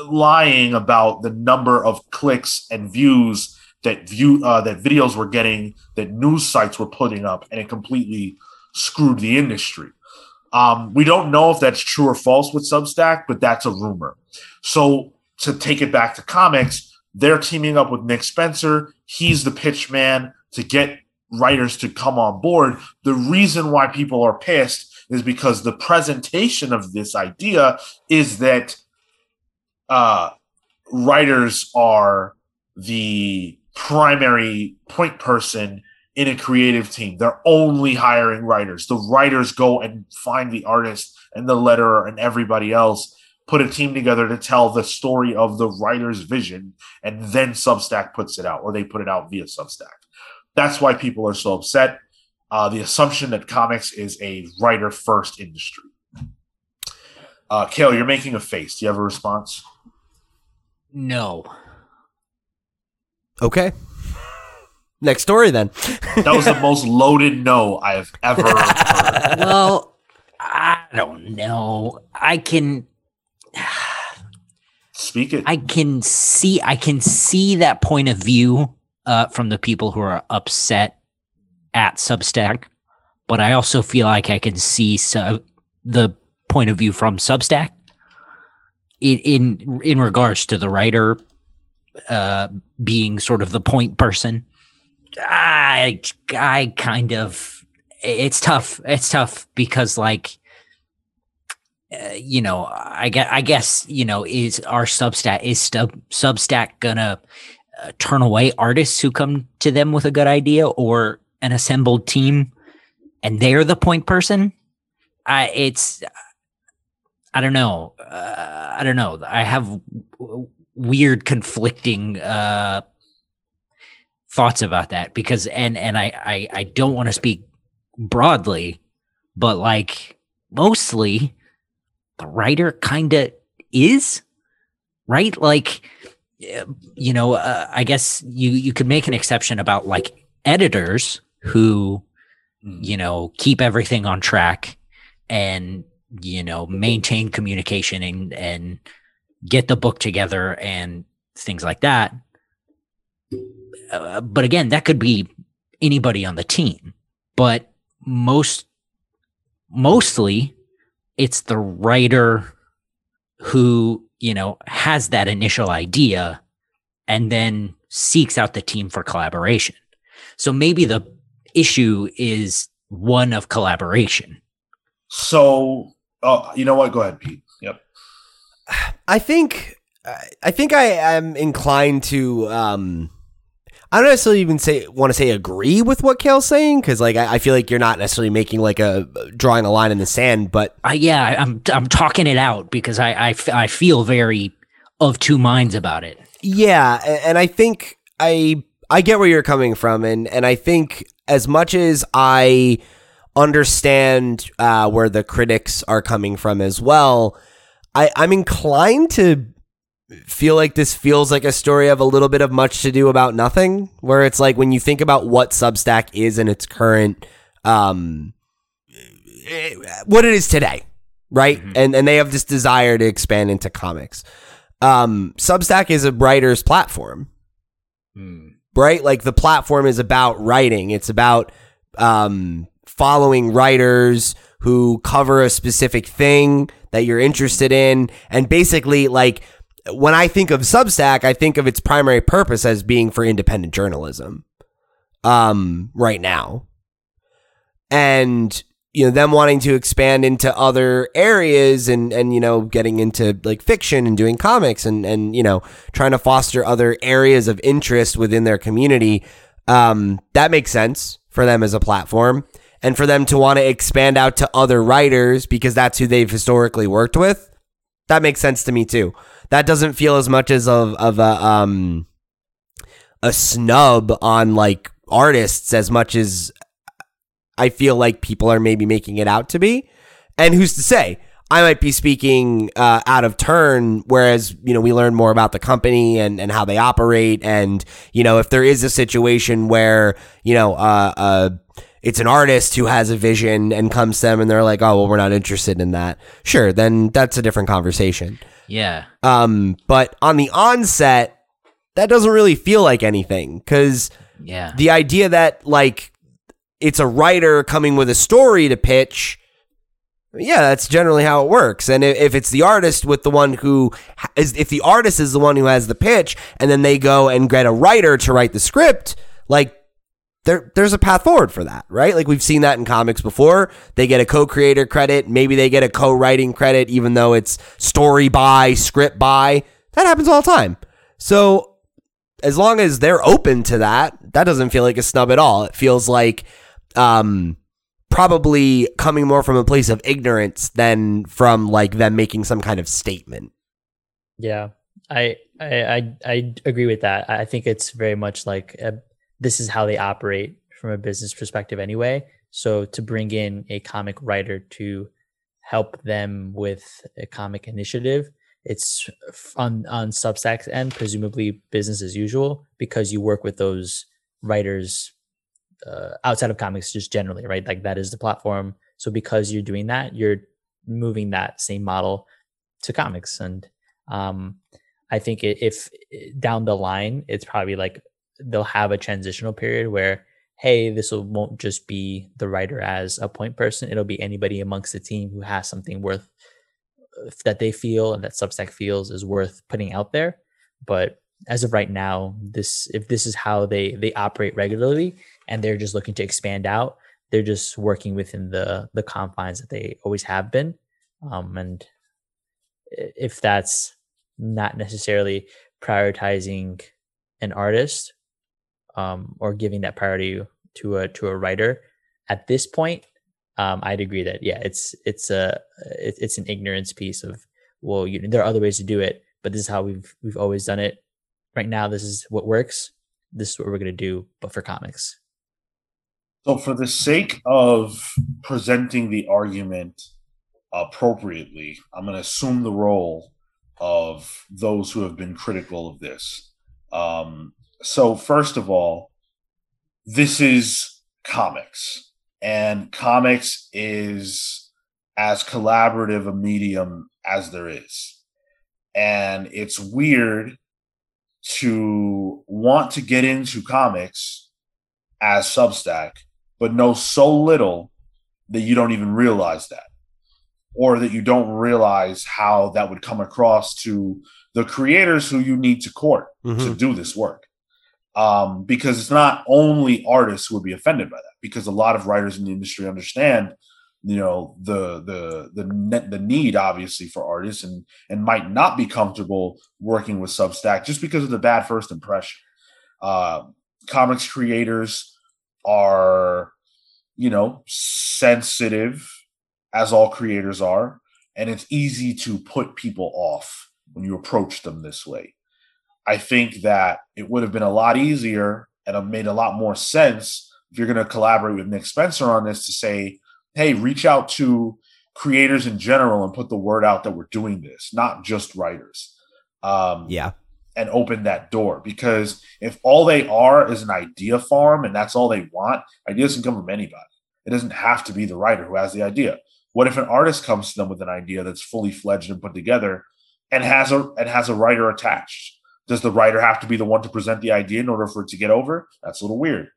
lying about the number of clicks and views that view uh, that videos were getting that news sites were putting up, and it completely screwed the industry. Um, we don't know if that's true or false with Substack, but that's a rumor. So to take it back to comics, they're teaming up with Nick Spencer. He's the pitch man to get writers to come on board. The reason why people are pissed is because the presentation of this idea is that uh, writers are the primary point person in a creative team. They're only hiring writers. The writers go and find the artist and the letterer and everybody else, put a team together to tell the story of the writer's vision, and then Substack puts it out, or they put it out via Substack. That's why people are so upset. Uh, the assumption that comics is a writer first industry. Uh, Cale, you're making a face. Do you have a response? No. Okay. Next story then. That was the (laughs) most loaded no I have ever heard. (laughs) well, I don't know. I can Speak it. I can see I can see that point of view uh, from the people who are upset at Substack, but I also feel like I can see so, the point of view from Substack in in in regards to the writer uh, being sort of the point person. I I kind of it's tough. It's tough because like uh, you know, I guess, I guess, you know, is our Substack is Stub, Substack gonna uh, turn away artists who come to them with a good idea or an assembled team, and they're the point person? I it's I don't know. Uh, I don't know. I have w- weird conflicting uh, thoughts about that because and and I I, I don't want to speak broadly, but like mostly the writer kind of is right. Like you know, uh, I guess you you could make an exception about like editors who mm. you know keep everything on track and you know maintain communication and and get the book together and things like that uh, but again that could be anybody on the team but most mostly it's the writer who you know has that initial idea and then seeks out the team for collaboration so maybe the issue is one of collaboration so Oh, you know what? Go ahead, Pete. Yep. I think I think I am inclined to um I don't necessarily even say want to say agree with what Cale's saying because like I, I, feel like you're not necessarily making like a drawing a line in the sand, but uh, yeah, I'm I'm talking it out because I, I, I feel very of two minds about it. Yeah, and I think I I get where you're coming from, and and I think as much as I understand uh, where the critics are coming from as well. I, I'm inclined to feel like this feels like a story of a little bit of much to do about nothing, where it's like when you think about what Substack is in its current, um, what it is today, right? Mm-hmm. And and they have this desire to expand into comics. Um, Substack is a writer's platform, mm. right? Like the platform is about writing. It's about um, following writers who cover a specific thing that you're interested in. And basically, like, when I think of Substack, I think of its primary purpose as being for independent journalism um, right now. And, you know, them wanting to expand into other areas and, and, you know, getting into like fiction and doing comics and, and, you know, trying to foster other areas of interest within their community. Um, that makes sense for them as a platform and for them to want to expand out to other writers because that's who they've historically worked with, that makes sense to me too. That doesn't feel as much as of of a um a snub on like artists as much as I feel like people are maybe making it out to be. And who's to say? I might be speaking uh, out of turn, whereas you know we learn more about the company and, and how they operate, and you know if there is a situation where you know uh, uh it's an artist who has a vision and comes to them and they're like, oh, well, we're not interested in that. Sure, then that's a different conversation. Yeah. Um, but on the onset, that doesn't really feel like anything because yeah, the idea that like it's a writer coming with a story to pitch. Yeah, that's generally how it works. And if it's the artist with the one who is, if the artist is the one who has the pitch, and then they go and get a writer to write the script, like there there's a path forward for that, right? Like we've seen that in comics before. They get a co-creator credit, maybe they get a co-writing credit even though it's story by, script by. That happens all the time. So as long as they're open to that, that doesn't feel like a snub at all. It feels like um probably coming more from a place of ignorance than from like them making some kind of statement. Yeah. I I I, I agree with that. I think it's very much like a this is how they operate from a business perspective anyway. So to bring in a comic writer to help them with a comic initiative, it's on on Substack's end, presumably business as usual, because you work with those writers uh, outside of comics, just generally, right? Like that is the platform. So because you're doing that, you're moving that same model to comics, and um, I think if down the line, it's probably like they'll have a transitional period where hey this will, won't just be the writer as a point person. It'll be anybody amongst the team who has something worth uh, that they feel and that substack feels is worth putting out there. But as of right now this if this is how they they operate regularly and they're just looking to expand out they're just working within the the confines that they always have been. Um, and if that's not necessarily prioritizing an artist um, or giving that priority to a to a writer. At this point um, i'd agree that yeah it's it's a it's an ignorance piece of well you, there are other ways to do it but this is how we've we've always done it. Right now this is what works. This is what we're going to do but for comics. So for the sake of presenting the argument appropriately i'm going to assume the role of those who have been critical of this. Um, so first of all this is comics and comics is as collaborative a medium as there is and it's weird to want to get into comics as Substack, but know so little that you don't even realize that, or that you don't realize how that would come across to the creators who you need to court mm-hmm. to do this work. Um, because it's not only artists who would be offended by that, because a lot of writers in the industry understand you know the the the the need obviously for artists and and might not be comfortable working with substack just because of the bad first impression. Uh comics creators are you know sensitive as all creators are and it's easy to put people off when you approach them this way i think that it would have been a lot easier and have made a lot more sense if you're going to collaborate with nick spencer on this to say hey, reach out to creators in general and put the word out that we're doing this, not just writers. Um, yeah. And open that door because if all they are is an idea farm and that's all they want, ideas can come from anybody. It doesn't have to be the writer who has the idea. What if an artist comes to them with an idea that's fully fledged and put together and has a and has a writer attached? Does the writer have to be the one to present the idea in order for it to get over? That's a little weird.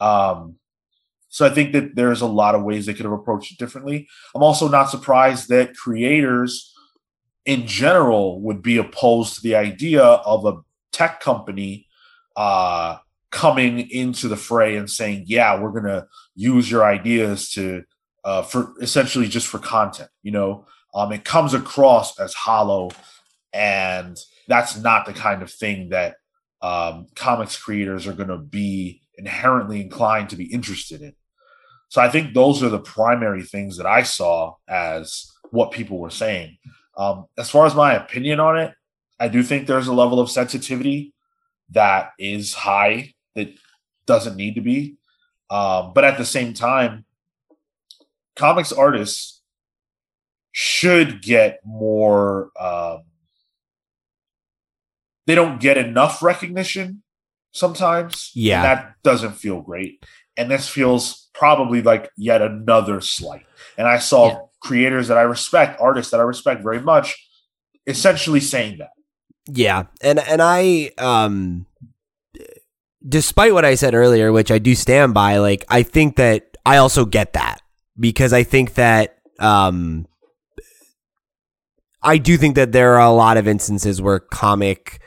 Um, so I think that there's a lot of ways they could have approached it differently. I'm also not surprised that creators in general would be opposed to the idea of a tech company uh, coming into the fray and saying, "Yeah, we're going to use your ideas to uh, for essentially just for content." You know, um, it comes across as hollow, and that's not the kind of thing that um, comics creators are going to be inherently inclined to be interested in. So I think those are the primary things that I saw as what people were saying. Um, as far as my opinion on it, I do think there's a level of sensitivity that is high that doesn't need to be. Um, but at the same time, comics artists should get more. Um, they don't get enough recognition sometimes. Yeah. that doesn't feel great. And this feels probably like yet another slight. And I saw yeah. creators that I respect, artists that I respect very much, essentially saying that. Yeah. And and I um despite what I said earlier, which I do stand by, like I think that I also get that because I think that um I do think that there are a lot of instances where comic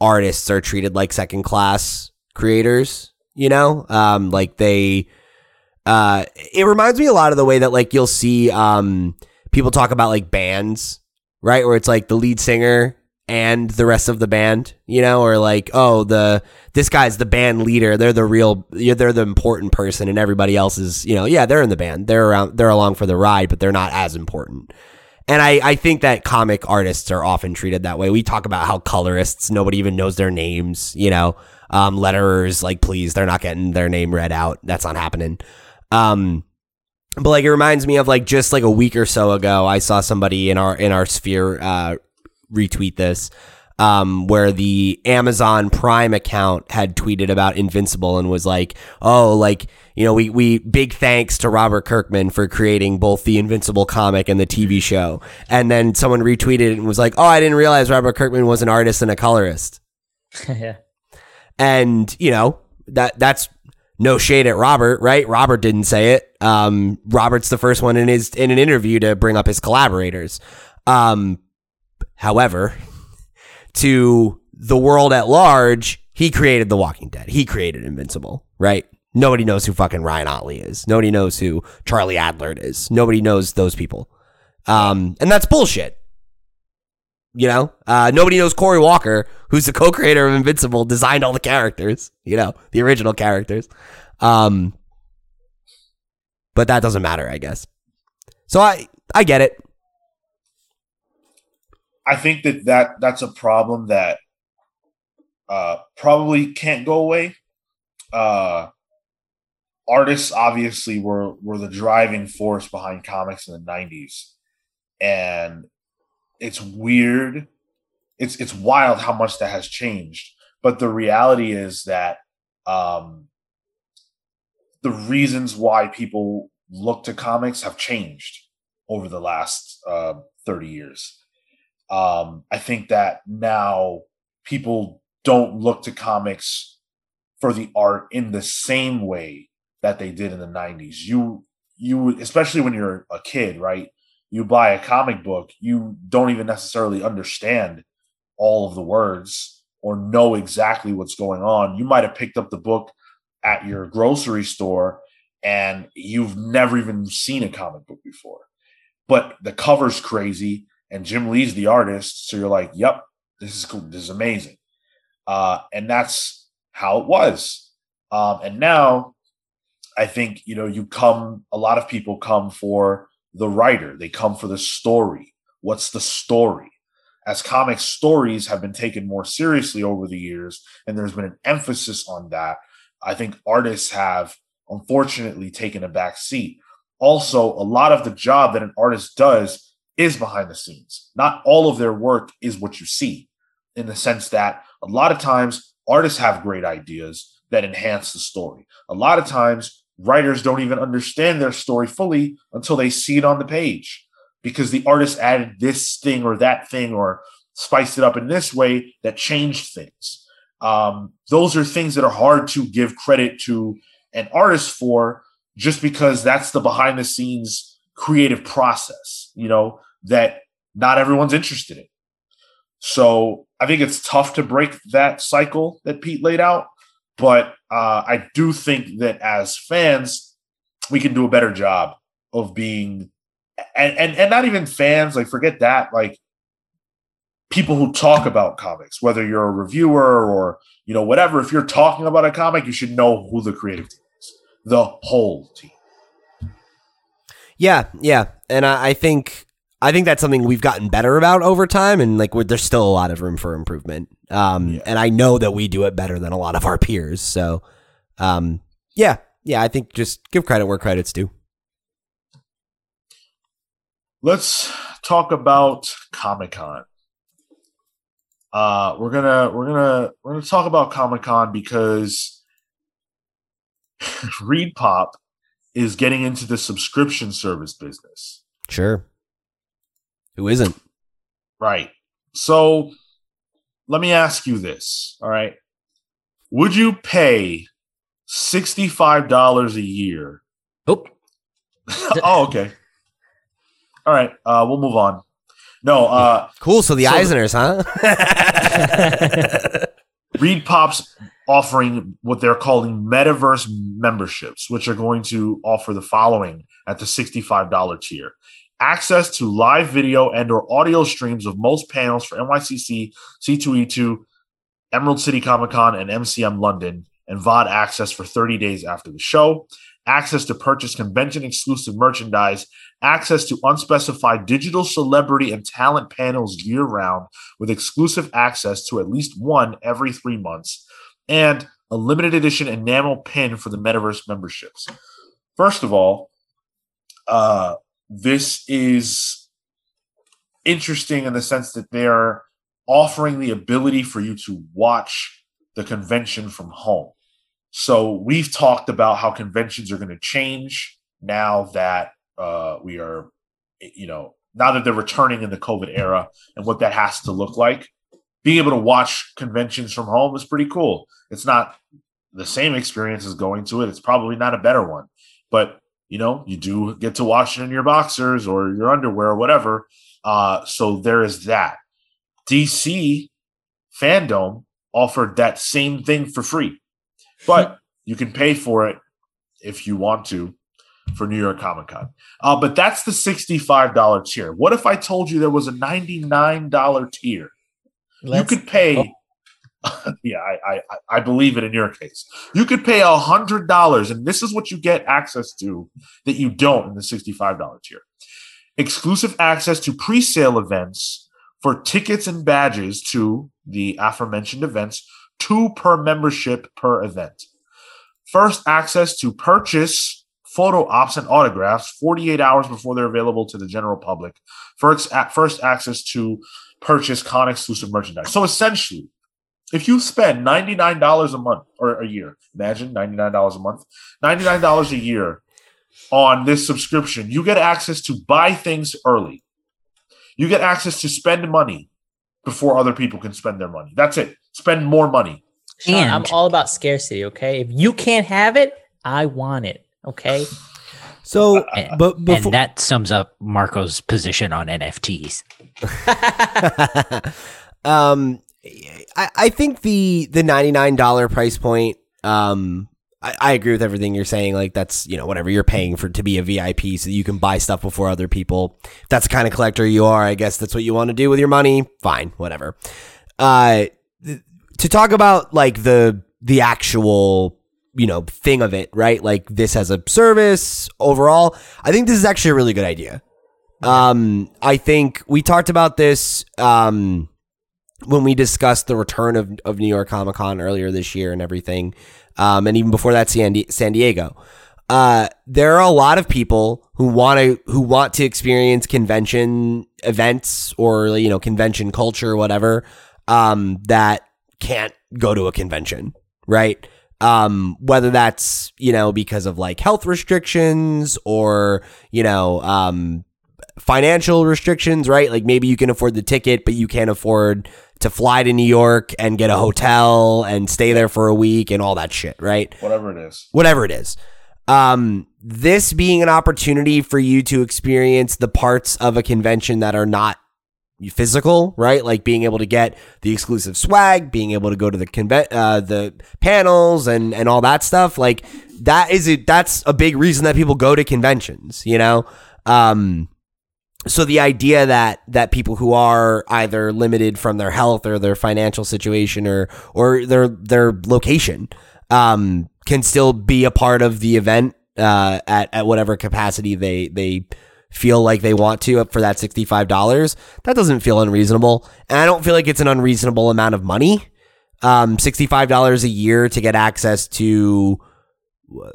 artists are treated like second class creators, you know? Um, like they, uh, it reminds me a lot of the way that like you'll see, um, people talk about like bands, right? Where it's like the lead singer and the rest of the band, you know, or like, oh, the this guy's the band leader. They're the real, they're the important person, and everybody else is, you know, yeah, they're in the band. They're around, they're along for the ride, but they're not as important. And I, I think that comic artists are often treated that way. We talk about how colorists, nobody even knows their names, you know, um, letterers, like, please, they're not getting their name read out. That's not happening. Um, but like, it reminds me of like just like a week or so ago, I saw somebody in our, in our sphere, uh, retweet this, um, where the Amazon Prime account had tweeted about Invincible and was like, oh, like, you know, we, we big thanks to Robert Kirkman for creating both the Invincible comic and the TV show. And then someone retweeted and was like, "Oh, I didn't realize Robert Kirkman was an artist and a colorist." (laughs) yeah. And you know that that's no shade at Robert, right? Robert didn't say it. Um, Robert's the first one in his in an interview to bring up his collaborators. Um, however, to the world at large, he created The Walking Dead. He created Invincible, right? Nobody knows who fucking Ryan Ottley is. Nobody knows who Charlie Adler is. Nobody knows those people. Um, and that's bullshit. You know, uh, nobody knows Corey Walker, who's the co-creator of Invincible, designed all the characters. You know, the original characters. Um, but that doesn't matter, I guess. So I I get it. I think that, that that's a problem that uh, probably can't go away. Uh, artists obviously were were the driving force behind comics in the 90s and it's weird. It's it's wild how much that has changed. But the reality is that um, the reasons why people look to comics have changed over the last uh, 30 years. Um, I think that now people don't look to comics for the art in the same way that they did in the 90s. You you especially when you're a kid, right? you buy a comic book, you don't even necessarily understand all of the words or know exactly what's going on. You might have picked up the book at your grocery store and you've never even seen a comic book before. But the cover's crazy and Jim Lee's the artist, so you're like, "Yep, this is cool. This is amazing." Uh, and that's how it was. Um, and now, I think you know, you come. A lot of people come for the writer, they come for the story. What's the story? As comic stories have been taken more seriously over the years, and there's been an emphasis on that, I think artists have unfortunately taken a back seat. Also, a lot of the job that an artist does is behind the scenes. Not all of their work is what you see, in the sense that a lot of times artists have great ideas that enhance the story. A lot of times writers don't even understand their story fully until they see it on the page because the artist added this thing or that thing or spiced it up in this way that changed things. Um, those are things that are hard to give credit to an artist for just because that's the behind the scenes creative process, you know, that not everyone's interested in. So I think it's tough to break that cycle that Pete laid out. But uh, I do think that as fans, we can do a better job of being, and, and and not even fans. Like forget that. Like people who talk about comics, whether you're a reviewer or you know whatever. If you're talking about a comic, you should know who the creative team is, the whole team. Yeah, yeah, and I, I think I think that's something we've gotten better about over time, and like there's still a lot of room for improvement. Um, yeah. and I know that we do it better than a lot of our peers. So, um, yeah, yeah, I think just give credit where credit's due. Let's talk about Comic Con. Uh, we're gonna we're gonna we're gonna talk about Comic Con because (laughs) ReedPop is getting into the subscription service business. Sure. Who isn't? Right. So let me ask you this. All right. Would you pay $65 a year? Nope. (laughs) oh, okay. All right. Uh, we'll move on. No. Uh, cool. So the so Eisners, huh? (laughs) ReedPop's offering what they're calling metaverse memberships, which are going to offer the following at the $65 tier access to live video and or audio streams of most panels for NYCC, C2E2, Emerald City Comic Con, and MCM London, and VOD access for 30 days after the show, access to purchase convention exclusive merchandise, access to unspecified digital celebrity and talent panels year round with exclusive access to at least one every three months, and a limited edition enamel pin for the metaverse memberships. First of all, uh, this is interesting in the sense that they're offering the ability for you to watch the convention from home. So we've talked about how conventions are going to change now that uh, we are, you know, now that they're returning in the COVID era and what that has to look like. Being able to watch conventions from home is pretty cool. It's not the same experience as going to it. It's probably not a better one, but you know, you do get to wash it in your boxers or your underwear or whatever. Uh, so there is that. DC fandom offered that same thing for free, but (laughs) you can pay for it if you want to. for New York Comic Con. Uh, but that's the $65 tier. What if I told you there was a $99 tier? Let's- you could pay. (laughs) yeah, I, I I believe it in your case. You could pay a hundred dollars, and this is what you get access to that you don't in the sixty-five dollar tier. Exclusive access to pre-sale events for tickets and badges to the aforementioned events, two per membership per event. First access to purchase photo ops and autographs 48 hours before they're available to the general public. First, first access to purchase con exclusive merchandise. So essentially, if you spend $99 a month or a year, imagine $99 a month, $99 a year on this subscription, you get access to buy things early. You get access to spend money before other people can spend their money. That's it. Spend more money. Sean, I'm all about scarcity. Okay, if you can't have it, I want it. Okay. (sighs) So, And- but before, and that sums up Marco's position on NFTs. (laughs) um, I, I think the the ninety nine dollar price point. Um, I, I agree with everything you're saying. Like that's you know whatever you're paying for to be a VIP, so that you can buy stuff before other people. If that's the kind of collector you are, I guess that's what you want to do with your money. Fine, whatever. Uh, th- to talk about like the the actual you know thing of it, right? Like this as a service overall. I think this is actually a really good idea. Um, I think we talked about this um, when we discussed the return of, of New York Comic Con earlier this year and everything, um, and even before that, San, Di- San Diego. Uh, there are a lot of people who want to who want to experience convention events or you know convention culture or whatever um, that can't go to a convention, right? Um, whether that's you know because of like health restrictions or you know um, financial restrictions, right? Like maybe you can afford the ticket, but you can't afford to fly to New York and get a hotel and stay there for a week and all that shit, right? Whatever it is. Whatever it is. Um, this being an opportunity for you to experience the parts of a convention that are not physical, right? Like being able to get the exclusive swag, being able to go to the conven- uh, the panels and and all that stuff. Like that is it. That's a big reason that people go to conventions. You know. Um, so the idea that that people who are either limited from their health or their financial situation or or their their location um, can still be a part of the event uh, at at whatever capacity they they feel like they want to for that sixty five dollars. That doesn't feel unreasonable, and I don't feel like it's an unreasonable amount of money. Um, sixty five dollars a year to get access to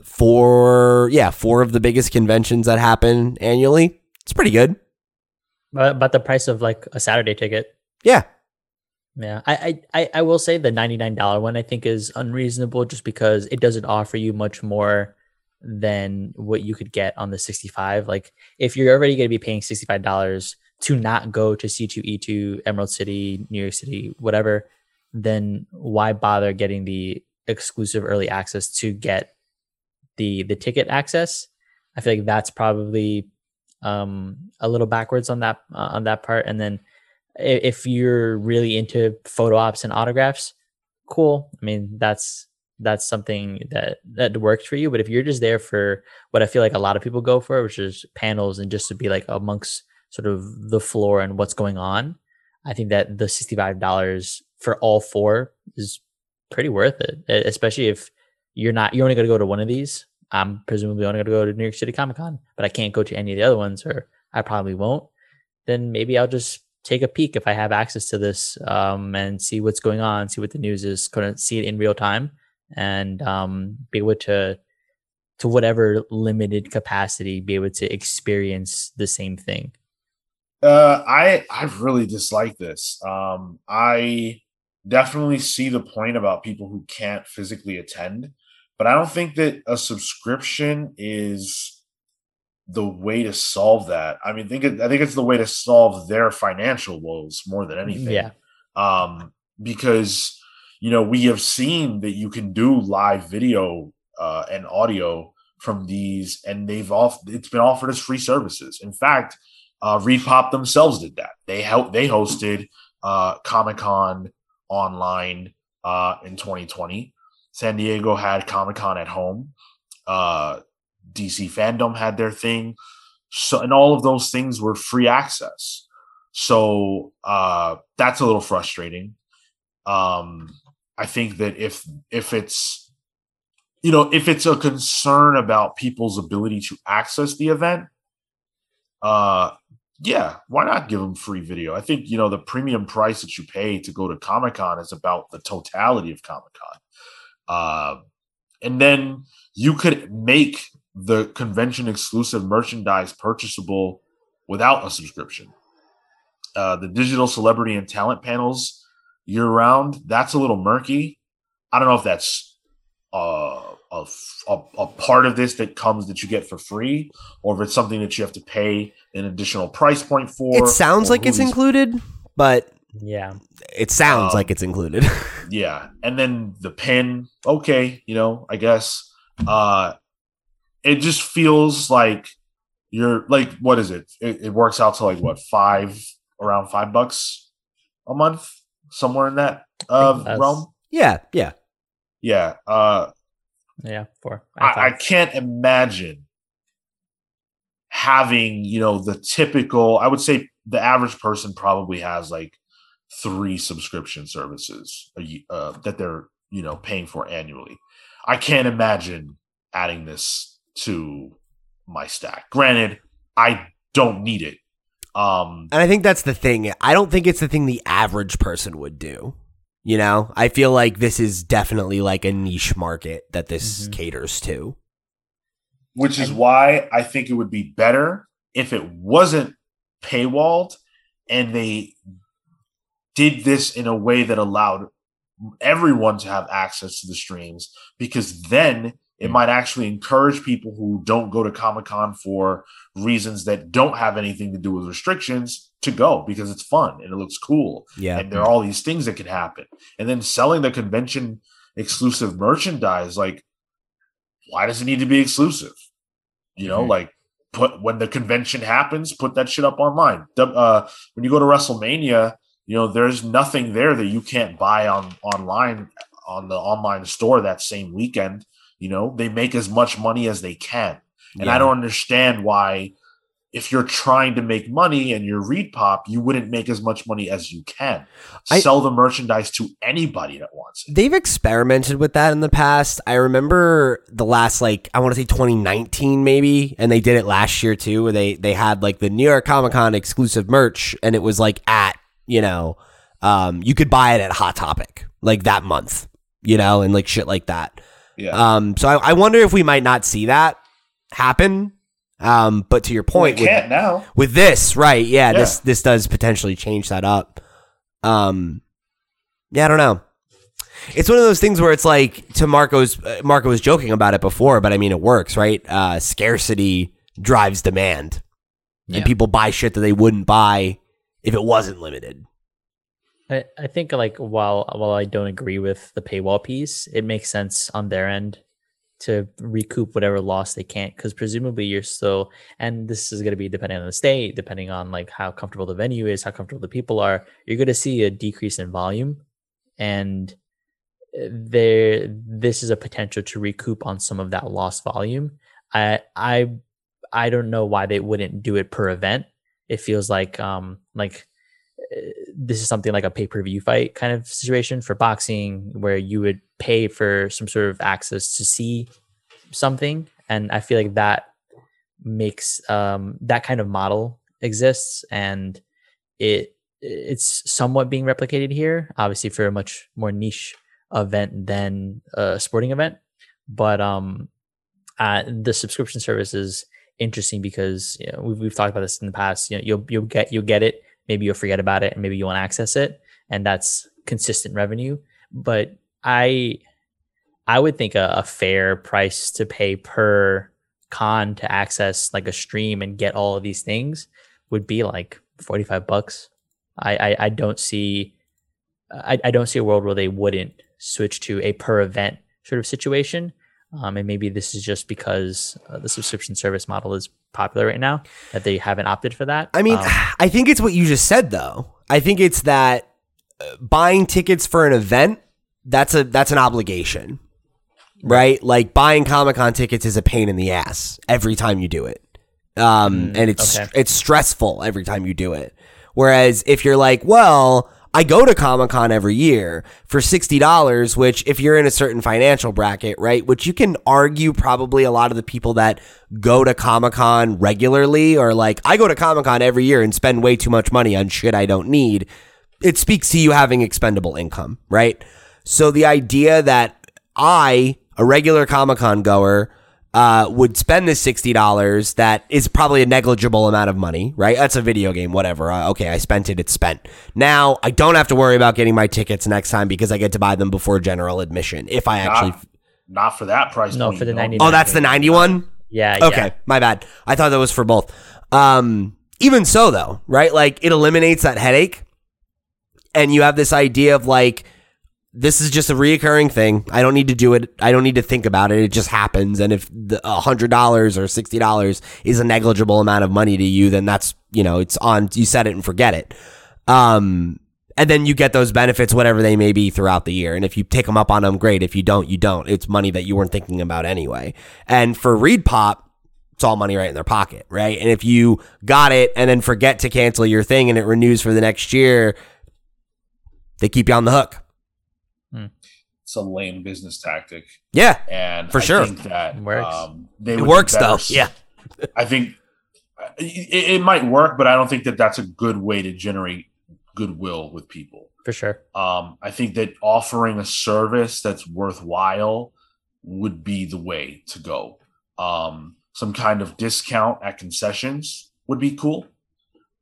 four, yeah, four of the biggest conventions that happen annually. It's pretty good. But about the price of like a Saturday ticket. Yeah. Yeah, I, I, I- will say the ninety nine dollar one I think is unreasonable just because it doesn't offer you much more than what you could get on the sixty five. Like if you're already going to be paying sixty five dollars to not go to C two E two Emerald City, New York City, whatever, then why bother getting the exclusive early access to get the the ticket access? I feel like that's probably um a little backwards on that uh, on that part, and then if you're really into photo ops and autographs, cool. I mean, that's that's something that that works for you. But if you're just there for what I feel like a lot of people go for, which is panels and just to be like amongst sort of the floor and what's going on, I think that the sixty five dollars for all four is pretty worth it. Especially if you're not you're only going to go to one of these. I'm presumably only going to go to New York City Comic Con, but I can't go to any of the other ones, or I probably won't. Then maybe I'll just take a peek if I have access to this um, and see what's going on, see what the news is, kind of see it in real time, and um, be able to, to whatever limited capacity, be able to experience the same thing. Uh, I I really dislike this. Um, I definitely see the point about people who can't physically attend, but I don't think that a subscription is the way to solve that. I mean, think it, I think it's the way to solve their financial woes more than anything. Yeah. Um, because you know we have seen that you can do live video uh, and audio from these, and they've off it's been offered as free services. In fact, uh, ReedPop themselves did that. They helped. They hosted uh, Comic Con online uh, in 2020. San Diego had Comic Con at home. Uh, DC Fandom had their thing. So, and all of those things were free access. So uh, that's a little frustrating. Um, I think that if if it's you know if it's a concern about people's ability to access the event, uh, yeah, why not give them free video? I think you know the premium price that you pay to go to Comic Con is about the totality of Comic Con, uh, and then you could make the convention exclusive merchandise purchasable without a subscription. Uh, the digital celebrity and talent panels year round, that's a little murky. I don't know if that's uh, a, a, a, part of this that comes that you get for free, or if it's something that you have to pay an additional price point for. It sounds like it's included, but yeah, it sounds Um, like it's included. (laughs) yeah, and then the pin, okay, you know, I guess. Uh, it just feels like you're like, what is it? It, it works out to like what five around five bucks a month, somewhere in that uh, that's- realm. yeah, yeah. Yeah, uh, yeah, four. I, I can't imagine having you know the typical i would say the average person probably has like three subscription services a uh, that they're you know paying for annually i can't imagine adding this to my stack granted i don't need it um And I think that's the thing. I don't think it's the thing the average person would do. You know, I feel like this is definitely like a niche market that this Mhm. caters to. which is why I think it would be better if it wasn't paywalled and they did this in a way that allowed everyone to have access to the streams because then it Mm. might actually encourage people who don't go to Comic Con for reasons that don't have anything to do with restrictions to go because it's fun and it looks cool Yeah. and there are all these things that can happen. And then selling the convention exclusive merchandise, like, why does it need to be exclusive? You know, Mhm. like put when the convention happens, put that shit up online. Uh, when you go to WrestleMania, you know, there's nothing there that you can't buy on online on the online store that same weekend. You know, they make as much money as they can. And Yeah. I don't understand why, if you're trying to make money and you're ReedPop, you wouldn't make as much money as you can. I- Sell the merchandise to anybody that wants it. They've experimented with that in the past. I remember the last like I want to say 2019 maybe, and they did it last year too, where they they had like the New York Comic Con exclusive merch, and it was like at you know, um, you could buy it at Hot Topic like that month, you know, and like shit like that. Yeah. Um, so I, I wonder if we might not see that happen. Um, but to your point, we can't now. with this, right? Yeah, Yeah. this this does potentially change that up. Um, yeah, I don't know. It's one of those things where it's like to Marco's. Uh, Marco was joking about it before, but I mean, it works, right? Uh, scarcity drives demand, Yeah. and people buy shit that they wouldn't buy if it wasn't limited. I, I think like while while I don't agree with the paywall piece, it makes sense on their end to recoup whatever loss they can't because presumably you're still and this is going to be depending on the state depending on like how comfortable the venue is how comfortable the people are you're going to see a decrease in volume and uh, there this is a potential to recoup on some of that lost volume i i i don't know why they wouldn't do it per event it feels like um like uh, this is something like a pay-per-view fight kind of situation for boxing where you would pay for some sort of access to see something. And i feel like that makes um that kind of model exists and it it's somewhat being replicated here obviously for a much more niche event than a sporting event. But um uh, the subscription services interesting because you know, we've, we've talked about this in the past. You know you'll you'll get you'll get it. Maybe you'll forget about it and maybe you won't access it and that's consistent revenue. But i i would think a, a fair price to pay per con to access like a stream and get all of these things would be like 45 bucks. I i, I don't see I, I don't see a world where they wouldn't switch to a per event sort of situation um, and maybe this is just because uh, the subscription service model is popular right now that they haven't opted for that I mean, Um, (sighs) I think it's what you just said though. I think it's that uh, buying tickets for an event that's a that's an obligation. right? Like buying Comic Con tickets is a pain in the ass every time you do it. Um, Mm, and it's okay. it's stressful every time you do it. Whereas if you're like, well, I go to Comic Con every year for sixty dollars, which if you're in a certain financial bracket, right, which you can argue probably a lot of the people that go to Comic Con regularly or like I go to Comic Con every year and spend way too much money on shit I don't need. It speaks to you having expendable income, right? So the idea that I, a regular Comic Con goer, uh, would spend this sixty dollars that is probably a negligible amount of money, right? That's a video game, whatever. Uh, okay, I spent it; it's spent. Now I don't have to worry about getting my tickets next time because I get to buy them before general admission. If I actually, Not, not for that price. No, for the you know? 99. oh, that's the ninety one. Yeah. Okay, Yeah. my bad. I thought that was for both. Um, even so, though, right? Like it eliminates that headache, and you have this idea of like this is just a reoccurring thing. I don't need to do it. I don't need to think about it. It just happens. And if the hundred dollars or sixty dollars is a negligible amount of money to you, then that's you know it's on. You set it and forget it. Um, and then you get those benefits, whatever they may be, throughout the year. And if you take them up on them, great. If you don't, you don't. It's money that you weren't thinking about anyway. And for ReedPop, it's all money right in their pocket, right? And if you got it and then forget to cancel your thing and it renews for the next year, they keep you on the hook. It's a lame business tactic, Yeah, and For I sure. think that Works. Um, they it would works better though. Yeah. I think it, it might work, but I don't think that that's a good way to generate goodwill with people. For sure. Um, I think that offering a service that's worthwhile would be the way to go. Um, some kind of discount at concessions would be cool.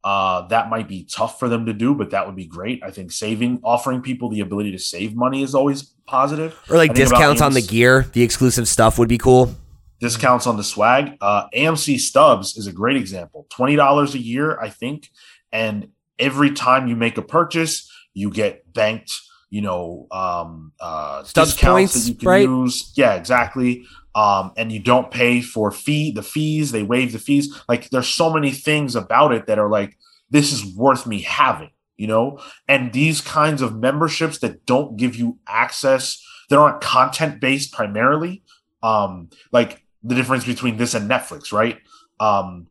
Uh, that might be tough for them to do, but that would be great. I think saving, offering people the ability to save money is always positive. Or like discounts on the gear, the exclusive stuff would be cool. discounts on the swag. Uh, AMC Stubs is a great example. Twenty dollars a year, I think, and every time you make a purchase, you get banked. You know, um, uh, Stubs discounts points, that you can right? use. Yeah, exactly. Um, and you don't pay for fee the fees. They waive the fees. Like there's so many things about it that are like this is worth me having. You know, and these kinds of memberships that don't give you access that aren't content based primarily um like the difference between this and netflix right um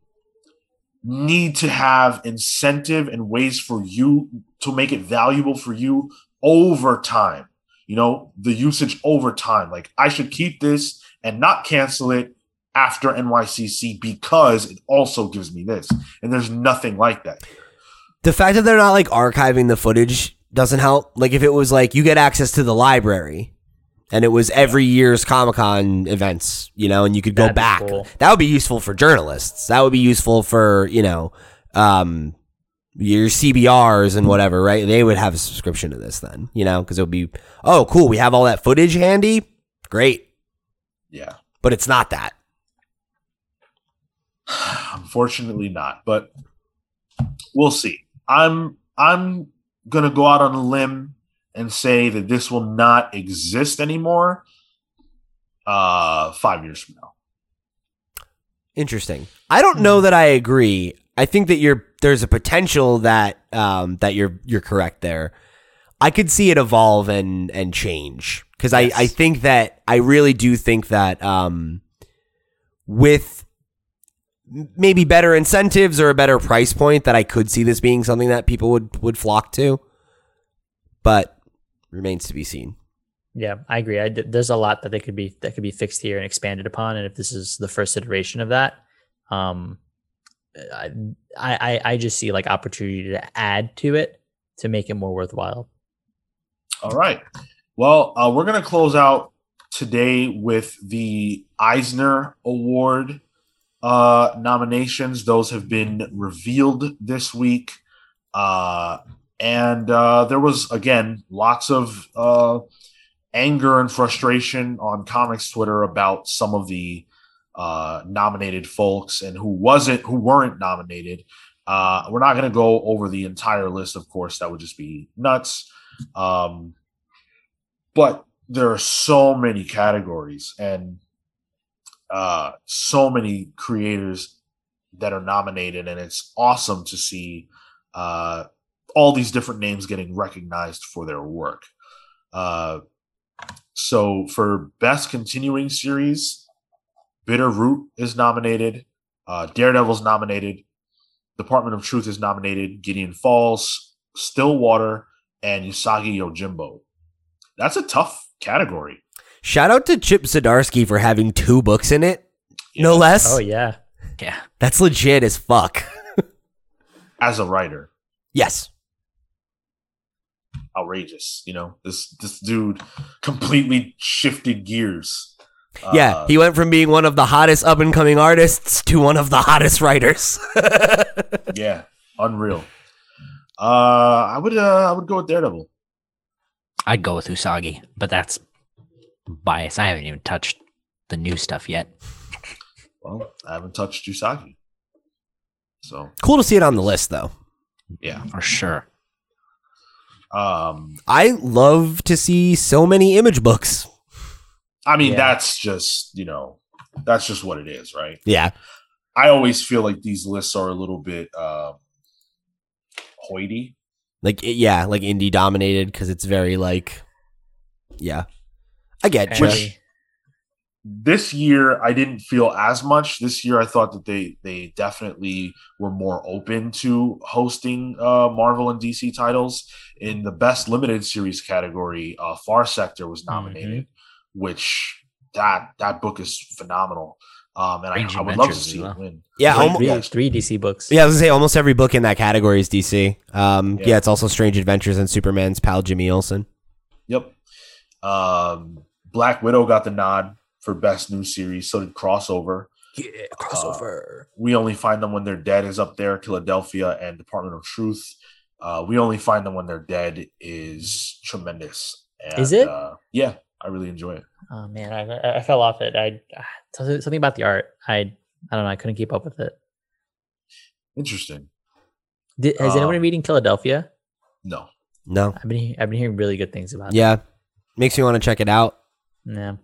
need to have incentive and ways for you to make it valuable for you over time you know the usage over time like i should keep this and not cancel it after nycc because it also gives me this and there's nothing like that The fact that they're not like archiving the footage doesn't help. Like if it was like you get access to the library and it was every year's Comic Con events, you know, and you could go That'd back. cool. That would be useful for journalists. That would be useful for, you know, um your CBRs and whatever, right? They would have a subscription to this then, you know, because it would be, oh, cool, we have all that footage handy. Great. Yeah But it's not that. (sighs) Unfortunately, not. But we'll see. I'm I'm gonna go out on a limb and say that this will not exist anymore. Uh, five years from now. Interesting. I don't know that I agree. I think that you're there's a potential that um that you're you're correct there. I could see it evolve and and change because I I think that I really do think that um with maybe better incentives or a better price point that I could see this being something that people would would flock to. But remains to be seen. Yeah, I agree. I, there's a lot that they could be that could be fixed here and expanded upon, and if this is the first iteration of that, um, I I I just see like opportunity to add to it to make it more worthwhile. All right. Well, uh, we're gonna close out today with the Eisner Award uh, nominations. Those have been revealed this week. Uh, and uh, there was, again, lots of uh, anger and frustration on comics Twitter about some of the uh, nominated folks and who wasn't, who weren't nominated. Uh, we're not going to go over the entire list, of course, that would just be nuts. Um, but there are so many categories and uh, so many creators that are nominated, and it's awesome to see uh, all these different names getting recognized for their work. Uh, so for best continuing series, Bitter Root is nominated. Uh, Daredevil's nominated. Department of Truth is nominated. Gideon Falls, Stillwater, and Usagi Yojimbo. That's a tough category. Shout out to Chip Zdarsky for having two books in it, no less. Oh yeah. Yeah. That's legit as fuck. (laughs) As a writer, yes. outrageous. You know, this this dude completely shifted gears. Yeah, Uh, he went from being one of the hottest up and coming artists to one of the hottest writers. (laughs) yeah, unreal. Uh, I would uh, I would go with Daredevil. I'd go with Usagi, but that's bias. I haven't even touched the new stuff yet. Well, I haven't touched Usagi, so cool to see it on the list, though. yeah. For sure. Um, I love to see so many image books. I mean, Yeah. that's just you know, that's just what it is, right? Yeah. I always feel like these lists are a little bit um, hoity. Like, yeah, like indie dominated because it's very, like, yeah. I get you. Andy. This year, I didn't feel as much. This year, I thought that they they definitely were more open to hosting uh, Marvel and DC titles. In the best limited series category, uh, Far Sector was nominated, which that that book is phenomenal. Um, and I, I would love to Adventures as see well. it win. Yeah, Great almo- three, books. three DC books. Yeah, I was gonna say almost every book in that category is DC. Um, yeah. Yeah. it's also Strange Adventures and Superman's pal Jimmy Olsen. Yep. Um, Black Widow got the nod for best new series. So did Crossover. Yeah, crossover. We only find them when they're dead is up there. Philadelphia and Department of Truth. Uh, we only find them when they're dead is tremendous. And, Is it? Uh, yeah, I really enjoy it. oh man, I, I- I fell off it. I something something about the art. I I don't know. I couldn't keep up with it. Interesting. Did, has Um, anyone reading Philadelphia? No. No, I've been I've been hearing really good things about. yeah, makes me want to check it out. Yeah.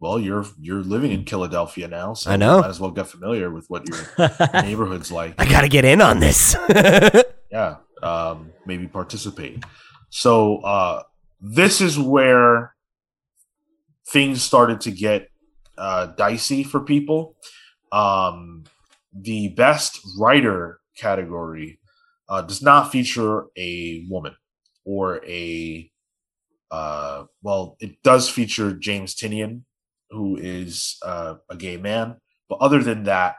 Well, you're you're living in Philadelphia now, so I know. you might as well get familiar with what your (laughs) neighborhood's like. I gotta get in on this. (laughs) yeah um maybe participate so uh this is where things started to get uh dicey for people um the best writer category uh does not feature a woman or a uh well it does feature james tynion who is uh, a gay man but other than that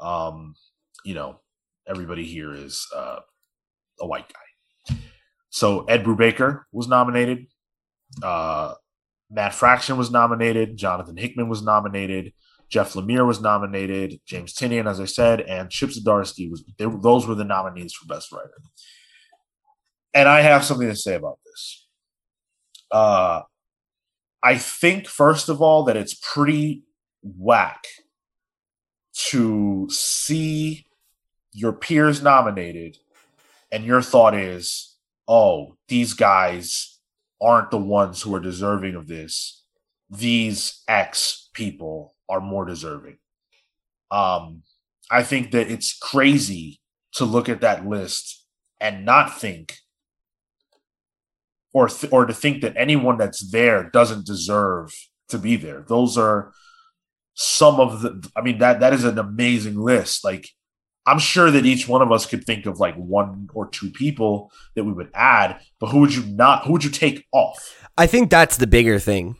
um you know everybody here is uh a white guy. So Ed Brubaker was nominated. Uh, Matt Fraction was nominated. Jonathan Hickman was nominated. Jeff Lemire was nominated. James Tynion, as I said, and Chip Zdarsky was. They, those were the nominees for Best Writer. And I have something to say about this. Uh, I think first of all that it's pretty whack to see your peers nominated and your thought is, oh, these guys aren't the ones who are deserving of this. These X people are more deserving. Um, I think that it's crazy to look at that list and not think, or th- or to think that anyone that's there doesn't deserve to be there. Those are some of the. I mean that that is an amazing list. Like I'm sure that each one of us could think of like one or two people that we would add, but who would you not? Who would you take off? I think that's the bigger thing.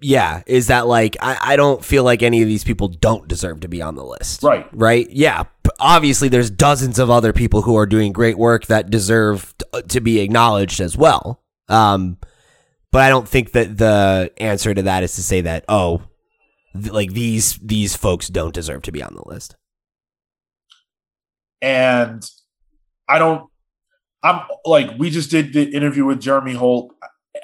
Yeah, is that like I, I don't feel like any of these people don't deserve to be on the list. Right. Right? Yeah. Obviously, there's dozens of other people who are doing great work that deserve to be acknowledged as well. Um, but I don't think that the answer to that is to say that oh, th- like these these folks don't deserve to be on the list. And I don't. I'm like we just did the interview with Jeremy Holt.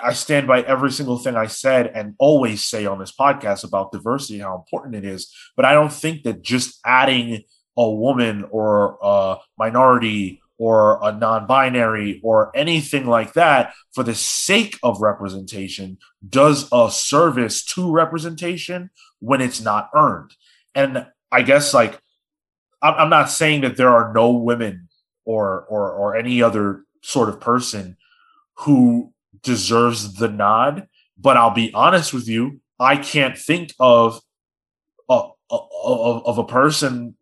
I stand by every single thing I said and always say on this podcast about diversity and how important it is. But I don't think that just adding a woman or a minority or a non-binary or anything like that for the sake of representation does a service to representation when it's not earned. And I guess like I'm, not saying that there are no women or or or any other sort of person who deserves the nod, But I'll be honest with you, I can't think of a, of, of a person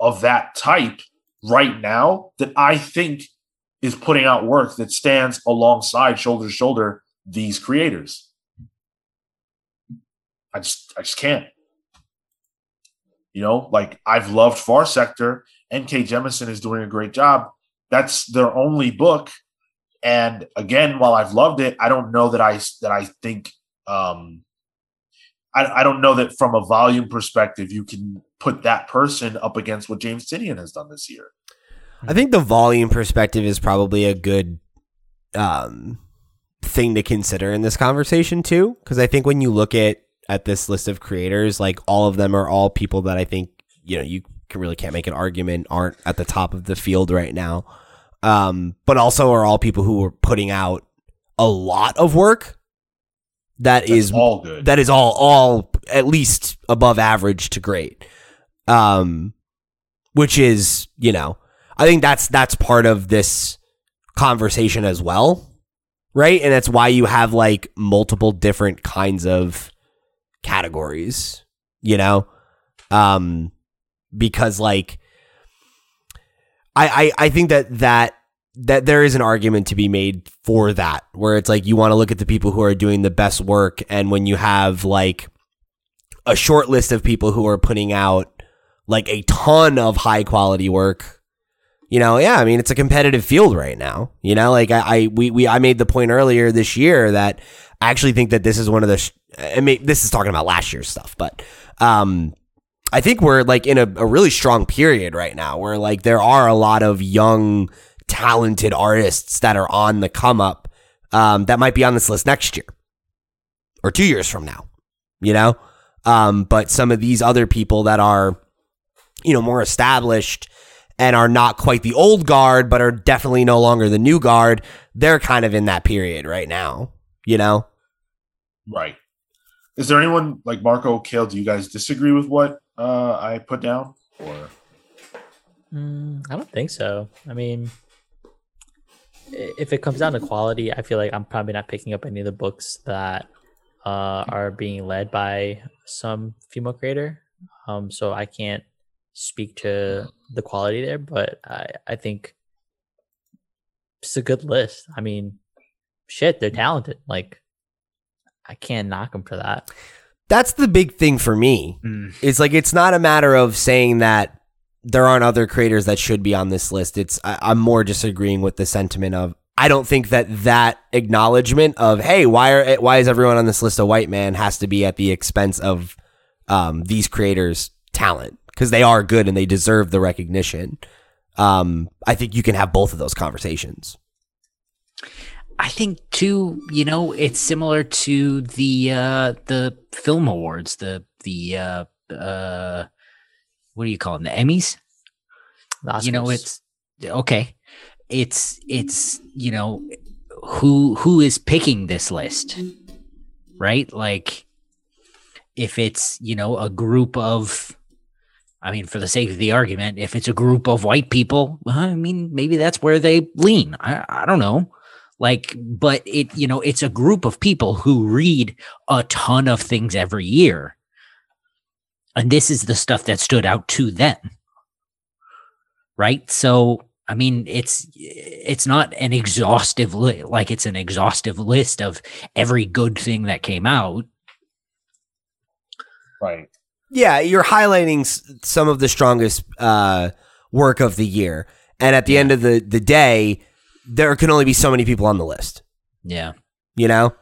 of that type right now that I think is putting out work that stands alongside shoulder to shoulder these creators. I just I just can't. You know, like I've loved Far Sector. N.K. Jemisin is doing a great job. That's their only book. And again, while I've loved it, I don't know that I that I think um I, I don't know that from a volume perspective you can put that person up against what James Tynion has done this year. I think the volume perspective is probably a good um, thing to consider in this conversation too, because I think when you look at at this list of creators, like all of them are all people that I think you know you can really can't make an argument aren't at the top of the field right now, um, but also are all people who are putting out a lot of work that That's is all good. that is all all at least above average to great. Um which is you know i think that's that's part of this conversation as well right? And that's why you have like multiple different kinds of categories you know? Um because like i i, I think that that that there is an argument to be made for that where it's like you want to look at the people who are doing the best work and when you have like a short list of people who are putting out like a ton of high quality work you know yeah i mean it's a competitive field right now you know like i, I we, we i made the point earlier this year that i actually think that this is one of the sh- i mean this is talking about last year's stuff but um i think we're like in a, a really strong period right now where like there are a lot of young talented artists that are on the come up um, that might be on this list next year or two years from now, you know? Um, but some of these other people that are, you know, more established and are not quite the old guard, but are definitely no longer the new guard, they're kind of in that period right now, you know? Right. Is there anyone like Marco Cale? Do you guys disagree with what uh, I put down? Or Mm, I don't think so. I mean, if it comes down to quality, I feel like I'm probably not picking up any of the books that uh, are being led by some female creator. Um, so I can't speak to the quality there, but I, I think it's a good list. I mean, shit, they're talented. Like, I can't knock them for that. That's the big thing for me. Mm. It's like it's not a matter of saying that there aren't other creators that should be on this list. It's I, I'm more disagreeing with the sentiment of I don't think that that acknowledgement of hey why are why is everyone on this list a white man has to be at the expense of um, these creators' talent because they are good and they deserve the recognition. Um, I think you can have both of those conversations. I think too, you know, it's similar to the uh the film awards, the the uh uh what do you call them? The Emmys? The You know, it's okay. It's it's, you know, who who is picking this list? Right? Like if it's, you know, a group of I mean, for the sake of the argument, if it's a group of white people, I mean, maybe that's where they lean. I, I don't know. Like but it you know it's a group of people who read a ton of things every year. And this is the stuff that stood out to them. Right? So i mean it's it's not an exhaustive li- like it's an exhaustive list of every good thing that came out. Right. Yeah, you're highlighting s- some of the strongest uh, work of the year, and at the end of the the day, there can only be so many people on the list. yeah. You know,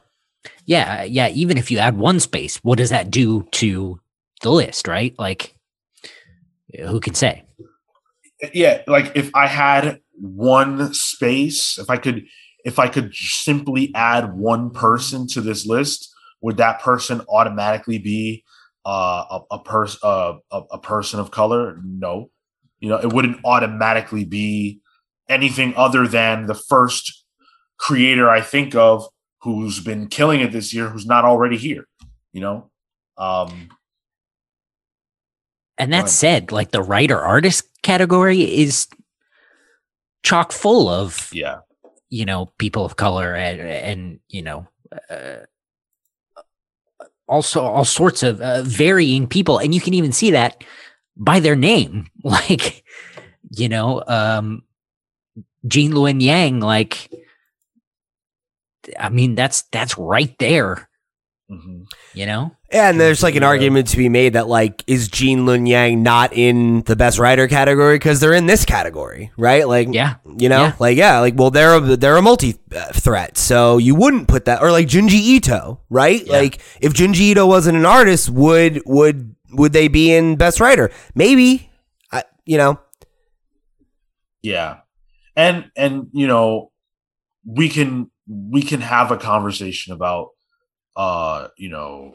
yeah yeah even if you add one space what does that do to the list right? Like who can say? Yeah like if i had one space if i could if i could simply add one person to this list would that person automatically be uh, a, a person uh, a, a person of color? No. You know it wouldn't automatically be anything other than the first creator i think of who's been killing it this year who's not already here you know? Um And that said, like the writer artist category is chock full of yeah. you know people of color and, and you know uh, also all sorts of uh, varying people, and you can even see that by their name, (laughs) like you know, um, Gene Luen Yang, like. I mean, that's that's right there. Mhm. You know, And there's like an Yeah. argument to be made that like is Gene Luen Yang not in the best writer category because they're in this category, right? Like, yeah, you know, Yeah. like yeah, like well they're a, they're a multi uh, threat, so you wouldn't put that or like Junji Ito, right? Yeah. Like if Junji Ito wasn't an artist, would would would they be in best writer? Maybe, I, you know, Yeah. And and you know, we can we can have a conversation about uh, you know,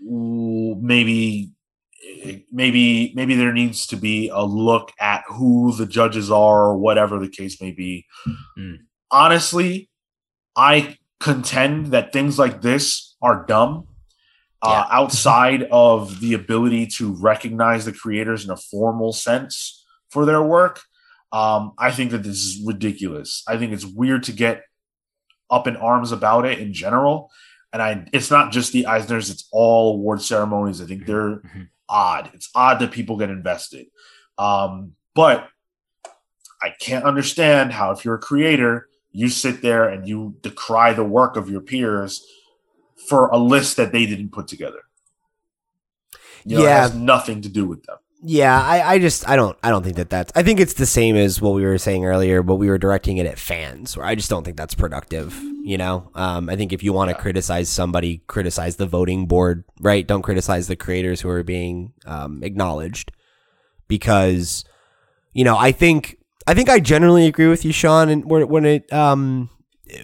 maybe maybe maybe there needs to be a look at who the judges are or whatever the case may be. Mm. Honestly, I contend that things like this are dumb. Uh, (laughs) outside of the ability to recognize the creators in a formal sense for their work, um, I think that this is ridiculous. I think it's weird to get up in arms about it in general. And I, it's not just the Eisners; it's all award ceremonies. I think they're Mhm. odd. It's odd that people get invested. Um, but I can't understand how, if you're a creator, you sit there and you decry the work of your peers for a list that they didn't put together. You know, Yeah. it has nothing to do with them. Yeah, I, I just I don't I don't think that that's I think it's the same as what we were saying earlier, but we were directing it at fans. Where I just don't think that's productive. You know, um, I think if you want to Yeah. criticize somebody, criticize the voting board, right? Don't criticize the creators who are being um, acknowledged, because you know I think I think I generally agree with you, Sean, and when when it um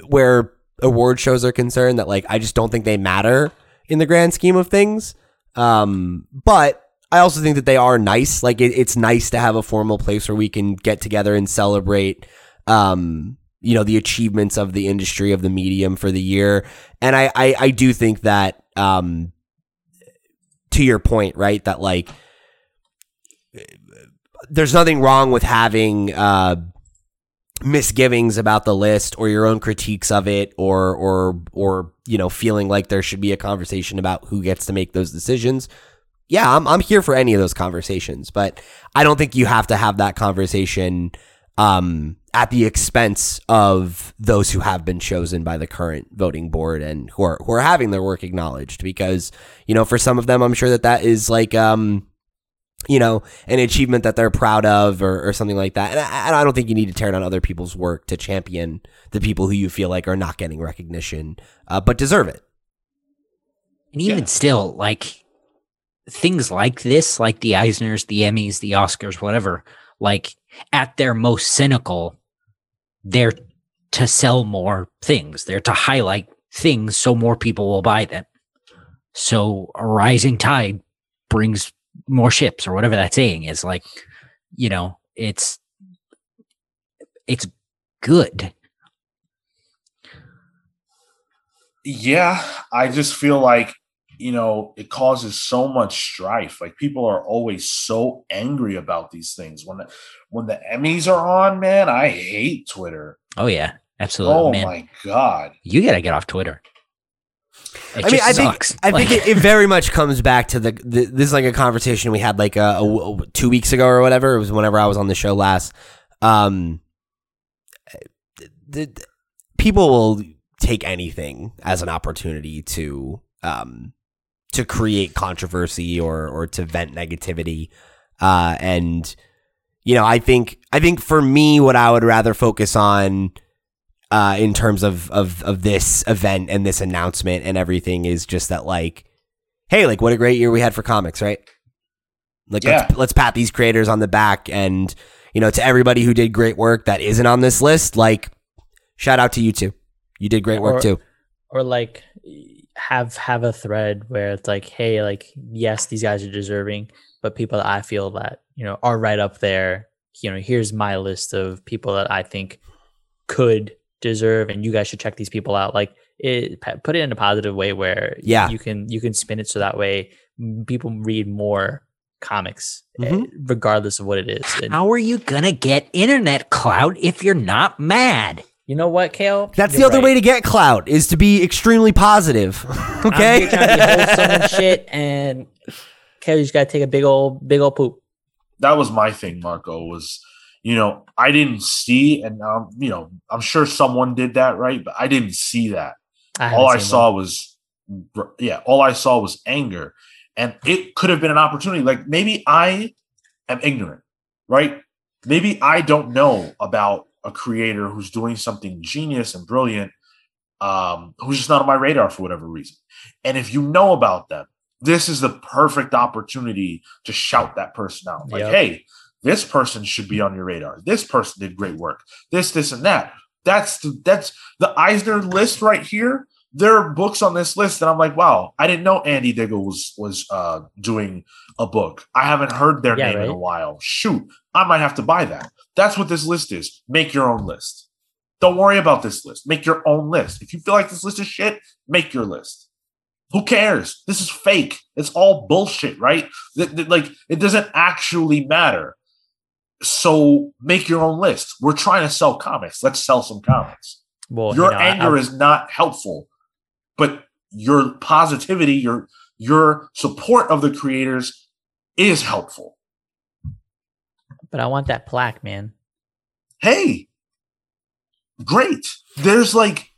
where award shows are concerned, that like I just don't think they matter in the grand scheme of things. Um, but I also think that they are nice. Like it, it's nice to have a formal place where we can get together and celebrate, um, you know, the achievements of the industry of the medium for the year. And I, I, I do think that, um, to your point, right, that like there's nothing wrong with having uh, misgivings about the list or your own critiques of it or or or you know feeling like there should be a conversation about who gets to make those decisions yeah i'm, I'm here for any of those conversations but i don't think you have to have that conversation um, at the expense of those who have been chosen by the current voting board and who are who are having their work acknowledged because you know for some of them i'm sure that that is like um you know, an achievement that they're proud of or, or something like that. And I, and I don't think you need to tear down other people's work to champion the people who you feel like are not getting recognition, uh, but deserve it. And even Yeah. still, like things like this, like the Eisners, the Emmys, the Oscars, whatever, like at their most cynical, they're to sell more things. They're to highlight things so more people will buy them. So a rising tide brings more ships or whatever that saying is like, you know, it's it's good. Yeah, I just feel like you know it causes so much strife. Like people are always so angry about these things. When the when the Emmys are on, man, I hate Twitter. Oh yeah, absolutely, oh man. my god. You gotta get off Twitter. It I mean, just I think sucks. I think it, it very much comes back to the, the this is like a conversation we had like a, a- a- two weeks ago or whatever. It was whenever I was on the show last. Um, the, the- people will take anything as an opportunity to um to create controversy or or to vent negativity, uh, and you know I think I think for me what I would rather focus on uh, in terms of, of of this event and this announcement and everything is just that like, hey, like what a great year we had for comics, right? Like Yeah. let's let's pat these creators on the back and you know to everybody who did great work that isn't on this list, like shout out to you too. You did great work Or- too. or like have have a thread where it's like hey like yes these guys are deserving but people that i feel that you know are right up there you know here's my list of people that i think could deserve and you guys should check these people out like it put it in a positive way where Yeah. you can you can spin it so that way people read more comics eh, Mhm. regardless of what it is and How are you gonna get internet clout if you're not mad? You know what, Cale? That's You're the other right. way to get clout is to be extremely positive. (laughs) (laughs) okay. I'm okay. here trying to be wholesome and shit, and Cale, you just gotta take a big old, big old poop. that was my thing, Marco, was you know, I didn't see and um, you know, I'm sure someone did that, right? But I didn't see that. I all I seen saw was yeah, all I saw was anger. And it could have been an opportunity. Like maybe I am ignorant, right? Maybe I don't know about a creator who's doing something genius and brilliant, um, who's just not on my radar for whatever reason. And if you know about them, this is the perfect opportunity to shout that person out. Like, Yep. hey, this person should be on your radar. This person did great work. This, this, and that. That's the that's the Eisner list right here. There are books on this list that I'm like, wow, I didn't know Andy Diggle was was uh, doing a book. I haven't heard their Yeah, name in a while. Shoot, I might have to buy that. That's what this list is. Make your own list. Don't worry about this list. Make your own list. If you feel like this list is shit, make your list. Who cares? This is fake. It's all bullshit, right? Like it doesn't actually matter. So make your own list. We're trying to sell comics. Let's sell some comics. Well, your you know, I- anger I- is not helpful, but your positivity, your your support of the creators is helpful. But I want that plaque, man. Hey, great. There's like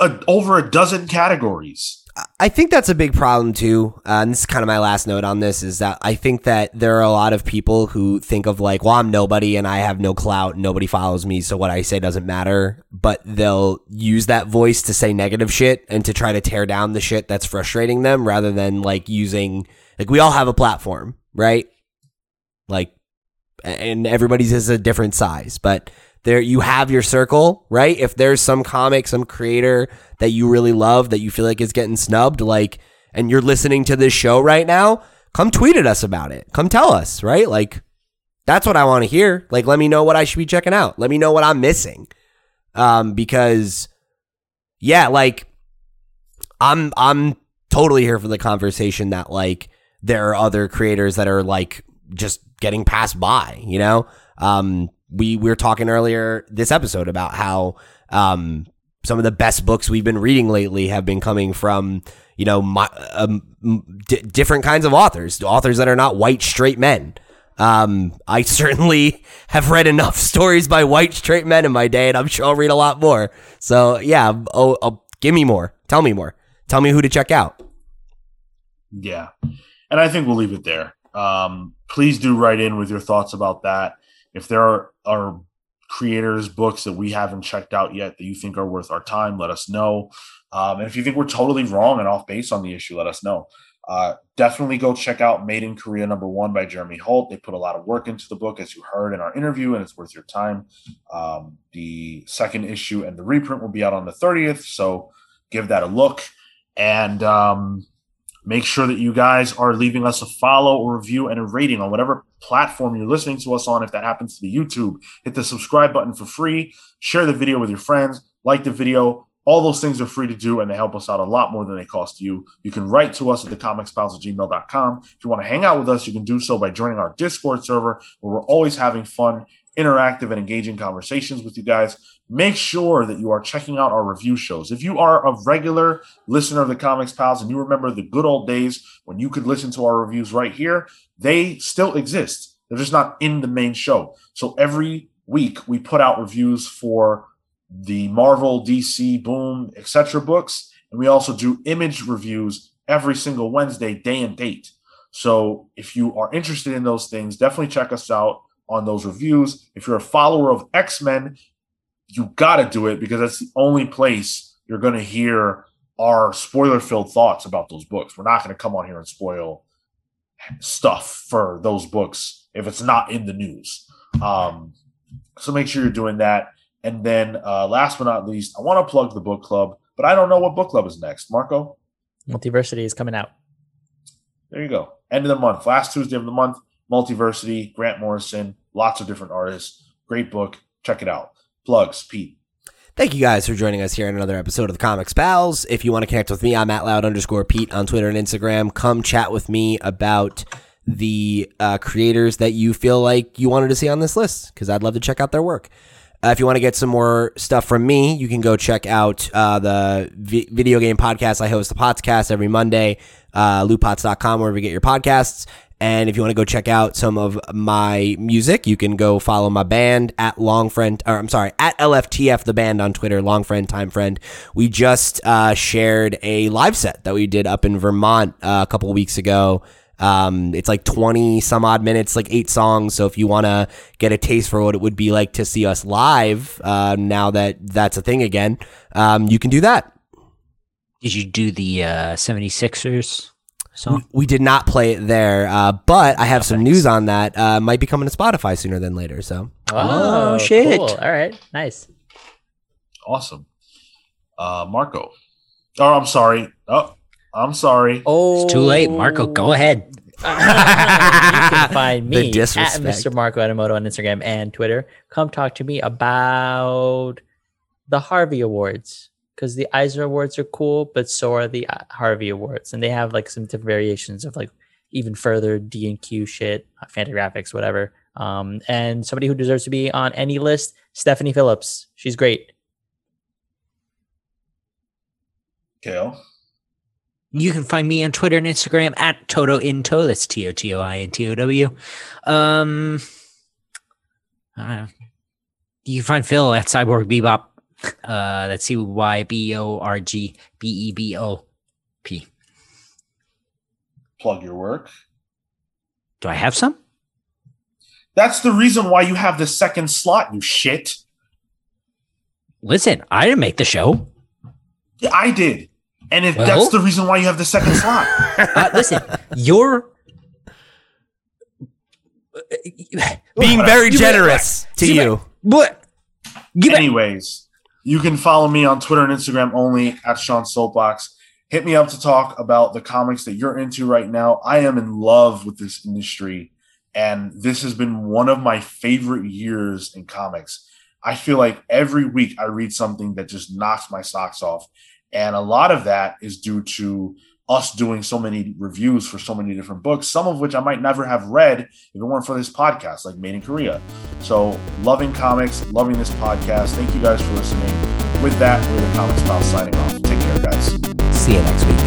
a, over a dozen categories. I think that's a big problem too. Uh, and this is kind of my last note on this is that I think that there are a lot of people who think of like, well, I'm nobody and I have no clout, nobody follows me, so what I say doesn't matter. But they'll use that voice to say negative shit and to try to tear down the shit that's frustrating them rather than like using, like, we all have a platform, right? Like, and everybody's is a different size, but there you have your circle, right? If there's some comic, some creator that you really love that you feel like is getting snubbed, like, and you're listening to this show right now, come tweet at us about it. Come tell us, right? Like, that's what I want to hear. Like, let me know what I should be checking out. Let me know what I'm missing. Um, because yeah, like I'm I'm totally here for the conversation that like there are other creators that are like just getting passed by, you know? Um we, we were talking earlier this episode about how um some of the best books we've been reading lately have been coming from you know my, um, d- different kinds of authors authors that are not white straight men um, I (laughs) certainly have read enough stories by white straight men in my day, and I'm sure I'll read a lot more. So yeah, oh, oh, give me more. Tell me more. Tell me who to check out. Yeah. And I think we'll leave it there. Um, please do write in with your thoughts about that. If there are, are creators, books that we haven't checked out yet that you think are worth our time, let us know. Um, and if you think we're totally wrong and off base on the issue, let us know. Uh, definitely go check out Made in Korea number one by Jeremy Holt. They put a lot of work into the book, as you heard in our interview, and it's worth your time. Um, the second issue and the reprint will be out on the 30th, so give that a look. And um, make sure that you guys are leaving us a follow, a review, and a rating on whatever platform you're listening to us on. If that happens to be YouTube, hit the subscribe button for free. Share the video with your friends. Like the video. All those things are free to do, and they help us out a lot more than they cost you. You can write to us at thecomicspals at gmail.com. If you want to hang out with us, you can do so by joining our Discord server, where we're always having fun, interactive, and engaging conversations with you guys. Make sure that you are checking out our review shows. If you are a regular listener of the Comics Pals and you remember the good old days when you could listen to our reviews right here, they still exist. They're just not in the main show. So every week we put out reviews for the Marvel, DC, Boom, etc. books, and we also do image reviews every single Wednesday, day and date. So if you are interested in those things, definitely check us out on those reviews. If you're a follower of X Men, you got to do it because that's the only place you're going to hear our spoiler filled thoughts about those books. We're not going to come on here and spoil stuff for those books if it's not in the news. Um, so make sure you're doing that. And then, uh, last but not least, I want to plug the book club, but I don't know what book club is next. Marco, Multiversity is coming out. there you go. End of the month, last Tuesday of the month. Multiversity, Grant Morrison, lots of different artists. Great book. Check it out. Plugs, Pete. Thank you guys for joining us here in another episode of the Comics Pals. If you want to connect with me, I'm at loud underscore Pete on Twitter and Instagram. Come chat with me about the uh, creators that you feel like you wanted to see on this list because I'd love to check out their work. Uh, if you want to get some more stuff from me, you can go check out uh, the vi- video game podcast. I host the podcast every Monday, uh, lootpots.com, wherever you get your podcasts. And if you want to go check out some of my music, you can go follow my band at Longfriend, or I'm sorry, at LFTF the band on Twitter, Longfriend Time Friend. We just uh, shared a live set that we did up in Vermont uh, a couple weeks ago. Um, it's like 20 some odd minutes, like eight songs. So if you want to get a taste for what it would be like to see us live, uh, now that that's a thing again, um, you can do that. Did you do the uh, 76ers song? We, we did not play it there, uh, but I have some news on that. Uh, might be coming to Spotify sooner than later. So Oh, shit. Cool. All right. Nice. Awesome. Uh, Marco. Oh, I'm sorry. Oh, I'm sorry. Oh, It's too late. Marco, go ahead. (laughs) you can find me at disrespect. Mr. Marco Animoto on Instagram and Twitter. Come talk to me about the Harvey Awards because the Eisner Awards are cool, but so are the uh, Harvey Awards, and they have like some different variations of like even further D and Q shit, uh, Fantagraphics, whatever. Um, and somebody who deserves to be on any list, Stephanie Phillips. She's great. Cale. You can find me on Twitter and Instagram at Toto Into. That's T O T O I N T O W. Um, I don't know. You can find Phil at Cyborg Bebop. Uh, that's C Y B O R G B E B O P. Plug your work. Do I have some? That's the reason why you have the second slot, you shit. Listen, I didn't make the show. Yeah, I did. And if Well? that's the reason why you have the second slot. (laughs) Uh, listen, you're being very generous to you. What? Give it. Anyways, you can follow me on Twitter and Instagram only at Sean Soapbox. Hit me up to talk about the comics that you're into right now. I am in love with this industry, and this has been one of my favorite years in comics. I feel like every week I read something that just knocks my socks off. And a lot of that is due to us doing so many reviews for so many different books, some of which I might never have read if it weren't for this podcast, like Made in Korea. So, loving comics, loving this podcast. Thank you guys for listening. With that, we're the Comics Pal signing off. Take care, guys. See you next week.